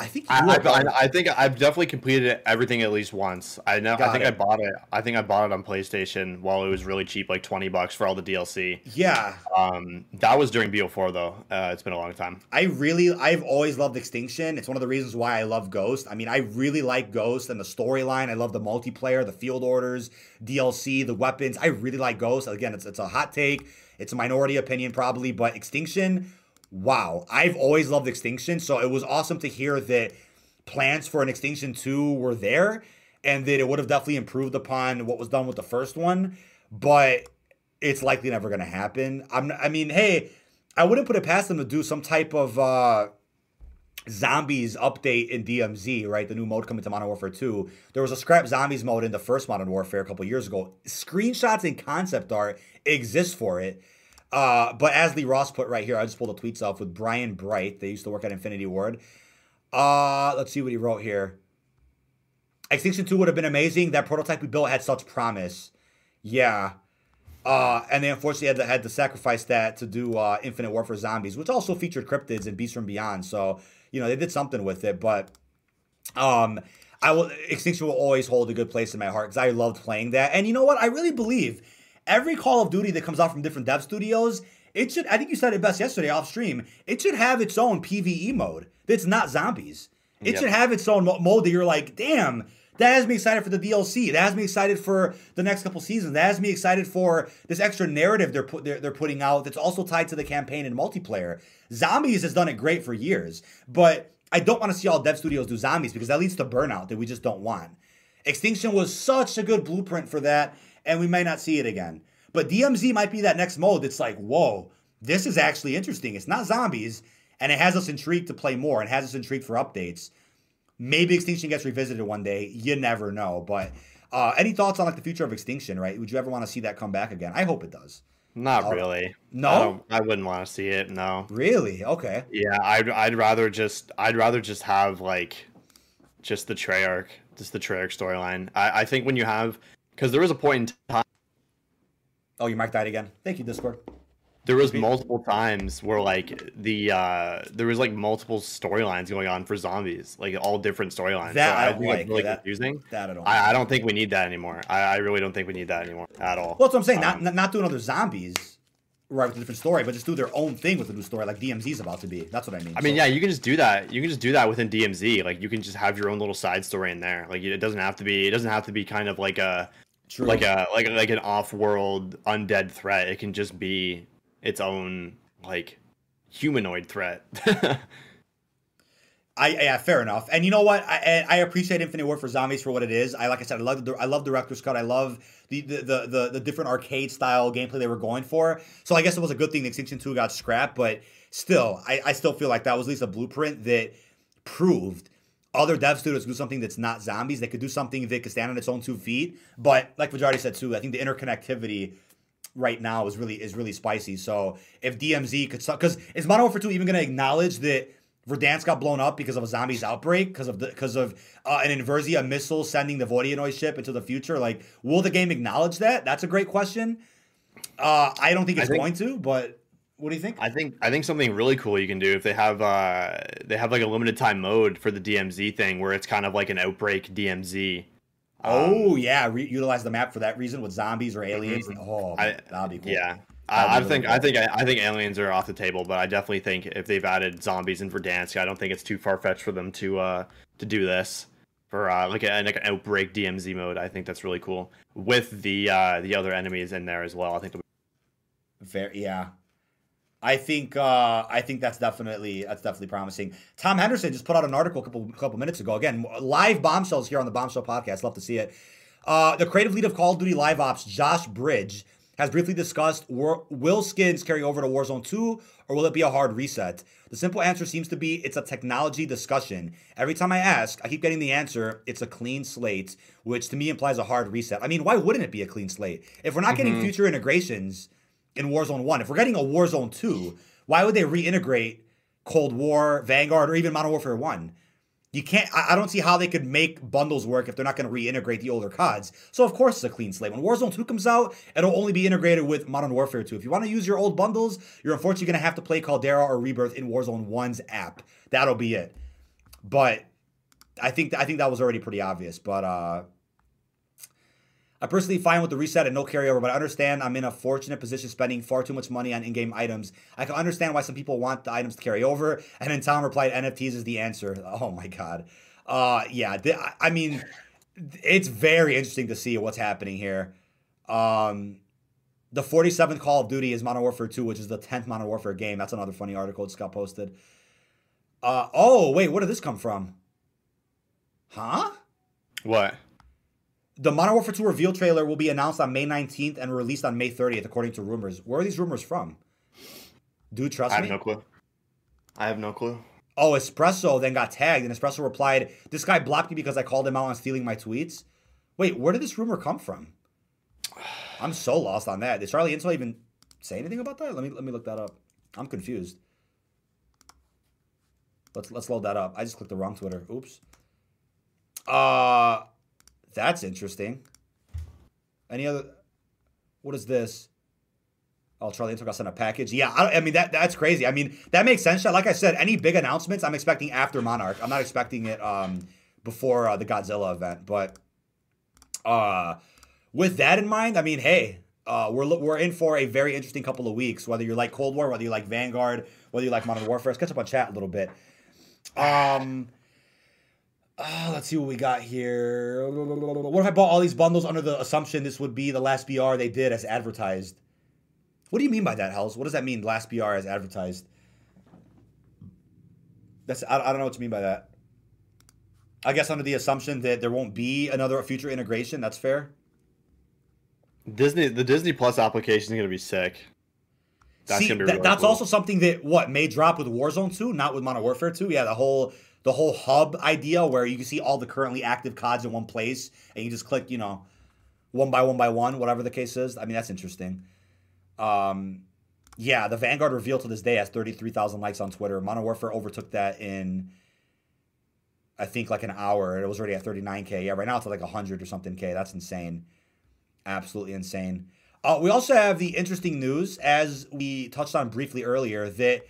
Speaker 1: I think
Speaker 2: I, I, I, think I've definitely completed everything at least once. I know. Got I think it. I bought it. I think I bought it on PlayStation while it was really cheap, like twenty bucks for all the DLC.
Speaker 1: Yeah.
Speaker 2: Um, that was during BO4 though. Uh, it's been a long time.
Speaker 1: I really, I've always loved Extinction. It's one of the reasons why I love Ghost. I mean, I really like Ghost and the storyline. I love the multiplayer, the field orders, DLC, the weapons. I really like Ghost. Again, it's it's a hot take. It's a minority opinion probably, but Extinction wow, I've always loved Extinction. So it was awesome to hear that plans for an Extinction 2 were there and that it would have definitely improved upon what was done with the first one. But it's likely never going to happen. I'm, I mean, hey, I wouldn't put it past them to do some type of uh, zombies update in DMZ, right? The new mode coming to Modern Warfare 2. There was a scrap zombies mode in the first Modern Warfare a couple years ago. Screenshots and concept art exist for it. Uh, but as Lee Ross put right here, I just pulled the tweets off with Brian Bright. They used to work at Infinity Ward. Uh, let's see what he wrote here. Extinction 2 would have been amazing. That prototype we built had such promise. Yeah. Uh, and they unfortunately had to, had to sacrifice that to do uh, Infinite Warfare Zombies, which also featured cryptids and Beasts from Beyond. So, you know, they did something with it. But um, I will Extinction will always hold a good place in my heart because I loved playing that. And you know what? I really believe – every Call of Duty that comes out from different dev studios, it should. I think you said it best yesterday off stream. It should have its own PVE mode. That's not zombies. It yep. should have its own mode that you're like, damn. That has me excited for the DLC. That has me excited for the next couple seasons. That has me excited for this extra narrative they're put they're, they're putting out that's also tied to the campaign and multiplayer. Zombies has done it great for years, but I don't want to see all dev studios do zombies because that leads to burnout that we just don't want. Extinction was such a good blueprint for that, and we may not see it again. But DMZ might be that next mode that's like, whoa, this is actually interesting. It's not zombies, and it has us intrigued to play more and has us intrigued for updates. Maybe Extinction gets revisited one day. You never know. But uh, any thoughts on like the future of Extinction? Right? Would you ever want to see that come back again? I hope it does.
Speaker 2: Not uh, really.
Speaker 1: No,
Speaker 2: I, I, wouldn't want to see it. No.
Speaker 1: Really? Okay.
Speaker 2: Yeah, I'd I'd rather just I'd rather just have like just the Treyarch, just the Treyarch storyline. I, I think when you have because there was a point in time
Speaker 1: Oh, you mic died again. Thank you, Discord.
Speaker 2: There was multiple times where like the uh there was like multiple storylines going on for zombies, like all different storylines.
Speaker 1: That so I, I don't like.
Speaker 2: really
Speaker 1: that,
Speaker 2: confusing.
Speaker 1: That I don't.
Speaker 2: I, I, don't think we need that anymore. I, I, really don't think we need that anymore at all.
Speaker 1: Well, that's what I'm saying. Um, not not doing other zombies, right, with a different story, but just do their own thing with a new story, like DMZ's about to be. That's what I mean.
Speaker 2: I mean, yeah, you can just do that. You can just do that within DMZ. Like you can just have your own little side story in there. Like it doesn't have to be. It doesn't have to be kind of like a True. like a like like an off-world undead threat. It can just be its own like humanoid threat.
Speaker 1: I yeah, fair enough. And you know what? I I appreciate Infinite for Zombies for what it is. I like I said, I love the I love Director's Cut. I love the the, the the the different arcade style gameplay they were going for. So I guess it was a good thing Extinction Two got scrapped, but still, I I still feel like that was at least a blueprint that proved other dev studios do something that's not zombies. They could do something that could stand on its own two feet. But like Fajardi said too, I think the interconnectivity right now is really is really spicy. So if DMZ could, suck because is Modern Warfare Two even going to acknowledge that Verdansk got blown up because of a zombies outbreak because of the because of uh, an Inversia missile sending the Voronoi ship into the future? Like, will the game acknowledge that? That's a great question. Uh, I don't think it's think, going to, but what do you think?
Speaker 2: I think I think something really cool you can do if they have uh they have like a limited time mode for the DMZ thing where it's kind of like an outbreak DMZ.
Speaker 1: Oh um, yeah, Re- utilize the map for that reason with zombies or aliens. Mm-hmm. Oh, I, that'd be cool.
Speaker 2: Yeah, I, I think cool. I think I think aliens are off the table, but I definitely think if they've added zombies in Verdansk, I don't think it's too far fetched for them to uh to do this for uh like, a, like an outbreak DMZ mode. I think that's really cool with the uh the other enemies in there as well. I think.
Speaker 1: Very yeah, I think uh, I think that's definitely that's definitely promising. Tom Henderson just put out an article a couple couple minutes ago. Again, live bombshells here on the Bombshell podcast. Love to see it. Uh, the creative lead of Call of Duty Live Ops, Josh Bridge, has briefly discussed will skins carry over to Warzone 2 or will it be a hard reset? The simple answer seems to be it's a technology discussion. Every time I ask, I keep getting the answer it's a clean slate, which to me implies a hard reset. I mean, why wouldn't it be a clean slate? If we're not mm-hmm. getting future integrations in Warzone 1, if we're getting a Warzone 2, why would they reintegrate Cold War, Vanguard, or even Modern Warfare 1? You can't. I, don't see how they could make bundles work if they're not going to reintegrate the older CODs. So of course it's a clean slate. When Warzone 2 comes out, it'll only be integrated with Modern Warfare 2. If you want to use your old bundles, you're unfortunately going to have to play Caldera or Rebirth in Warzone 1's app. That'll be it. But I think I think that was already pretty obvious. But uh, I personally fine with the reset and no carryover, but I understand I'm in a fortunate position spending far too much money on in-game items. I can understand why some people want the items to carry over. And then Tom replied, NFTs is the answer. Oh my god. Uh, yeah. Th- I mean, it's very interesting to see what's happening here. Um, the 47th Call of Duty is Modern Warfare 2, which is the 10th Modern Warfare game. That's another funny article that got posted. Uh, oh, wait, where did this come from? Huh?
Speaker 2: What?
Speaker 1: The Modern Warfare 2 reveal trailer will be announced on May 19th and released on May 30th, according to rumors. Where are these rumors from? Dude, trust
Speaker 2: me.
Speaker 1: I
Speaker 2: have no clue. I have no clue.
Speaker 1: Oh, Espresso then got tagged, and Espresso replied, This guy blocked me because I called him out on stealing my tweets. Wait, where did this rumor come from? I'm so lost on that. Did Charlie Intel even say anything about that? Let me let me look that up. I'm confused. Let's let's load that up. I just clicked the wrong Twitter. Oops. Uh that's interesting. Any other? What is this? Oh, Charlie Intel got sent a package. Yeah, I, I, mean that that's crazy. I mean that makes sense. Like I said, any big announcements, I'm expecting after Monarch. I'm not expecting it um, before uh, the Godzilla event. But uh, with that in mind, I mean, hey, uh, we're we're in for a very interesting couple of weeks. Whether you like Cold War, whether you like Vanguard, whether you like Modern Warfare, let's catch up on chat a little bit. Um, uh, let's see what we got here. What if I bought all these bundles under the assumption this would be the last BR they did as advertised? What do you mean by that, Hells? What does that mean, last BR as advertised? That's I, I don't know what you mean by that. I guess under the assumption that there won't be another future integration. That's fair.
Speaker 2: Disney, the Disney Plus application is going to be sick.
Speaker 1: That's See, that, that's cool. also something that what may drop with Warzone 2, not with Modern Warfare 2. Yeah, the whole the whole hub idea where you can see all the currently active CODs in one place and you just click, you know, one by one by one, whatever the case is. I mean, that's interesting. Um, yeah, the Vanguard reveal to this day has 33,000 likes on Twitter. Modern Warfare overtook that in, I think, like an hour. It was already at 39K. Yeah, right now it's like 100 or something K. That's insane. Absolutely insane. Uh, we also have the interesting news, as we touched on briefly earlier, that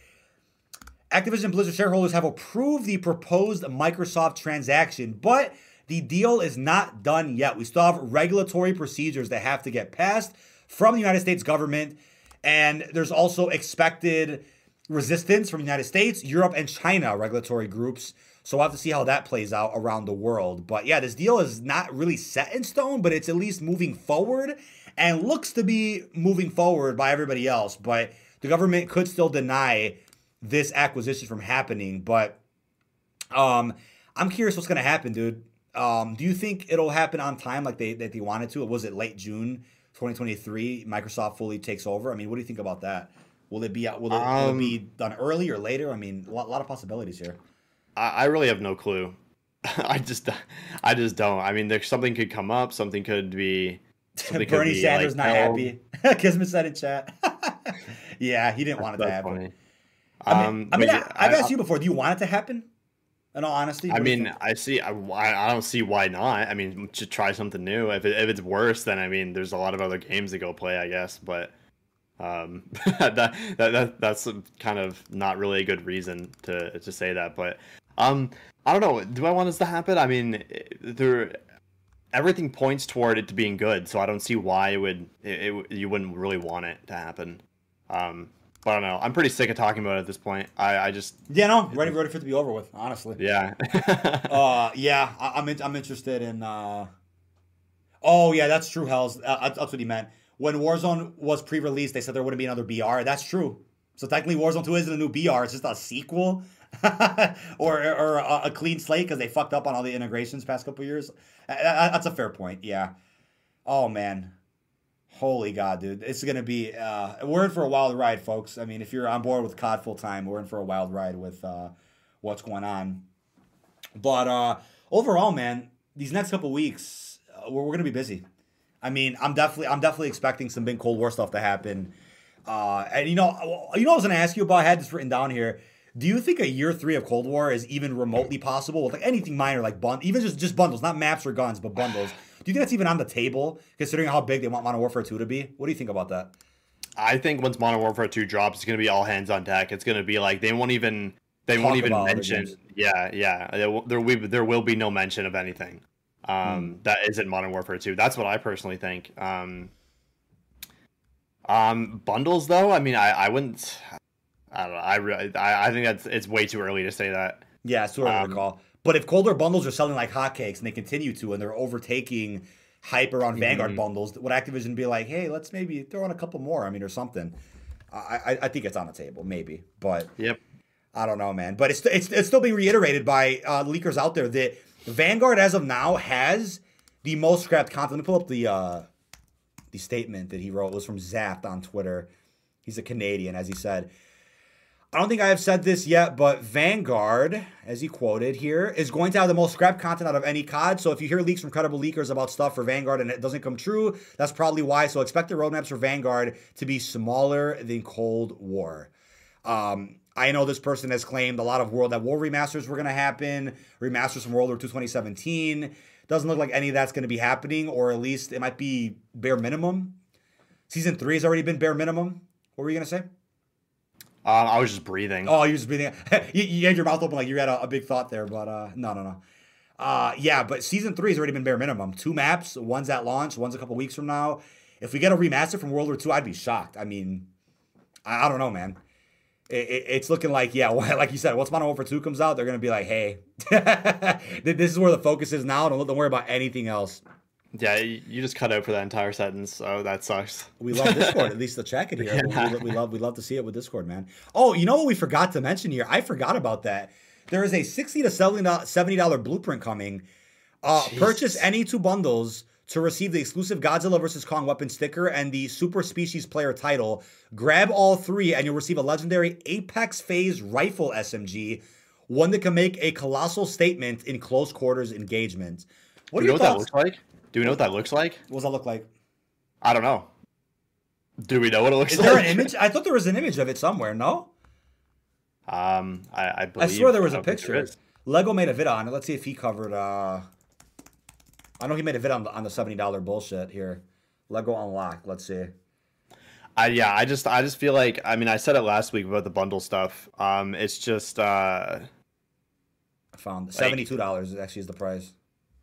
Speaker 1: Activision Blizzard shareholders have approved the proposed Microsoft transaction, but the deal is not done yet. We still have regulatory procedures that have to get passed from the United States government, and there's also expected resistance from the United States, Europe, and China regulatory groups. So we'll have to see how that plays out around the world. But yeah, this deal is not really set in stone, but it's at least moving forward and looks to be moving forward by everybody else. But the government could still deny this acquisition from happening. But um, I'm curious what's gonna happen, dude. Um, do you think it'll happen on time like they that they wanted to? Or Was it late June 2023? Microsoft fully takes over. I mean, what do you think about that? Will it be will it, um, will it be um, done early or later? I mean, a lot, a lot of possibilities here.
Speaker 2: I, I really have no clue. I just I just don't. I mean, there's something could come up. Something could be.
Speaker 1: Something Bernie could be, Sanders like, not held. happy. Kismet said in chat. yeah, he didn't want it to happen. Funny. I mean, um, I mean, I, have asked you before. Do you want it to happen? In all honesty,
Speaker 2: I mean, I see. I, I don't see why not. I mean, to try something new. If, it, if it's worse, then I mean, there's a lot of other games to go play, I guess. But um, that, that that that's kind of not really a good reason to to say that. But um, I don't know. Do I want this to happen? I mean, there everything points toward it to being good, so I don't see why it would it, it, you wouldn't really want it to happen. Um, but I don't know. I'm pretty sick of talking about it at this point. I, I just
Speaker 1: yeah, no, ready, ready for it to be over with. Honestly,
Speaker 2: yeah,
Speaker 1: uh, yeah. I, am in, I'm interested in. Uh... Oh yeah, that's true. Hell's uh, that's what he meant. When Warzone was pre-released, they said there wouldn't be another BR. That's true. So technically, Warzone 2 isn't a new BR. It's just a sequel, or or a, a clean slate because they fucked up on all the integrations past couple years. That's a fair point. Yeah. Oh man. Holy God, dude. It's going to be, uh, we're in for a wild ride, folks. I mean, if you're on board with COD full time, we're in for a wild ride with uh, what's going on. But uh, overall, man, these next couple weeks, uh, we're, we're going to be busy. I mean, I'm definitely, I'm definitely expecting some big Cold War stuff to happen. Uh, and you know, you know, I was going to ask you about. I had this written down here. Do you think a year three of Cold War is even remotely possible with like anything minor, like bun- even just just bundles, not maps or guns, but bundles? Do you think that's even on the table, considering how big they want Modern Warfare 2 to be? What do you think about that?
Speaker 2: I think once Modern Warfare 2 drops, it's going to be all hands on deck. It's going to be like they won't even they Talk won't even mention. Yeah, yeah. There will, there will, be no mention of anything um, hmm. that isn't Modern Warfare 2. That's what I personally think. Um, um, bundles though, I mean, I, I wouldn't. I don't know. I really, I, I think that's it's way too early to say that.
Speaker 1: Yeah, it's too early um, to call. But if Cold War bundles are selling like hotcakes and they continue to, and they're overtaking hype around mm-hmm. Vanguard bundles, would Activision be like, hey, let's maybe throw in a couple more? I mean, or something. I, I, I think it's on the table, maybe. But
Speaker 2: yep.
Speaker 1: I don't know, man. But it's it's, it's still being reiterated by uh, leakers out there that Vanguard, as of now, has the most scrapped content. Let me pull up the uh, the statement that he wrote. It was from Zapped on Twitter. He's a Canadian, as he said. I don't think I have said this yet, but Vanguard, as he quoted here, is going to have the most scrap content out of any COD. So if you hear leaks from credible leakers about stuff for Vanguard and it doesn't come true, that's probably why. So expect the roadmaps for Vanguard to be smaller than Cold War. Um, I know this person has claimed a lot of World at War remasters were going to happen, remasters from World War II 2017. Doesn't look like any of that's going to be happening, or at least it might be bare minimum. Season three has already been bare minimum. What were you going to say?
Speaker 2: Uh, I was just breathing.
Speaker 1: Oh, you were just breathing. you, you, had your mouth open like you had a, a big thought there, but uh, no, no, no. Uh, yeah, but season three has already been bare minimum. Two maps, one's at launch, one's a couple weeks from now. If we get a remaster from World War II, I'd be shocked. I mean, I, I don't know, man it, it, it's looking like yeah, like you said, once Modern Warfare Two comes out, they're gonna be like, hey, this is where the focus is now. Don't, don't worry about anything else.
Speaker 2: Yeah, you just cut out for that entire sentence, Oh, that sucks.
Speaker 1: We love Discord, at least the check it here. Yeah. We, we, love we love to see it with Discord, man. Oh, you know what we forgot to mention here? I forgot about that. There is a sixty to seventy dollar blueprint coming. Uh, purchase any two bundles to receive the exclusive Godzilla vs. Kong weapon sticker and the Super Species player title. Grab all three and you'll receive a legendary Apex Phase rifle SMG, one that can make a colossal statement in close quarters engagement.
Speaker 2: What do, you know thoughts? what that looks like? Do we know what that looks like?
Speaker 1: What does that look like?
Speaker 2: I don't know. Do we know what it looks
Speaker 1: Is
Speaker 2: like?
Speaker 1: Is there an image? I thought there was an image of it somewhere. No.
Speaker 2: Um, I, I believe.
Speaker 1: I swear there was a picture. Lego made a vid on it. Let's see if he covered. uh I know he made a vid on the on the seventy dollar bullshit here. Lego unlock. Let's see.
Speaker 2: I yeah, I just I just feel like I mean I said it last week about the bundle stuff. Um, it's just uh,
Speaker 1: I found seventy two dollars like, actually is the price.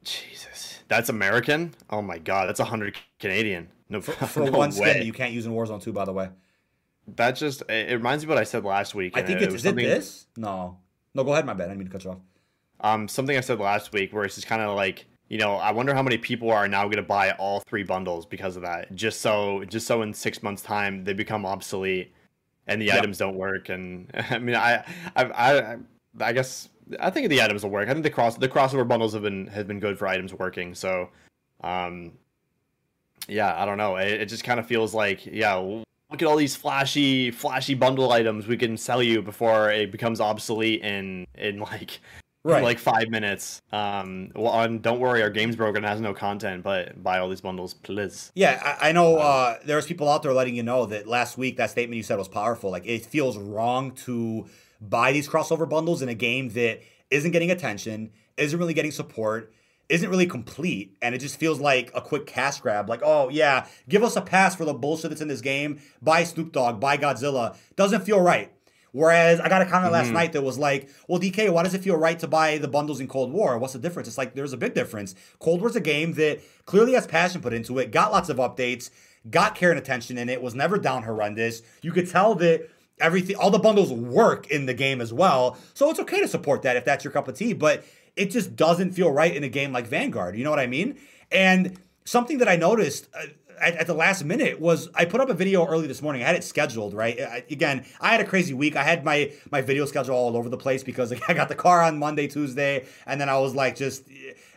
Speaker 2: Jesus, that's American. Oh my god, that's a hundred Canadian. No,
Speaker 1: for, for no one way. skin you can't use in Warzone two. By the way,
Speaker 2: that just it reminds me of what I said last week.
Speaker 1: I think it, it's is it this? No, no. Go ahead, my bad. I didn't mean to cut you off.
Speaker 2: Um, something I said last week where it's just kind of like you know, I wonder how many people are now going to buy all three bundles because of that. Just so, just so in six months' time they become obsolete and the yep. items don't work. And I mean, I, I, I, I guess I think the items will work. I think the cross, the crossover bundles have been have been good for items working. So, um, yeah, I don't know. It, it just kind of feels like, yeah, look at all these flashy, flashy bundle items we can sell you before it becomes obsolete in in like right. like five minutes. Um, well, on don't worry, our games broken has no content, but buy all these bundles, please.
Speaker 1: Yeah, I, I know. Um, uh, there's people out there letting you know that last week that statement you said was powerful. Like it feels wrong to buy these crossover bundles in a game that isn't getting attention, isn't really getting support. Isn't really complete, and it just feels like a quick cash grab. Like, oh yeah, give us a pass for the bullshit that's in this game. Buy Snoop Dogg, buy Godzilla. Doesn't feel right. Whereas I got a comment mm-hmm. last night that was like, well, DK, why does it feel right to buy the bundles in Cold War? What's the difference? It's like there's a big difference. Cold War's a game that clearly has passion put into it, got lots of updates, got care and attention in it, was never down horrendous. You could tell that everything all the bundles work in the game as well. So it's okay to support that if that's your cup of tea, but it just doesn't feel right in a game like Vanguard. You know what I mean? And something that I noticed uh, at, at, the last minute was I put up a video early this morning. I had it scheduled, right? I, again, I had a crazy week. I had my my video schedule all over the place because like, I got the car on Monday, Tuesday, and then I was like just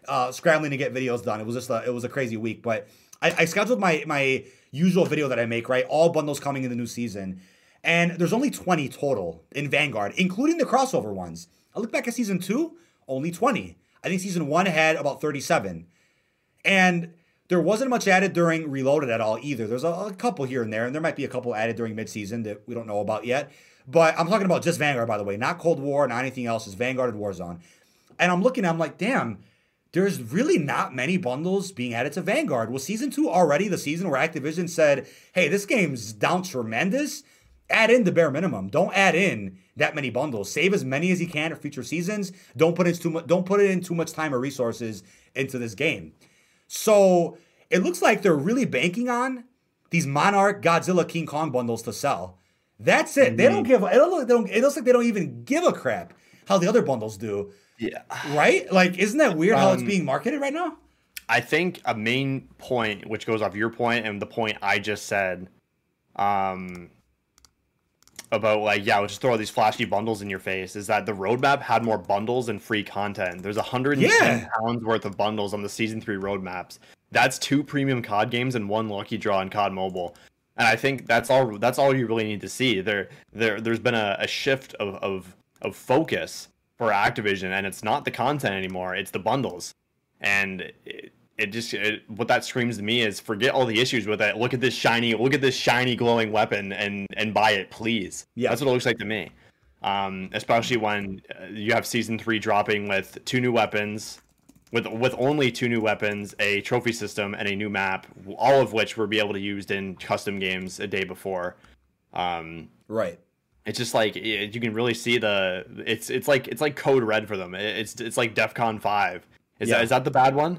Speaker 1: uh, scrambling to get videos done. It was just a, it was a crazy week, but I, I scheduled my my usual video that I make, right? All bundles coming in the new season. And there's only 20 total in Vanguard, including the crossover ones. I look back at season two, only 20. I think season one had about 37. And there wasn't much added during Reloaded at all either. There's a, a couple here and there, and there might be a couple added during midseason that we don't know about yet. But I'm talking about just Vanguard, by the way, not Cold War, not anything else. It's Vanguard and Warzone. And I'm looking, I'm like, damn, there's really not many bundles being added to Vanguard. Was season two already the season where Activision said, hey, this game's down tremendous? Add in the bare minimum. Don't add in that many bundles. Save as many as you can for future seasons. Don't put in too much. Don't put in too much time or resources into this game. So it looks like they're really banking on these Monarch, Godzilla, King Kong bundles to sell. That's it. Mm-hmm. They don't give. It looks, it looks like they don't even give a crap how the other bundles do.
Speaker 2: Yeah.
Speaker 1: Right? Like, isn't that weird um, how it's um, being marketed right now?
Speaker 2: I think a main point, which goes off your point and the point I just said, um, about like, yeah, we'll just throw these flashy bundles in your face, is that the roadmap had more bundles and free content. There's 110 yeah. pounds worth of bundles on the season three roadmaps. That's two premium COD games and one lucky draw in COD Mobile. And I think that's all that's all you really need to see. There there there's been a, a shift of, of of focus for Activision, and it's not the content anymore; it's the bundles. And it, it just it, what that screams to me is forget all the issues with it. Look at this shiny, look at this shiny glowing weapon, and and buy it, please. Yeah, that's what it looks like to me. Um, especially when uh, you have season three dropping with two new weapons, with with only two new weapons, a trophy system, and a new map, all of which will be able to used in custom games a day before. Um,
Speaker 1: right
Speaker 2: it's just like you can really see the it's it's like it's like code red for them. It's it's like DefCon five. Is yeah. that is that the bad one?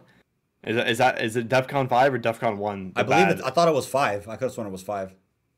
Speaker 2: Is that is that is it DefCon five or DefCon one?
Speaker 1: I believe it. I thought it was five. I could have sworn it was five.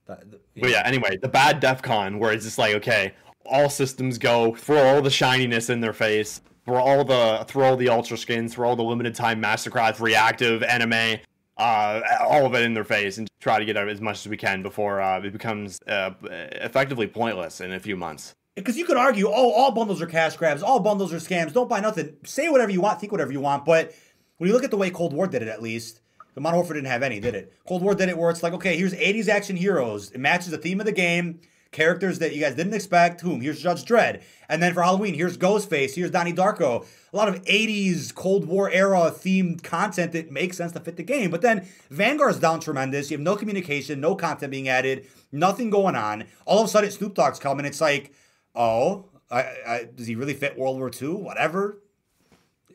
Speaker 2: That, yeah. But yeah, anyway, the bad DefCon where it's just like okay, all systems go, throw all the shininess in their face, throw all the throw all the ultra skins, throw all the limited time mastercraft, reactive anime, uh, all of it in their face and try to get out as much as we can before uh, it becomes uh, effectively pointless in a few months.
Speaker 1: Because you could argue, oh, all bundles are cash grabs, all bundles are scams. Don't buy nothing. Say whatever you want, think whatever you want. But when you look at the way Cold War did it, at least the Modern Warfare didn't have any, did it? Cold War did it where it's like, okay, here's 80s action heroes. It matches the theme of the game characters that you guys didn't expect. Whom? Here's Judge Dredd. And then for Halloween, here's Ghostface. Here's Donnie Darko. A lot of 80s Cold War era themed content that makes sense to fit the game. But then Vanguard's down tremendous. You have no communication, no content being added, nothing going on. All of a sudden, Snoop Dogg's coming. It's like, oh, I, I, does he really fit World War II? Whatever.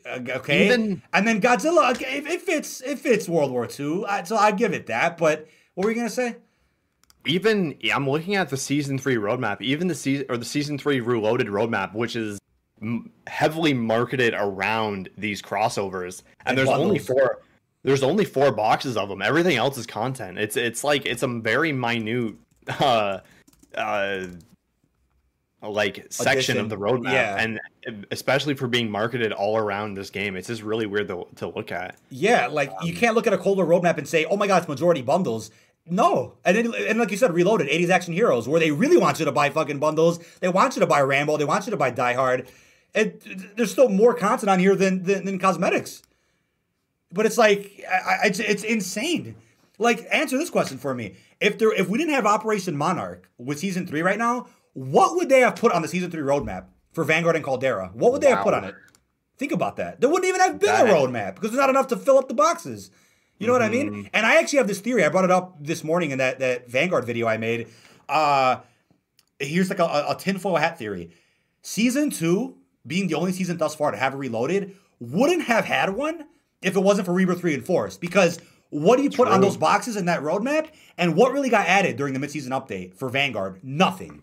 Speaker 1: Uh, okay. Even, and then Godzilla, okay, it, it, fits. It fits World War II. I, so I give it that. But what were you gonna say?
Speaker 2: even I'm looking at the season three roadmap, even the season or the season three reloaded roadmap, which is m- heavily marketed around these crossovers, and, and there's bundles. only four. There's only four boxes of them. Everything else is content. It's it's like it's a very minute, uh, uh, like section of the roadmap, yeah. and especially for being marketed all around this game, it's just really weird to, to look at.
Speaker 1: Yeah, like um, you can't look at a Cold War roadmap and say, "Oh my God, it's majority bundles." No, and then, and like you said, Reloaded, 80s action heroes, where they really want you to buy fucking bundles. They want you to buy Rambo. They want you to buy Die Hard. And there's still more content on here than than, than cosmetics. But it's like I, it's it's insane. Like, answer this question for me: If there if we didn't have Operation Monarch with season three right now, what would they have put on the season three roadmap for Vanguard and Caldera? What would they wow. have put on it? Think about that. There wouldn't even have been that a roadmap because there's not enough to fill up the boxes. You know mm-hmm. what I mean? Mm-hmm. And I actually have this theory. I brought it up this morning in that that Vanguard video I made. Uh, here's like a, a tinfoil hat theory. Season two, being the only season thus far to have a reloaded, wouldn't have had one if it wasn't for Rebirth Reinforced. Because what do you put True. on those boxes in that roadmap? And what really got added during the midseason update for Vanguard? Nothing.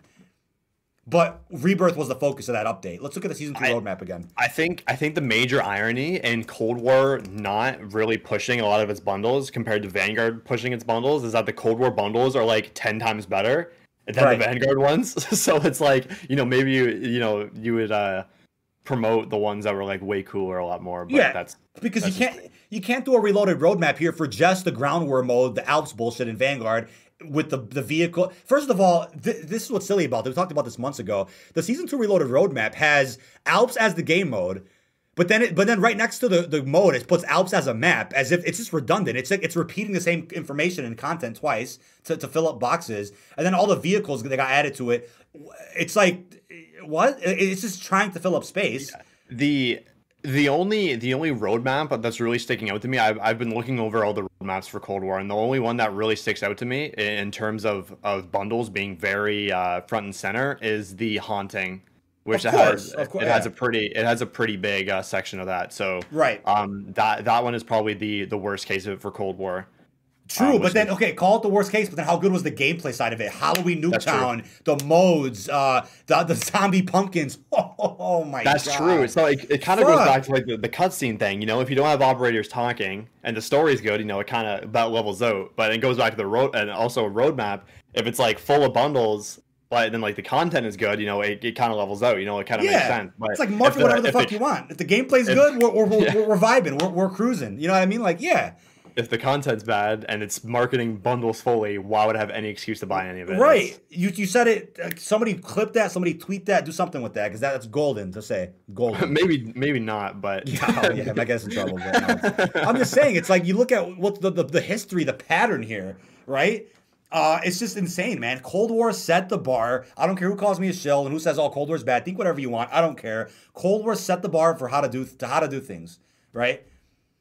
Speaker 1: But Rebirth was the focus of that update. Let's look at the season three I, roadmap again.
Speaker 2: I think I think the major irony in Cold War not really pushing a lot of its bundles compared to Vanguard pushing its bundles is that the Cold War bundles are like ten times better than right. the Vanguard ones. so it's like you know maybe you you know you would uh, promote the ones that were like way cooler a lot more. But yeah, that's
Speaker 1: because
Speaker 2: that's
Speaker 1: you can't you can't do a reloaded roadmap here for just the ground war mode, the Alps bullshit in Vanguard, with the the vehicle. First of all, th- this is what's silly about. It. We talked about this months ago. The season two Reloaded roadmap has Alps as the game mode, But then, it, but then, right next to the, the mode, it puts Alps as a map, as if it's just redundant. It's like it's repeating the same information and content twice to, to fill up boxes, and then all the vehicles that got added to it. It's like what? It's just trying to fill up space.
Speaker 2: The the only the only roadmap that's really sticking out to me, I've, I've been looking over all the roadmaps for Cold War, and the only one that really sticks out to me in terms of of bundles being very uh, front and center is the haunting which of course, has course, it yeah. has a pretty it has a pretty big uh, section of that. So
Speaker 1: right,
Speaker 2: um, that that one is probably the the worst case of it for Cold War.
Speaker 1: True, um, but then okay, call it the worst case. But then, how good was the gameplay side of it? Halloween Nuketown, the modes, uh, the the zombie pumpkins. Oh, oh my
Speaker 2: That's
Speaker 1: God.
Speaker 2: true. So it, it kind of goes back to like the, the cutscene thing. You know, if you don't have operators talking and the story's good, you know, it kind of about levels out. But it goes back to the road and also a roadmap. If it's like full of bundles but then like the content is good, you know, it, it kind of levels out, you know, it kind of yeah. makes sense. But
Speaker 1: it's like market whatever the fuck you want. If the gameplay's if, good, we're, we're, we're, yeah. we're, vibing, we're, we're cruising. You know what I mean? Like, yeah.
Speaker 2: If the content's bad and it's marketing bundles fully, why would I have any excuse to buy any of it?
Speaker 1: Right. You you said it. somebody clip that. Somebody tweet that. Do something with that because that, that's golden to say. Golden.
Speaker 2: maybe maybe not, but
Speaker 1: yeah, oh, yeah I guess in trouble. No. I'm just saying, it's like you look at what the, the the history, the pattern here, right? Uh, it's just insane, man. Cold War set the bar. I don't care who calls me a shill and who says, "Oh, Cold War's bad." Think whatever you want. I don't care. Cold War set the bar for how to do to how to do things, right?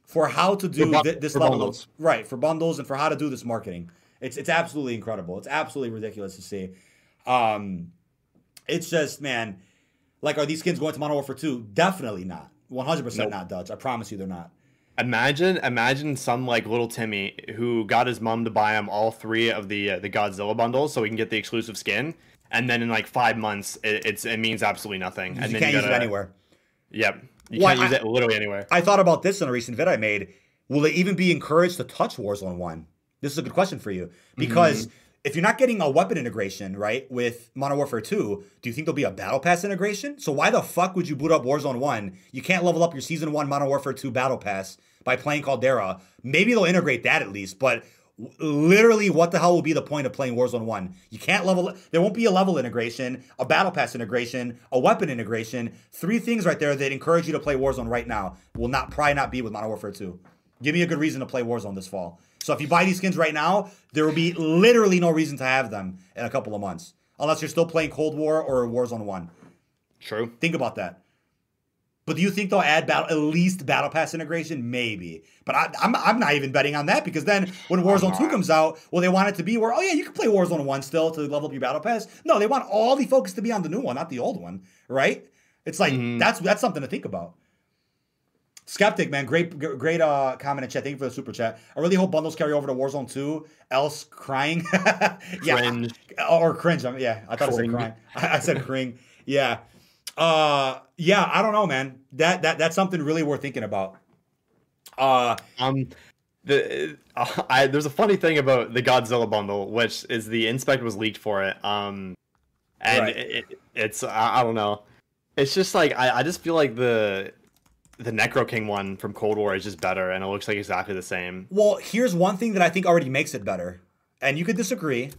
Speaker 1: For how to do th- this level, bundles. Of, right? For bundles and for how to do this marketing. It's it's absolutely incredible. It's absolutely ridiculous to see. Um, it's just man, like, are these skins going to Modern Warfare 2? Definitely not. One hundred percent not Dutch. I promise you, they're not.
Speaker 2: Imagine, imagine some like little Timmy who got his mom to buy him all three of the uh, the Godzilla bundles so he can get the exclusive skin, and then in like five months, it, it's it means absolutely nothing. And
Speaker 1: you
Speaker 2: then
Speaker 1: can't you gotta, use it anywhere.
Speaker 2: Yep, you well, can't I, use it literally anywhere.
Speaker 1: I thought about this in a recent vid I made. Will they even be encouraged to touch Warzone One? This is a good question for you because. Mm-hmm if you're not getting a weapon integration, right, with Modern Warfare 2, do you think there'll be a Battle Pass integration? So why the fuck would you boot up Warzone 1? You can't level up your Season 1 Modern Warfare 2 Battle Pass by playing Caldera. Maybe they'll integrate that at least, but literally what the hell will be the point of playing Warzone 1? You can't level there won't be a level integration, a battle pass integration, a weapon integration. Three things right there that encourage you to play Warzone right now will not probably not be with Modern Warfare 2. Give me a good reason to play Warzone this fall. So if you buy these skins right now, there will be literally no reason to have them in a couple of months. Unless you're still playing Cold War or Warzone 1.
Speaker 2: True.
Speaker 1: Think about that. But do you think they'll add battle, at least Battle Pass integration? Maybe. But I, am I'm, I'm not even betting on that because then when Warzone 2 comes out, well, they want it to be where, oh, yeah, you can play Warzone 1 still to level up your Battle Pass. No, they want all the focus to be on the new one, not the old one, right? It's like, mm-hmm. that's that's something to think about. Skeptic, man, great, great uh, comment in chat. Thank you for the super chat. I really hope bundles carry over to Warzone 2. Else, crying. yeah, cringe. or cringe. I mean, yeah, I thought cring. I said crying. I, I said cring. Yeah, uh, yeah. I don't know, man. That that that's something really worth thinking about.
Speaker 2: Uh, um, the uh, I, there's a funny thing about the Godzilla bundle, which is the inspect was leaked for it. Um, and right. it, it, it's I, I don't know. It's just like I, I just feel like the the Necro King one from Cold War is just better, and it looks like exactly the same.
Speaker 1: Well, here's one thing that I think already makes it better, and you could disagree,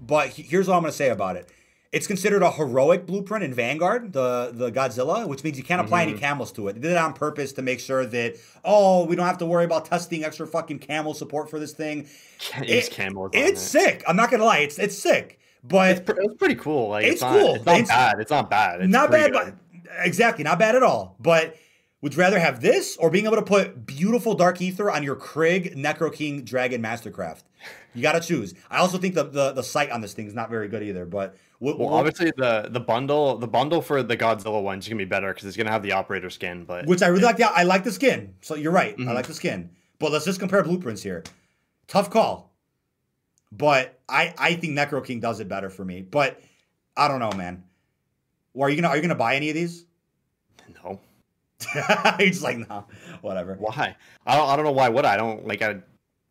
Speaker 1: but here's what I'm going to say about it. It's considered a heroic blueprint in Vanguard, the the Godzilla, which means you can't apply mm-hmm. any camos to it. They did it on purpose to make sure that oh, we don't have to worry about testing extra fucking camo support for this thing.
Speaker 2: It, camos.
Speaker 1: It's it. sick. I'm not gonna lie, it's it's sick, but
Speaker 2: it's, it's pretty cool. Like
Speaker 1: it's, it's not, cool.
Speaker 2: It's not it's, bad. It's not bad. It's
Speaker 1: not bad, good. but exactly not bad at all. But would you rather have this or being able to put beautiful Dark Aether on your Krig Necro King Dragon Mastercraft? You got to choose. I also think the, the the sight on this thing is not very good either. But
Speaker 2: we'll, well, obviously the the bundle the bundle for the Godzilla one is gonna be better because it's gonna have the operator skin. But
Speaker 1: which I really like. The, I like the skin. So you're right. Mm-hmm. I like the skin. But let's just compare blueprints here. Tough call. But I I think Necro King does it better for me. But I don't know, man. Well, are you gonna are you gonna buy any of these?
Speaker 2: No.
Speaker 1: He's like, no, whatever.
Speaker 2: Why? I don't. I don't know why. Would I? I don't like. I.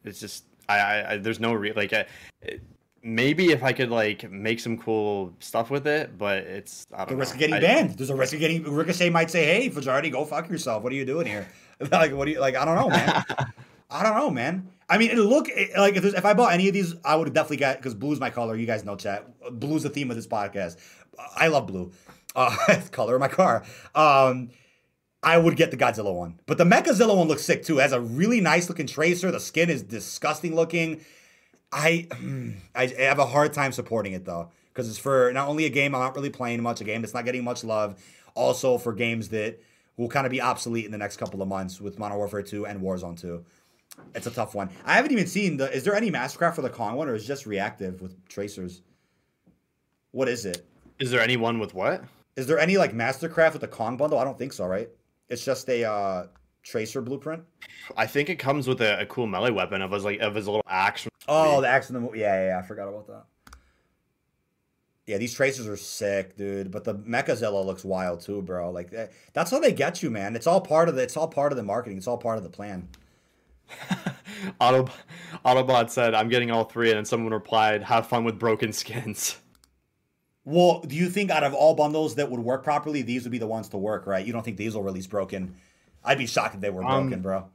Speaker 2: It's just. I. I, I there's no re- like. I, it, maybe if I could like make some cool stuff with it, but it's I don't
Speaker 1: the
Speaker 2: know.
Speaker 1: risk of getting
Speaker 2: I,
Speaker 1: banned. There's a risk of getting Ricochet might say, "Hey, Fajardi, go fuck yourself. What are you doing here?" like, what do you like? I don't know, man. I don't know, man. I mean, it look like if, if I bought any of these, I would definitely get because blue's my color. You guys know, chat. Blue's the theme of this podcast. I love blue. Uh, color of my car. Um, I would get the Godzilla one. But the Mechazilla one looks sick too. It has a really nice looking tracer. The skin is disgusting looking. I mm, I have a hard time supporting it though because it's for not only a game I'm not really playing much, a game that's not getting much love, also for games that will kind of be obsolete in the next couple of months with Modern Warfare 2 and Warzone 2. It's a tough one. I haven't even seen the. Is there any Mastercraft for the Kong one, or is it just reactive with tracers? What is it?
Speaker 2: Is there any one with what?
Speaker 1: Is there any like Mastercraft with the Kong bundle? I don't think so, right? It's just a uh, tracer blueprint.
Speaker 2: I think it comes with a, a cool melee weapon of his like of his little axe.
Speaker 1: Oh, the axe in the yeah, yeah, yeah, I forgot about that. Yeah, these tracers are sick, dude. But the Mechazilla looks wild too, bro. Like eh, that's how they get you, man. It's all part of the. It's all part of the marketing. It's all part of the plan.
Speaker 2: Auto, Autobot said, "I'm getting all three, and then someone replied, "Have fun with broken skins."
Speaker 1: Well, do you think out of all bundles that would work properly, these would be the ones to work, right? You don't think these will release broken? I'd be shocked if they were broken, um, bro.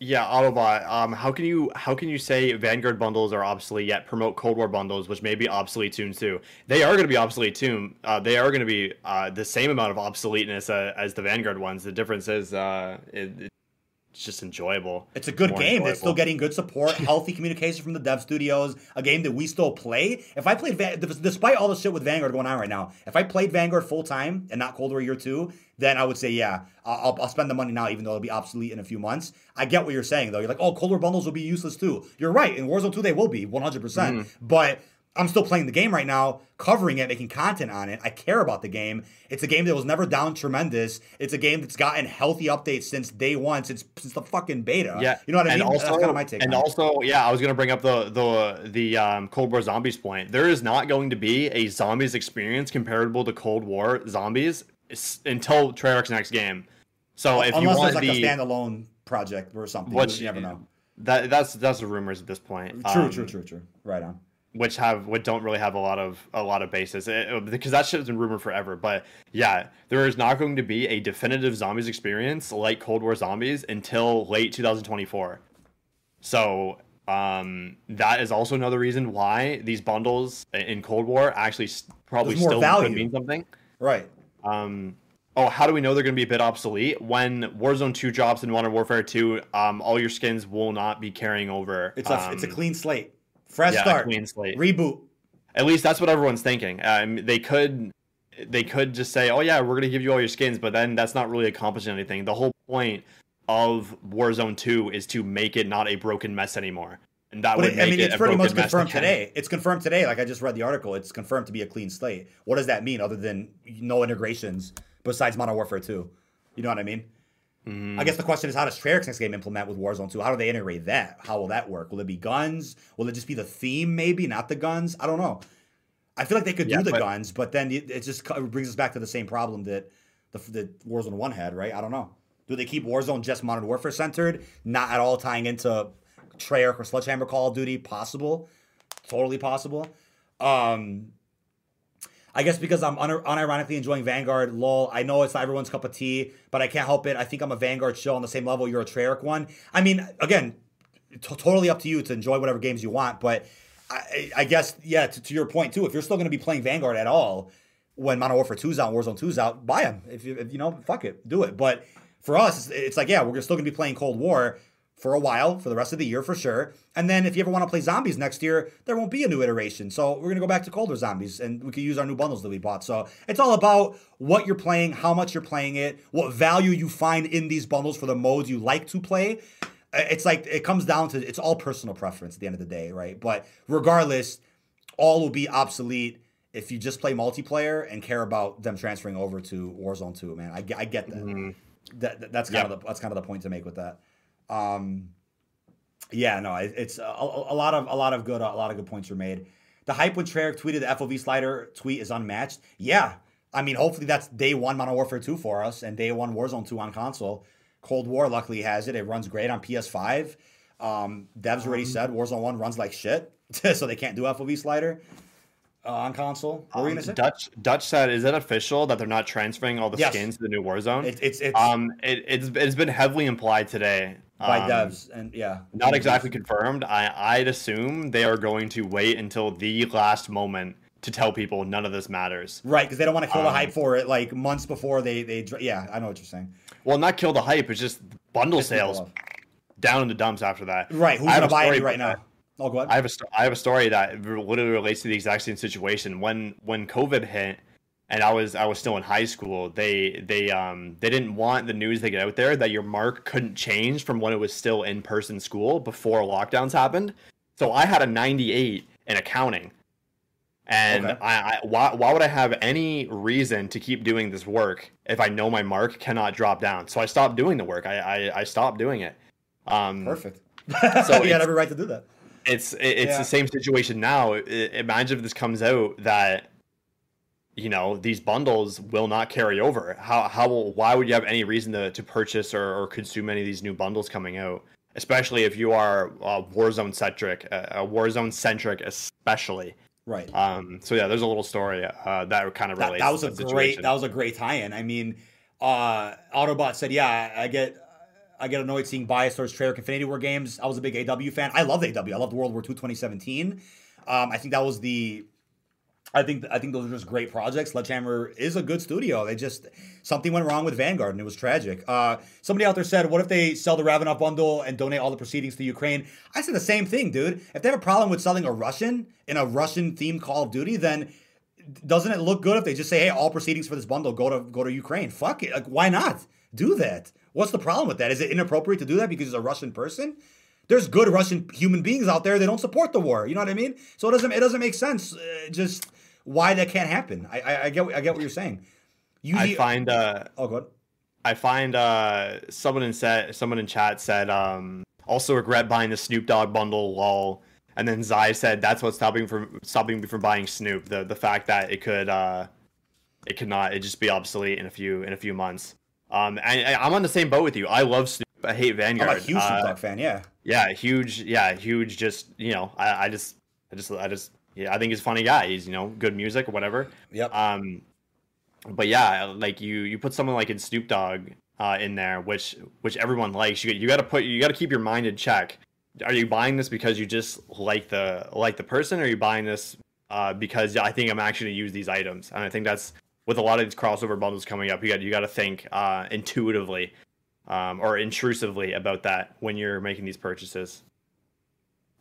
Speaker 2: Yeah, Autobot. Um, how can you how can you say Vanguard bundles are obsolete yet promote Cold War bundles, which may be obsolete soon too? They are going to be obsolete too. Uh, they are going to be uh, the same amount of obsoleteness uh, as the Vanguard ones. The difference is uh, it, it's just enjoyable.
Speaker 1: It's a good game enjoyable. that's still getting good support, healthy communication from the dev studios. A game that we still play. If I played, Van- despite all the shit with Vanguard going on right now, if I played Vanguard full time and not Cold War Year Two, then I would say yeah, I'll, I'll spend the money now, even though it'll be obsolete in a few months. I get what you're saying though. You're like, oh, Cold War bundles will be useless too. You're right. In Warzone Two, they will be 100. Mm. percent But I'm still playing the game right now, covering it, making content on it. I care about the game. It's a game that was never down tremendous. It's a game that's gotten healthy updates since day one, since since the fucking beta.
Speaker 2: Yeah,
Speaker 1: you know what I
Speaker 2: and
Speaker 1: mean.
Speaker 2: Also, that's kind of my take. And also, it. yeah, I was gonna bring up the the the um, Cold War zombies point. There is not going to be a zombies experience comparable to Cold War zombies until Treyarch's next game. So if
Speaker 1: Unless
Speaker 2: you want
Speaker 1: like
Speaker 2: the,
Speaker 1: a standalone project or something, which you never know.
Speaker 2: That that's that's the rumors at this point.
Speaker 1: True, um, true, true, true. Right on
Speaker 2: which have what don't really have a lot of a lot of basis it, eh, because that shit has been rumored forever. But yeah, there is not going to be a definitive zombies experience like Cold War Zombies until late 2024. So um, that is also another reason why these bundles in Cold War actually probably still value. could mean something.
Speaker 1: Right.
Speaker 2: Um, oh, how do we know they're going to be a bit obsolete? When Warzone 2 drops in Modern Warfare 2, um, all your skins will not be carrying over.
Speaker 1: It's a,
Speaker 2: um,
Speaker 1: it's a clean slate. Fresh yeah, start. Clean slate. Reboot.
Speaker 2: At least that's what everyone's thinking. Um, they could they could just say, "Oh yeah, we're gonna give you all your skins," but then that's not really accomplishing anything. The whole point of Warzone Two is to make it not a broken mess anymore, and that but would. It, I mean,
Speaker 1: it's pretty much confirmed today. It's confirmed today. Like I just read the article, it's confirmed to be a clean slate. What does that mean, other than no integrations besides Modern Warfare Two? You know what I mean? Mm. I guess the question is how does Treyarch's next game implement with Warzone 2? How do they integrate that? How will that work? Will it be guns? Will it just be the theme, maybe, not the guns? I don't know. I feel like they could yeah, do the but, guns, but then it just brings us back to the same problem that the that Warzone 1 had, right? I don't know. Do they keep Warzone just Modern Warfare centered, not at all tying into Treyarch or Sledgehammer Call of Duty? Possible. Totally possible. Um, I guess because I'm un- unironically enjoying Vanguard. Lol. I know it's not everyone's cup of tea, but I can't help it. I think I'm a Vanguard show on the same level you're a Treyarch one. I mean, again, t- totally up to you to enjoy whatever games you want. But I, I guess, yeah, to, to, your point too, if you're still going to be playing Vanguard at all when Modern Warfare 2's out, Warzone 2's out, buy them. If you, if, you know, fuck it, do it. But for us, it's, it's like, yeah, we're still going to be playing Cold War for a while, for the rest of the year for sure. And then if you ever want to play zombies next year, there won't be a new iteration. So we're gonna go back to Cold War zombies and we can use our new bundles that we bought. So it's all about what you're playing, how much you're playing it, what value you find in these bundles for the modes you like to play. It's like it comes down to it's all personal preference at the end of the day, right? But regardless, all will be obsolete if you just play multiplayer and care about them transferring over to Warzone 2, man. I, I get that. Mm-hmm. that that's kind yep. of the that's kind of the point to make with that. Um, yeah, no, it, it's a, a, lot of a lot of good a lot of good points were made. The hype when Treyarch tweeted the FOV slider tweet is unmatched. Yeah, I mean, hopefully that's day one Modern Warfare 2 for us and day one Warzone 2 on console. Cold War luckily has it. It runs great on PS5. Um, devs already um, said Warzone 1 runs like shit, so they can't do FOV slider uh, on console. What were you gonna um, say?
Speaker 2: Dutch Dutch said, "Is it official that they're not transferring all the yes. skins to the new Warzone?"
Speaker 1: It, it's it's
Speaker 2: um it, it's it's been heavily implied today
Speaker 1: by um, devs and yeah,
Speaker 2: not exactly confirmed. I I'd assume they are going to wait until the last moment to tell people none of this matters.
Speaker 1: Right, because they don't want to kill um, the hype for it like months before they they yeah, I know what you're saying.
Speaker 2: Well, not kill the hype, it's just bundle sales down in the dumps after that.
Speaker 1: Right, who's gonna buy it right now? Oh, go ahead.
Speaker 2: I have a I have a story that literally relates to the exact same situation. When when COVID hit, and I was I was still in high school. They they um they didn't want the news to get out there that your mark couldn't change from when it was still in person school before lockdowns happened. So I had a 98 in accounting. And okay. I, I why why would I have any reason to keep doing this work if I know my mark cannot drop down? So I stopped doing the work. I I, I stopped doing it.
Speaker 1: Um, Perfect. so you had every right to do that.
Speaker 2: It's it's yeah. the same situation now. Imagine if this comes out that you know these bundles will not carry over. How how will, why would you have any reason to, to purchase or, or consume any of these new bundles coming out especially if you are uh, warzone centric uh, warzone centric especially?
Speaker 1: Right.
Speaker 2: Um so yeah there's a little story uh, that kind of relates
Speaker 1: that, that was a great that was a great tie-in. I mean uh autobot said yeah i get I get annoyed seeing bias towards Treyarch Infinity Ward games. I was a big AW fan. I love AW. I loved World War II 2017. Um, I think that was the I think I think those are just great projects. Sledgehammer is a good studio. They just something went wrong with Vanguard and it was tragic. Uh, somebody out there said, "What if they sell the Ravenov bundle and donate all the proceedings to Ukraine?" I said the same thing, dude. If they have a problem with selling a Russian in a Russian themed Call of Duty, then doesn't it look good if they just say, "Hey, all proceedings for this bundle go to go to Ukraine"? Fuck it. Like, why not do that? What's the problem with that? Is it inappropriate to do that because it's a Russian person? There's good Russian human beings out there. They don't support the war. You know what I mean? So it doesn't it doesn't make sense. Uh, just why that can't happen. I, I, I get I get what you're saying.
Speaker 2: You, I find uh
Speaker 1: oh good.
Speaker 2: I find uh someone in set someone in chat said um also regret buying the Snoop Dogg bundle lol and then Zai said that's what's stopping from stopping me from buying Snoop the the fact that it could uh it could not it just be obsolete in a few in a few months. Um and I'm on the same boat with you. I love Snoop. I hate Vanguard.
Speaker 1: I'm a huge Snoop uh, Dogg fan. Yeah.
Speaker 2: Yeah, huge. Yeah, huge. Just you know, I, I just I just I just yeah, I think he's a funny guy. He's you know good music or whatever.
Speaker 1: Yep.
Speaker 2: Um, but yeah, like you you put someone like in Snoop Dogg uh, in there, which which everyone likes. You you got to put you got to keep your mind in check. Are you buying this because you just like the like the person, or are you buying this uh, because I think I'm actually gonna use these items? And I think that's with a lot of these crossover bundles coming up. You got you got to think uh, intuitively um, or intrusively about that when you're making these purchases.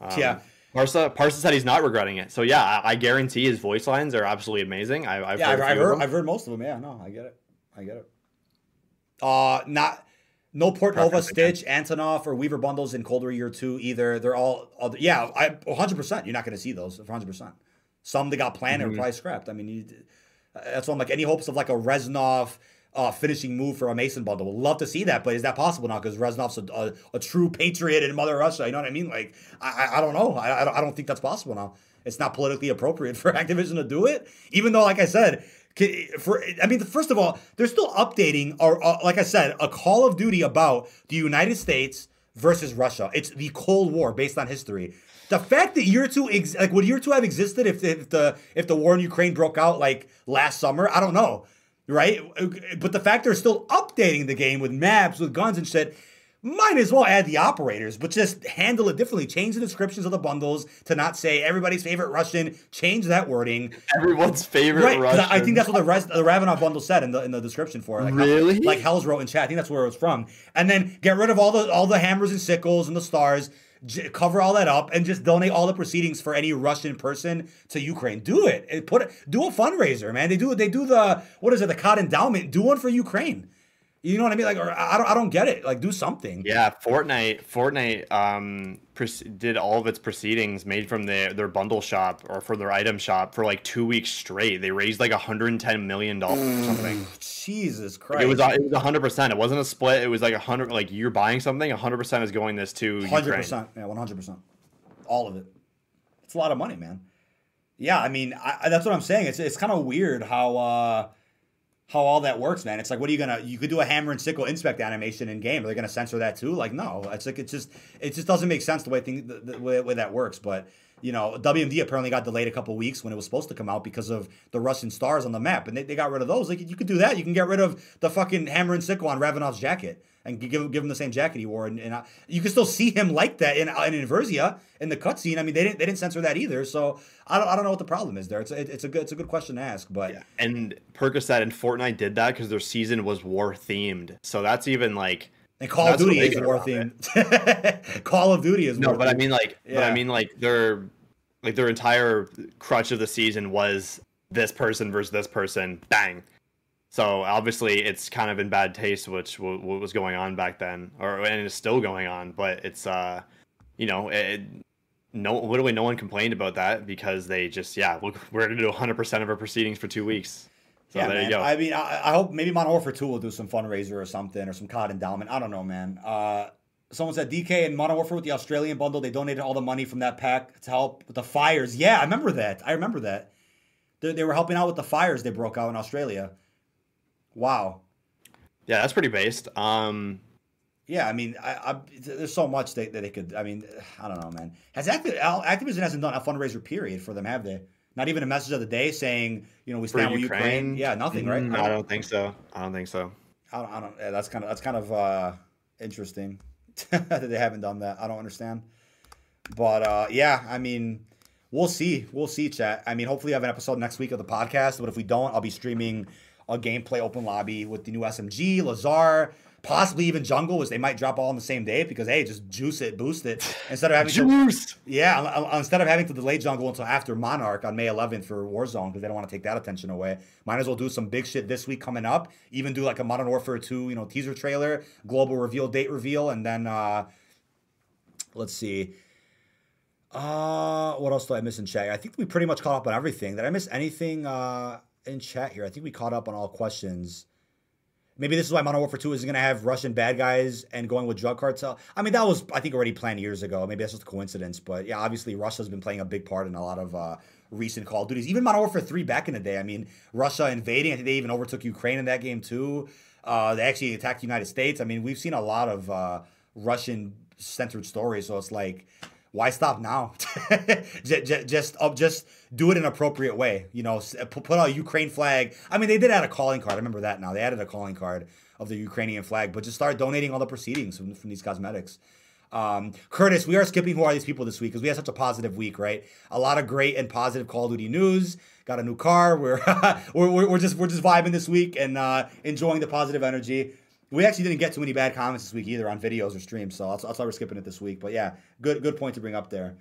Speaker 1: Um, yeah,
Speaker 2: Parsa Parsa said he's not regretting it. So yeah, I, I guarantee his voice lines are absolutely amazing. I, have
Speaker 1: yeah, heard I've, I've heard, I've heard most of them. Yeah, no, I get it. I get it. Uh, not no Portnova, Stitch, Antonov, or Weaver bundles in Cold War Year Two either. They're all, all yeah, I 100. percent You're not going to see those 100. percent Some they got planned mm-hmm. and probably scrapped. I mean, you, that's why I'm like any hopes of like a Reznov uh, finishing move for a Mason bundle. Would love to see that, but is that possible now? Because Reznov's a, a, a, true patriot in Mother Russia. You know what I mean? Like, I, I, don't know. I, I don't think that's possible now. It's not politically appropriate for Activision to do it, even though, like I said, for I mean, first of all, they're still updating, or uh, like I said, a Call of Duty about the United States versus Russia. It's the Cold War based on history. The fact that year two, ex- like would year two have existed if, if the if the war in Ukraine broke out like last summer? I don't know right? But the fact they're still updating the game with maps, with guns and shit, might as well add the operators, but just handle it differently. Change the descriptions of the bundles to not say everybody's favorite Russian. Change that wording.
Speaker 2: Everyone's favorite right, Russian.
Speaker 1: I think that's what the rest the Ravenov bundle said in the in the description for it.
Speaker 2: Like really?
Speaker 1: like Hell's wrote in chat. I think that's where it was from. And then get rid of all the all the hammers and sickles and the stars cover all that up and just donate all the proceedings for any Russian person to Ukraine. Do it. Put it. Do a fundraiser, man. They do. They do the what is it? The COD endowment. Do one for Ukraine. You know what I mean? Like, or I don't, I don't get it. Like, do something.
Speaker 2: Yeah, Fortnite, Fortnite, um, did all of its proceedings made from their their bundle shop or for their item shop for like two weeks straight. They raised like 110 million dollars or something.
Speaker 1: Jesus Christ!
Speaker 2: It was it was 100. percent It wasn't a split. It was like 100. Like you're buying something, 100 percent is going this to 100
Speaker 1: percent. Yeah, 100 percent. All of it. It's a lot of money, man. Yeah, I mean, I, that's what I'm saying. It's it's kind of weird how. uh how all that works, man. It's like, what are you gonna? You could do a hammer and sickle inspect animation in game. Are they gonna censor that too? Like, no. It's like it just it just doesn't make sense the way thing the, the way, way, that works. But you know, WMD apparently got delayed a couple weeks when it was supposed to come out because of the Russian stars on the map, and they, they got rid of those. Like you could do that. You can get rid of the fucking hammer and sickle on Ravenov's jacket and give give him the same jacket he wore, and, and uh, you can still see him like that in in Inversion in the cutscene. I mean, they didn't they didn't censor that either, so I don't I don't know what the problem is there. It's a, it's a good it's a good question to ask, but yeah.
Speaker 2: and Percocet and Fortnite did that because their season was war themed, so that's even like.
Speaker 1: And Call of Duty is war themed. Call of Duty is
Speaker 2: no, but I mean like, yeah. but I mean like their like their entire crutch of the season was this person versus this person. Bang. So obviously, it's kind of in bad taste, which what was going on back then, or and it's still going on. But it's uh, you know, it, no, literally no one complained about that because they just yeah, we're, we're gonna do 100 percent of our proceedings for two weeks.
Speaker 1: So yeah, man. I mean, I, I, hope maybe Modern Warfare 2 will do some fundraiser or something or some COD endowment. I don't know, man. Uh, someone said DK and Modern Warfare with the Australian bundle, they donated all the money from that pack to help with the fires. Yeah, I remember that. I remember that. They, they were helping out with the fires they broke out in Australia. Wow.
Speaker 2: Yeah, that's pretty based. Um,
Speaker 1: yeah, I mean, I, I, there's so much that, that they could. I mean, I don't know, man. Has Activ- Activision hasn't done a fundraiser period for them, have they? Not even a message of the day saying, you know, we stand with Ukraine. Ukraine. Yeah, nothing, right?
Speaker 2: Mm, I, don't, I don't, think so. I don't think so.
Speaker 1: I don't. I don't yeah, that's kind of that's kind of uh, interesting that they haven't done that. I don't understand. But uh, yeah, I mean, we'll see. We'll see, chat. I mean, hopefully, I have an episode next week of the podcast. But if we don't, I'll be streaming a gameplay open lobby with the new SMG, Lazar, possibly even Jungle, which they might drop all on the same day because hey, just juice it, boost it instead of having
Speaker 2: juice.
Speaker 1: To, yeah, instead of having to delay Jungle until after Monarch on May 11th for Warzone because they don't want to take that attention away. Might as well do some big shit this week coming up. Even do like a Modern Warfare 2, you know, teaser trailer, global reveal, date reveal, and then uh let's see. Uh, what else do I miss in chat? I think we pretty much caught up on everything. Did I miss anything? Uh, in chat here. I think we caught up on all questions. Maybe this is why Modern Warfare 2 is going to have Russian bad guys and going with drug cartel. I mean, that was, I think, already planned years ago. Maybe that's just a coincidence. But yeah, obviously, Russia's been playing a big part in a lot of uh, recent Call of Duties. Even Modern Warfare 3 back in the day. I mean, Russia invading. I think they even overtook Ukraine in that game, too. Uh, they actually attacked the United States. I mean, we've seen a lot of uh, Russian centered stories. So it's like, why stop now? just, just, uh, just do it in an appropriate way. You know, uh, put, a Ukraine flag. I mean, they did add a calling card. I remember that now. They added a calling card of the Ukrainian flag, but just start donating all the proceedings from, from these cosmetics. Um, Curtis, we are skipping who are these people this week because we had such a positive week, right? A lot of great and positive Call of Duty news. Got a new car. We're we're, we're just we're just vibing this week and uh, enjoying the positive energy. We actually didn't get too many bad comments this week either on videos or streams, so that's, that's why we're skipping it this week. But yeah, good good point to bring up there.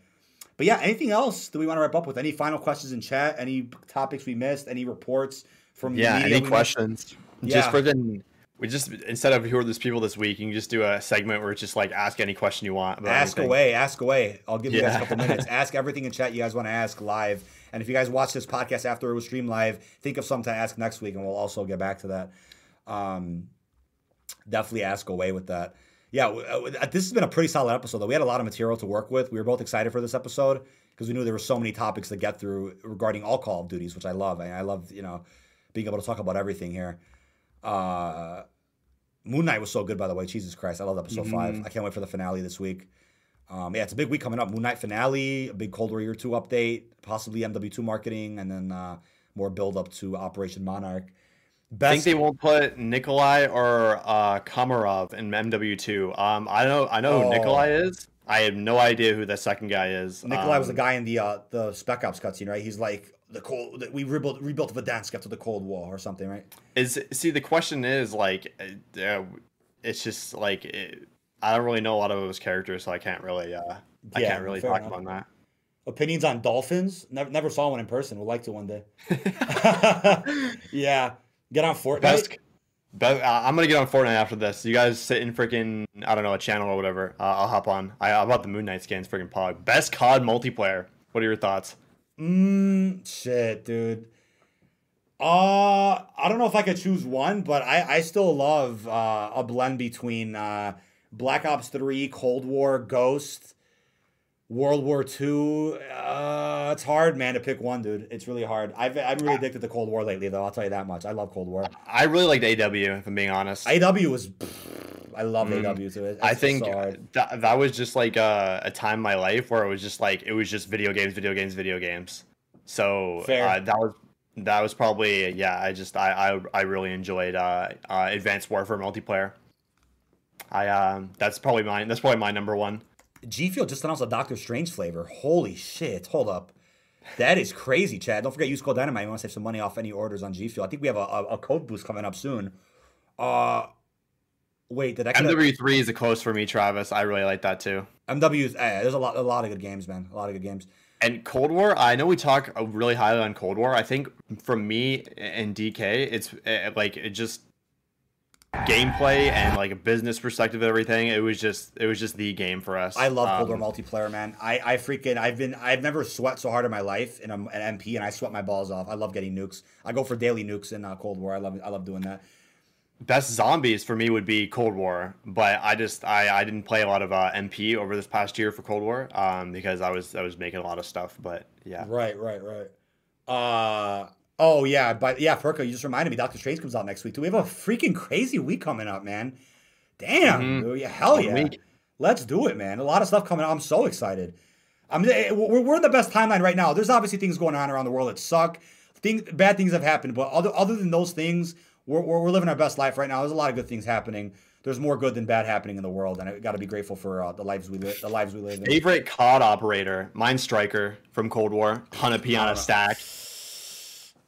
Speaker 1: But yeah, anything else that we want to wrap up with? Any final questions in chat? Any topics we missed? Any reports from
Speaker 2: yeah? any questions? Yeah. Just for the we just instead of who are these people this week, you can just do a segment where it's just like ask any question you want.
Speaker 1: ask anything. away, ask away. I'll give you yeah. guys a couple minutes. ask everything in chat you guys want to ask live. And if you guys watch this podcast after it was streamed live, think of something to ask next week, and we'll also get back to that. Um, definitely ask away with that. Yeah, uh, this has been a pretty solid episode. Though we had a lot of material to work with. We were both excited for this episode because we knew there were so many topics to get through regarding all Call of Duties, which I love. I, I love you know being able to talk about everything here. Uh, Moon Knight was so good, by the way. Jesus Christ, I love episode mm-hmm. five. I can't wait for the finale this week. Um, yeah, it's a big week coming up. Moon Knight finale, a big Cold War Year 2 update, possibly MW2 marketing, and then uh, more build up to Operation Monarch.
Speaker 2: Best... I think they won't put Nikolai or uh, Komarov in MW2. Um, I know I know oh. who Nikolai is. I have no idea who the second guy is.
Speaker 1: Nikolai um, was the um, guy in the uh, the Spec Ops cutscene, right? He's like the cold. We rebuilt rebuilt Verdansk after the Cold War or something, right?
Speaker 2: Is see the question is like, uh, it's just like it, I don't really know a lot of those characters, so I can't really uh, I can't really talk enough. about that.
Speaker 1: Opinions on dolphins? Never never saw one in person. Would like to one day. yeah. Get on Fortnite. Best,
Speaker 2: best, uh, I'm gonna get on Fortnite after this. You guys sit in freaking I don't know a channel or whatever. Uh, I'll hop on. I, I bought the Moon Knight skins. Freaking pog. Best COD multiplayer. What are your thoughts?
Speaker 1: Mmm. Shit, dude. Uh, I don't know if I could choose one, but I, I still love uh, a blend between uh, Black Ops 3, Cold War, Ghost, World War II. Uh, it's hard, man, to pick one, dude. It's really hard. I've, I'm really addicted to Cold War lately, though. I'll tell you that much. I love Cold War.
Speaker 2: I really liked AW, if I'm being honest.
Speaker 1: AW was. I love mm. AW too. It's,
Speaker 2: I think so that that was just like a, a, time in my life where it was just like it was just video games, video games, video games. So uh, that was that was probably yeah. I just I I, I really enjoyed uh, uh, Advanced Warfare multiplayer. I um that's probably mine. That's probably my number one.
Speaker 1: G Fuel just announced a Doctor Strange flavor. Holy shit! Hold up. That is crazy, Chad. Don't forget, use code Dynamite. You want to save some money off any orders on G Fuel. I think we have a, a, a code boost coming up soon. Uh, wait, did I?
Speaker 2: MW three is a close for me, Travis. I really like that too.
Speaker 1: MW, eh, there's a lot, a lot of good games, man. A lot of good games.
Speaker 2: And Cold War, I know we talk really highly on Cold War. I think from me and DK, it's eh, like it just gameplay and like a business perspective of everything, it was just it was just the game for us.
Speaker 1: I love Cold um, War multiplayer, man. I, I freaking I've been I've never sweat so hard in my life in a, an MP, and I sweat my balls off. I love getting nukes. I go for daily nukes in uh, Cold War. I love I love doing that.
Speaker 2: Best zombies for me would be Cold War, but I just I, I didn't play a lot of uh, MP over this past year for Cold War um, because I was I was making a lot of stuff. But yeah,
Speaker 1: right, right, right. Uh Oh yeah, but yeah, Perko, you just reminded me. Doctor Strange comes out next week. Do we have a freaking crazy week coming up, man? Damn, mm-hmm. yeah, hell yeah. Week. Let's do it, man. A lot of stuff coming out. I'm so excited. I'm eh, we're, we're in the best timeline right now. There's obviously things going on around the world that suck. Things, bad things have happened, but other other than those things, we're, we're, we're living our best life right now. There's a lot of good things happening. There's more good than bad happening in the world, and I got to be grateful for uh, the lives we live. The lives we live. In.
Speaker 2: Favorite COD operator, Mine Striker from Cold War, piano stack.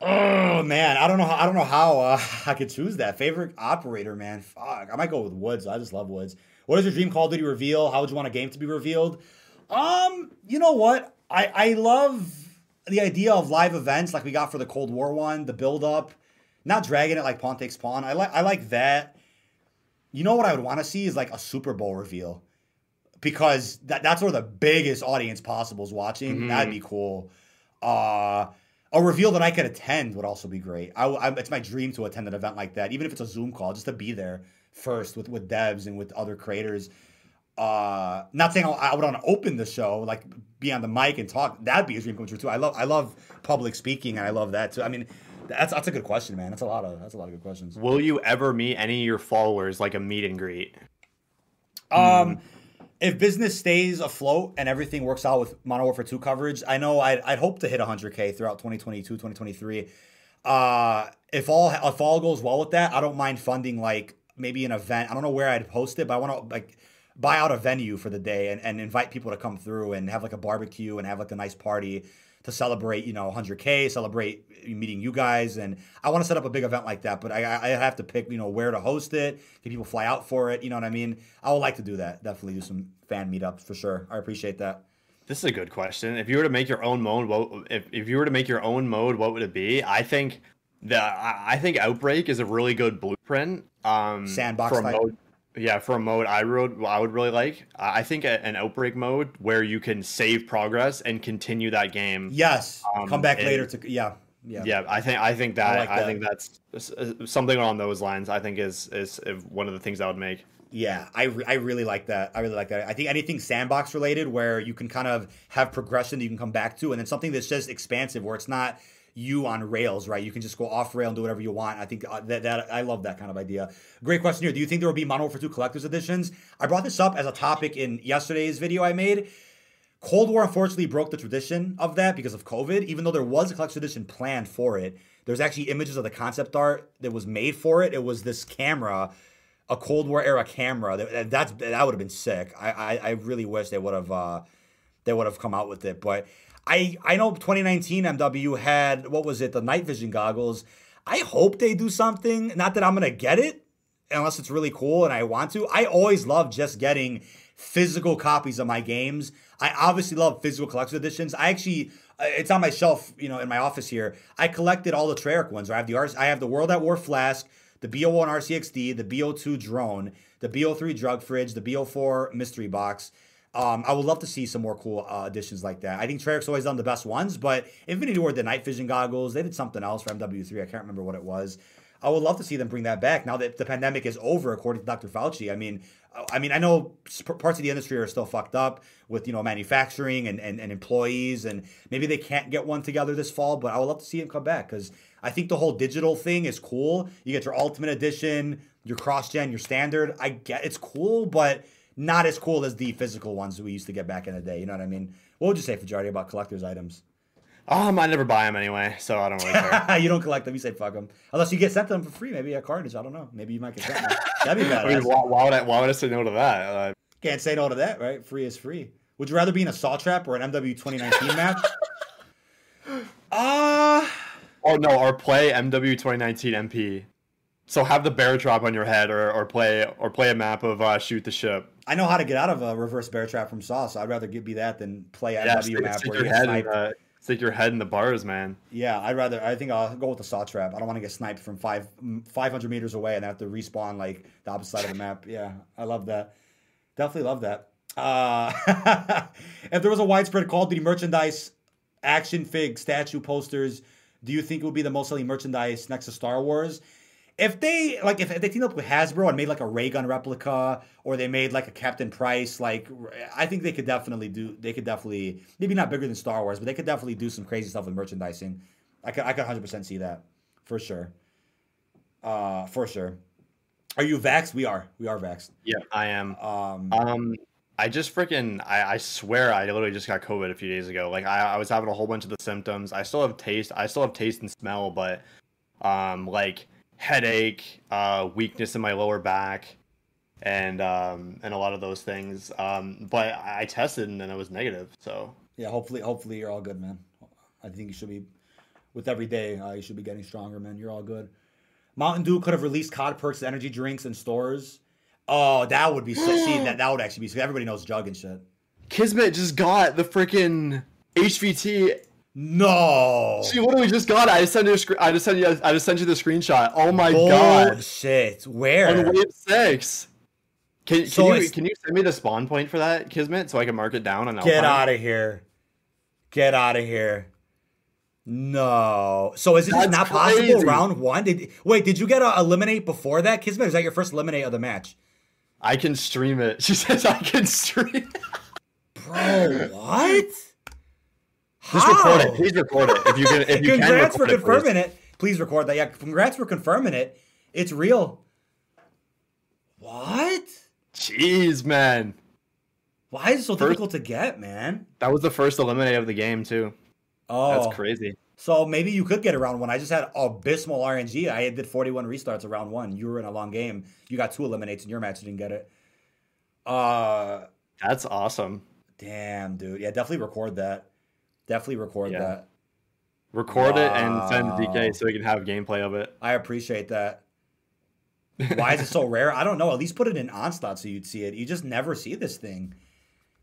Speaker 1: Oh man, I don't know. How, I don't know how uh, I could choose that favorite operator. Man, fuck, I might go with Woods. I just love Woods. What is your dream Call of Duty reveal? How would you want a game to be revealed? Um, you know what? I I love the idea of live events like we got for the Cold War one, the build up, not dragging it like Pawn takes Pawn. I like I like that. You know what I would want to see is like a Super Bowl reveal because that, that's where the biggest audience possible is watching. Mm-hmm. That'd be cool. Uh a reveal that I could attend would also be great. I, I, it's my dream to attend an event like that, even if it's a Zoom call, just to be there first with with devs and with other creators. Uh, not saying I, I would want to open the show, like be on the mic and talk. That'd be a dream come true too. I love I love public speaking, and I love that too. I mean, that's that's a good question, man. That's a lot of that's a lot of good questions.
Speaker 2: Will you ever meet any of your followers like a meet and greet?
Speaker 1: Um. Mm if business stays afloat and everything works out with Modern Warfare 2 coverage, I know I'd, I'd hope to hit 100K throughout 2022, 2023. Uh, if all if all goes well with that, I don't mind funding like maybe an event. I don't know where I'd post it, but I want to like buy out a venue for the day and, and invite people to come through and have like a barbecue and have like a nice party to celebrate, you know, 100K, celebrate meeting you guys. And I want to set up a big event like that, but I, I have to pick, you know, where to host it. Can people fly out for it? You know what I mean? I would like to do that. Definitely do some fan meetups for sure. I appreciate that.
Speaker 2: This is a good question. If you were to make your own mode, what if, if you were to make your own mode, what would it be? I think the I think Outbreak is a really good blueprint. Um,
Speaker 1: Sandbox
Speaker 2: for a mode yeah, for a mode I would I would really like. I think an outbreak mode where you can save progress and continue that game.
Speaker 1: Yes, um, come back and, later to yeah. Yeah.
Speaker 2: yeah, I think I think that I, like that. I think that's uh, something along those lines. I think is is one of the things I would make.
Speaker 1: Yeah, I, re- I really like that. I really like that. I think anything sandbox related where you can kind of have progression that you can come back to, and then something that's just expansive where it's not you on rails, right? You can just go off rail and do whatever you want. I think uh, that, that I love that kind of idea. Great question here. Do you think there will be Modern Warfare 2 collector's editions? I brought this up as a topic in yesterday's video I made. Cold War unfortunately broke the tradition of that because of COVID, even though there was a collector's edition planned for it. There's actually images of the concept art that was made for it. It was this camera, a Cold War era camera. That that's that would have been sick. I, I, I really wish they would have uh, they would have come out with it. But I I know 2019 MW had what was it the night vision goggles. I hope they do something. Not that I'm gonna get it unless it's really cool and I want to. I always love just getting physical copies of my games. I obviously love physical collection editions. I actually uh, it's on my shelf, you know, in my office here. I collected all the Treyarch ones. I have the I have the World at War flask, the BO1 RCXD, the BO2 drone, the BO3 drug fridge, the BO4 mystery box, um, I would love to see some more cool uh, additions like that. I think Treyarch's always done the best ones, but Infinity Ward, the night vision goggles, they did something else for MW3. I can't remember what it was. I would love to see them bring that back now that the pandemic is over, according to Dr. Fauci. I mean, I mean, I know parts of the industry are still fucked up with you know manufacturing and, and, and employees, and maybe they can't get one together this fall. But I would love to see them come back because I think the whole digital thing is cool. You get your Ultimate Edition, your cross gen, your standard. I get it's cool, but not as cool as the physical ones we used to get back in the day. You know what I mean? What would you say, Fajardi, about collector's items?
Speaker 2: Um, I never buy them anyway, so I don't really care.
Speaker 1: you don't collect them. You say fuck them, unless you get sent them for free. Maybe a carnage. I don't know. Maybe you might get sent. That'd be bad.
Speaker 2: I mean, why, why, would I? Why would I say no to that? Uh,
Speaker 1: Can't say no to that, right? Free is free. Would you rather be in a saw trap or an MW 2019 match?
Speaker 2: Ah. Uh, oh no, or play MW 2019 MP. So have the bear trap on your head, or, or play or play a map of uh, shoot the ship.
Speaker 1: I know how to get out of a reverse bear trap from Saw, so I'd rather be that than play a yeah, stick, map stick where you
Speaker 2: get sniped. In, uh, stick your head in the bars, man.
Speaker 1: Yeah, I'd rather. I think I'll go with the Saw trap. I don't want to get sniped from five 500 meters away and have to respawn like the opposite side of the map. Yeah, I love that. Definitely love that. Uh, if there was a widespread Call of Duty merchandise, action fig, statue posters, do you think it would be the most selling merchandise next to Star Wars? If they like if, if they teamed up with Hasbro and made like a ray gun replica or they made like a Captain Price, like I think they could definitely do they could definitely maybe not bigger than Star Wars, but they could definitely do some crazy stuff with merchandising. I could I could 100% see that. For sure. Uh for sure. Are you vaxxed? We are. We are vaxxed.
Speaker 2: Yeah, I am. Um, um I just freaking I, I swear I literally just got COVID a few days ago. Like I, I was having a whole bunch of the symptoms. I still have taste. I still have taste and smell, but um like headache, uh, weakness in my lower back, and um, and a lot of those things. Um, but I tested and then it was negative. So
Speaker 1: yeah, hopefully, hopefully you're all good, man. I think you should be with every day. Uh, you should be getting stronger, man. You're all good. Mountain Dew could have released Cod Perks energy drinks in stores. Oh, that would be so. see, that that would actually be. Everybody knows Jug and shit.
Speaker 2: Kismet just got the freaking HVT
Speaker 1: no.
Speaker 2: She literally just got. I just sent you. A I just sent you. I just sent you the screenshot. Oh my god.
Speaker 1: Shit. Where?
Speaker 2: On wave six. Can, can so you can you send me the spawn point for that Kismet so I can mark it down on
Speaker 1: Get out of here. Get out of here. No. So is it not crazy. possible round one? Did wait, did you get a eliminate before that? Kismet, is that your first eliminate of the match?
Speaker 2: I can stream it. She says I can stream
Speaker 1: Bro, what?
Speaker 2: Just record it. Please record it. If you can, if you can.
Speaker 1: congrats
Speaker 2: can
Speaker 1: for confirming it, it, Please record that. Yeah, congrats for confirming it. It's real. What?
Speaker 2: Jeez, man.
Speaker 1: Why is it so first, difficult to get, man?
Speaker 2: That was the first eliminate of the game too. Oh, that's crazy.
Speaker 1: So maybe you could get around one. I just had abysmal RNG. I did 41 restarts around one. You were in a long game. You got two eliminates in your match. You didn't get it. Uh,
Speaker 2: that's awesome.
Speaker 1: Damn, dude. Yeah, definitely record that. Definitely record yeah. that.
Speaker 2: Record wow. it and send it to DK so we can have gameplay of it.
Speaker 1: I appreciate that. Why is it so rare? I don't know. At least put it in Onslaught so you'd see it. You just never see this thing.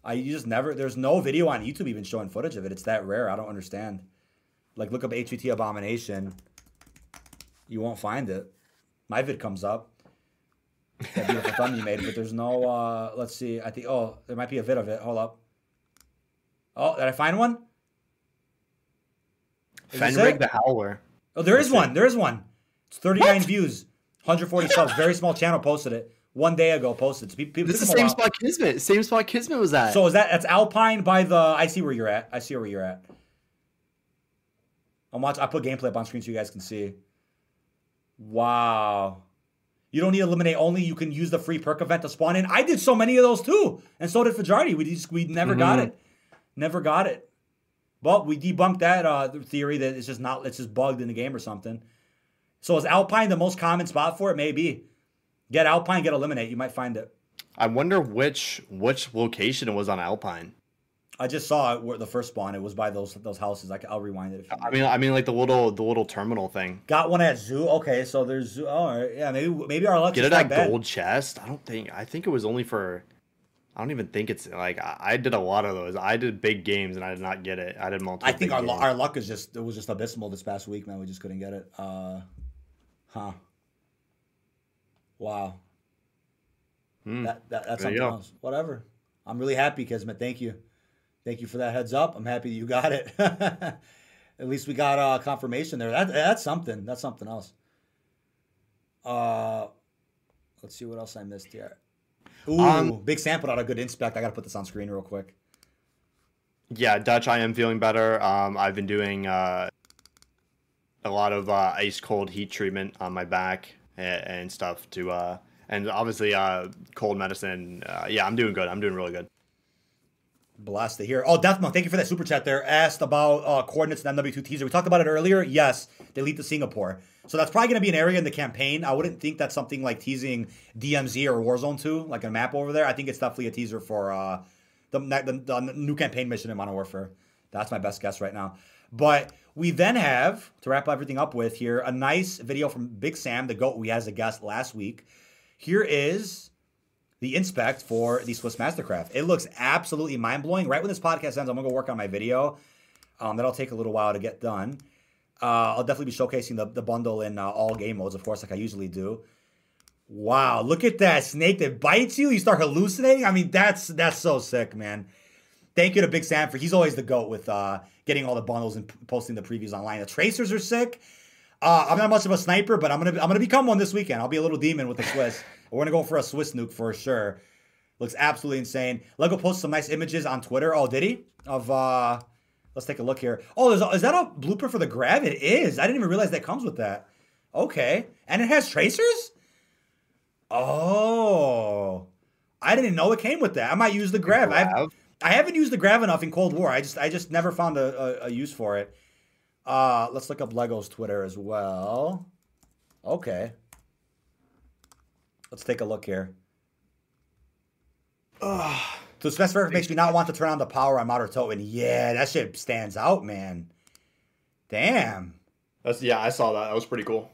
Speaker 1: I you just never. There's no video on YouTube even showing footage of it. It's that rare. I don't understand. Like look up HVT Abomination. You won't find it. My vid comes up. That beautiful thumb you made, but there's no. uh Let's see. I think. Oh, there might be a vid of it. Hold up. Oh, did I find one?
Speaker 2: Fenrig the Howler.
Speaker 1: Oh, there is That's one. It. There is one. It's 39 what? views, 140 subs. Very small channel posted it one day ago. Posted.
Speaker 2: people, this is the same spot Kismet. Same spot Kismet was at.
Speaker 1: So is that that's Alpine by the? I see where you're at. I see where you're at. I'm watching. I put gameplay up on screen so you guys can see. Wow. You don't need eliminate only. You can use the free perk event to spawn in. I did so many of those too, and so did Fajardi. We just we never mm-hmm. got it. Never got it. But we debunked that uh, theory that it's just not it's just bugged in the game or something. So is Alpine the most common spot for it? Maybe. Get Alpine, get eliminate. You might find it.
Speaker 2: I wonder which which location it was on Alpine.
Speaker 1: I just saw it where the first spawn. It was by those those houses. I, I'll rewind it.
Speaker 2: I mean, I mean, like the little the little terminal thing.
Speaker 1: Got one at Zoo. Okay, so there's Zoo. Oh, yeah, maybe maybe our luck.
Speaker 2: Get it at Gold Chest. I don't think. I think it was only for I don't even think it's like I, did a lot of those. I did big games and I did not get it. I did multiple.
Speaker 1: I think our, our luck is just it was just abysmal this past week, man. We just couldn't get it. Uh, huh. Wow. Hmm. That, that that's something else. Whatever. I'm really happy, Kismet. Thank you. Thank you for that heads up. I'm happy that you got it. At least we got uh, confirmation there. That, that's something. That's something else. Uh, let's see what else I missed here. Ooh, um, Big sample out a good inspect. I got to put this on screen real quick.
Speaker 2: Yeah, Dutch, I am feeling better. Um, I've been doing uh, a lot of uh, ice cold heat treatment on my back and, and stuff to, uh, and obviously uh, cold medicine. Uh, yeah, I'm doing good. I'm doing really good.
Speaker 1: Blessed to hear. Oh, Deathmo, thank you for that super chat there. Asked about uh, coordinates in MW2 teaser. We talked about it earlier. Yes, they lead to Singapore. So that's probably going to be an area in the campaign. I wouldn't think that's something like teasing DMZ or Warzone 2, like a map over there. I think it's definitely a teaser for uh, the, the, the new campaign mission in Modern Warfare. That's my best guess right now. But we then have, to wrap everything up with here, a nice video from Big Sam, the GOAT we had as a guest last week. Here is the inspect for the Swiss Mastercraft. It looks absolutely mind blowing. Right when this podcast ends, I'm gonna go work on my video. Um, that'll take a little while to get done. Uh, I'll definitely be showcasing the, the bundle in uh, all game modes, of course, like I usually do. Wow, look at that snake that bites you. You start hallucinating. I mean, that's that's so sick, man. Thank you to Big Sam for he's always the goat with uh, getting all the bundles and posting the previews online. The tracers are sick. Uh, I'm not much of a sniper, but I'm gonna I'm gonna become one this weekend. I'll be a little demon with the Swiss. We're gonna go for a Swiss nuke for sure. Looks absolutely insane. Lego posted some nice images on Twitter. Oh, did he? Of uh, let's take a look here. Oh, a, is that a blooper for the grav? It is. I didn't even realize that comes with that. Okay, and it has tracers. Oh, I didn't know it came with that. I might use the grav. I've, I haven't used the grav enough in Cold War. I just I just never found a, a, a use for it. Uh, let's look up Lego's Twitter as well. Okay. Let's take a look here. Ugh. So specifier makes me not want to turn on the power on Mauer der Toten. Yeah, that shit stands out, man. Damn.
Speaker 2: That's yeah, I saw that. That was pretty cool.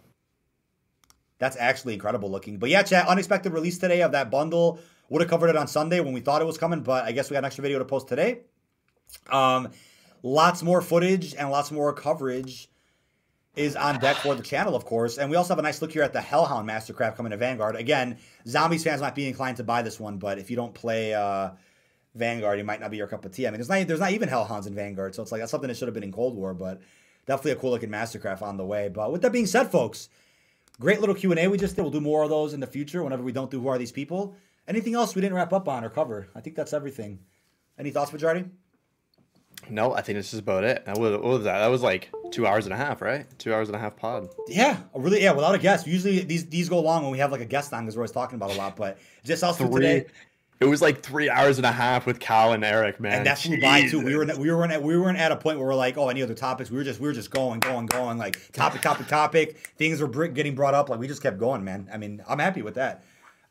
Speaker 1: That's actually incredible looking. But yeah, chat, unexpected release today of that bundle. Would have covered it on Sunday when we thought it was coming, but I guess we got an extra video to post today. Um, lots more footage and lots more coverage is on deck for the channel, of course. And we also have a nice look here at the Hellhound Mastercraft coming to Vanguard. Again, Zombies fans might be inclined to buy this one, but if you don't play uh, Vanguard, it might not be your cup of tea. I mean, there's not there's not even Hellhounds in Vanguard, so it's like that's something that should have been in Cold War, but definitely a cool looking Mastercraft on the way. But with that being said, folks, great little Q and A we just did. We'll do more of those in the future whenever we don't do Who Are These People. Anything else we didn't wrap up on or cover? I think that's everything. Any thoughts, Fajardi?
Speaker 2: No, I think this is about it. What, was that? That was like two hours and a half, right? Two hours and a half pod.
Speaker 1: Yeah, really. Yeah, without a guest. Usually these these go long when we have like a guest on because we're always talking about a lot. But just us three, today.
Speaker 2: It was like three hours and a half with Cal and Eric, man.
Speaker 1: And that flew by too. We were we were at, we weren't at a point where we're like, oh, any other topics? We were just we were just going, going, going, like topic, topic, topic. Things were getting brought up. Like we just kept going, man. I mean, I'm happy with that.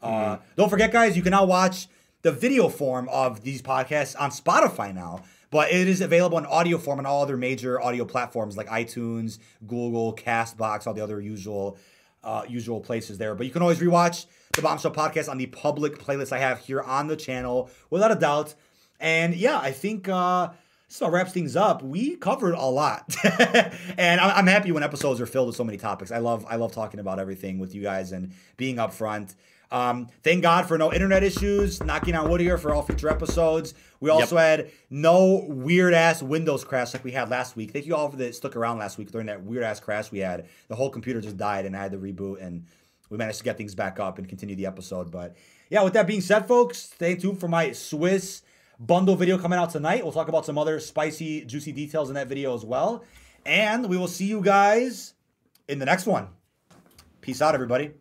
Speaker 1: Uh, mm-hmm. Uh, don't forget, guys, you can now watch the video form of these podcasts on Spotify now. But it is available in audio form on all other major audio platforms like iTunes, Google, Castbox, all the other usual uh, usual places there. But you can always rewatch the Bombshell podcast on the public playlist I have here on the channel, without a doubt. And yeah, I think uh, this about wraps things up. We covered a lot, and I'm happy when episodes are filled with so many topics. I love I love talking about everything with you guys and being upfront. Um, thank God for no internet issues. Knocking on wood here for all future episodes. We also yep. had no weird ass Windows crash like we had last week. Thank you all for that stuck around last week during that weird ass crash we had. The whole computer just died and I had to reboot and we managed to get things back up and continue the episode. But yeah, with that being said, folks, stay tuned for my Swiss bundle video coming out tonight. We'll talk about some other spicy, juicy details in that video as well. And we will see you guys in the next one. Peace out, everybody.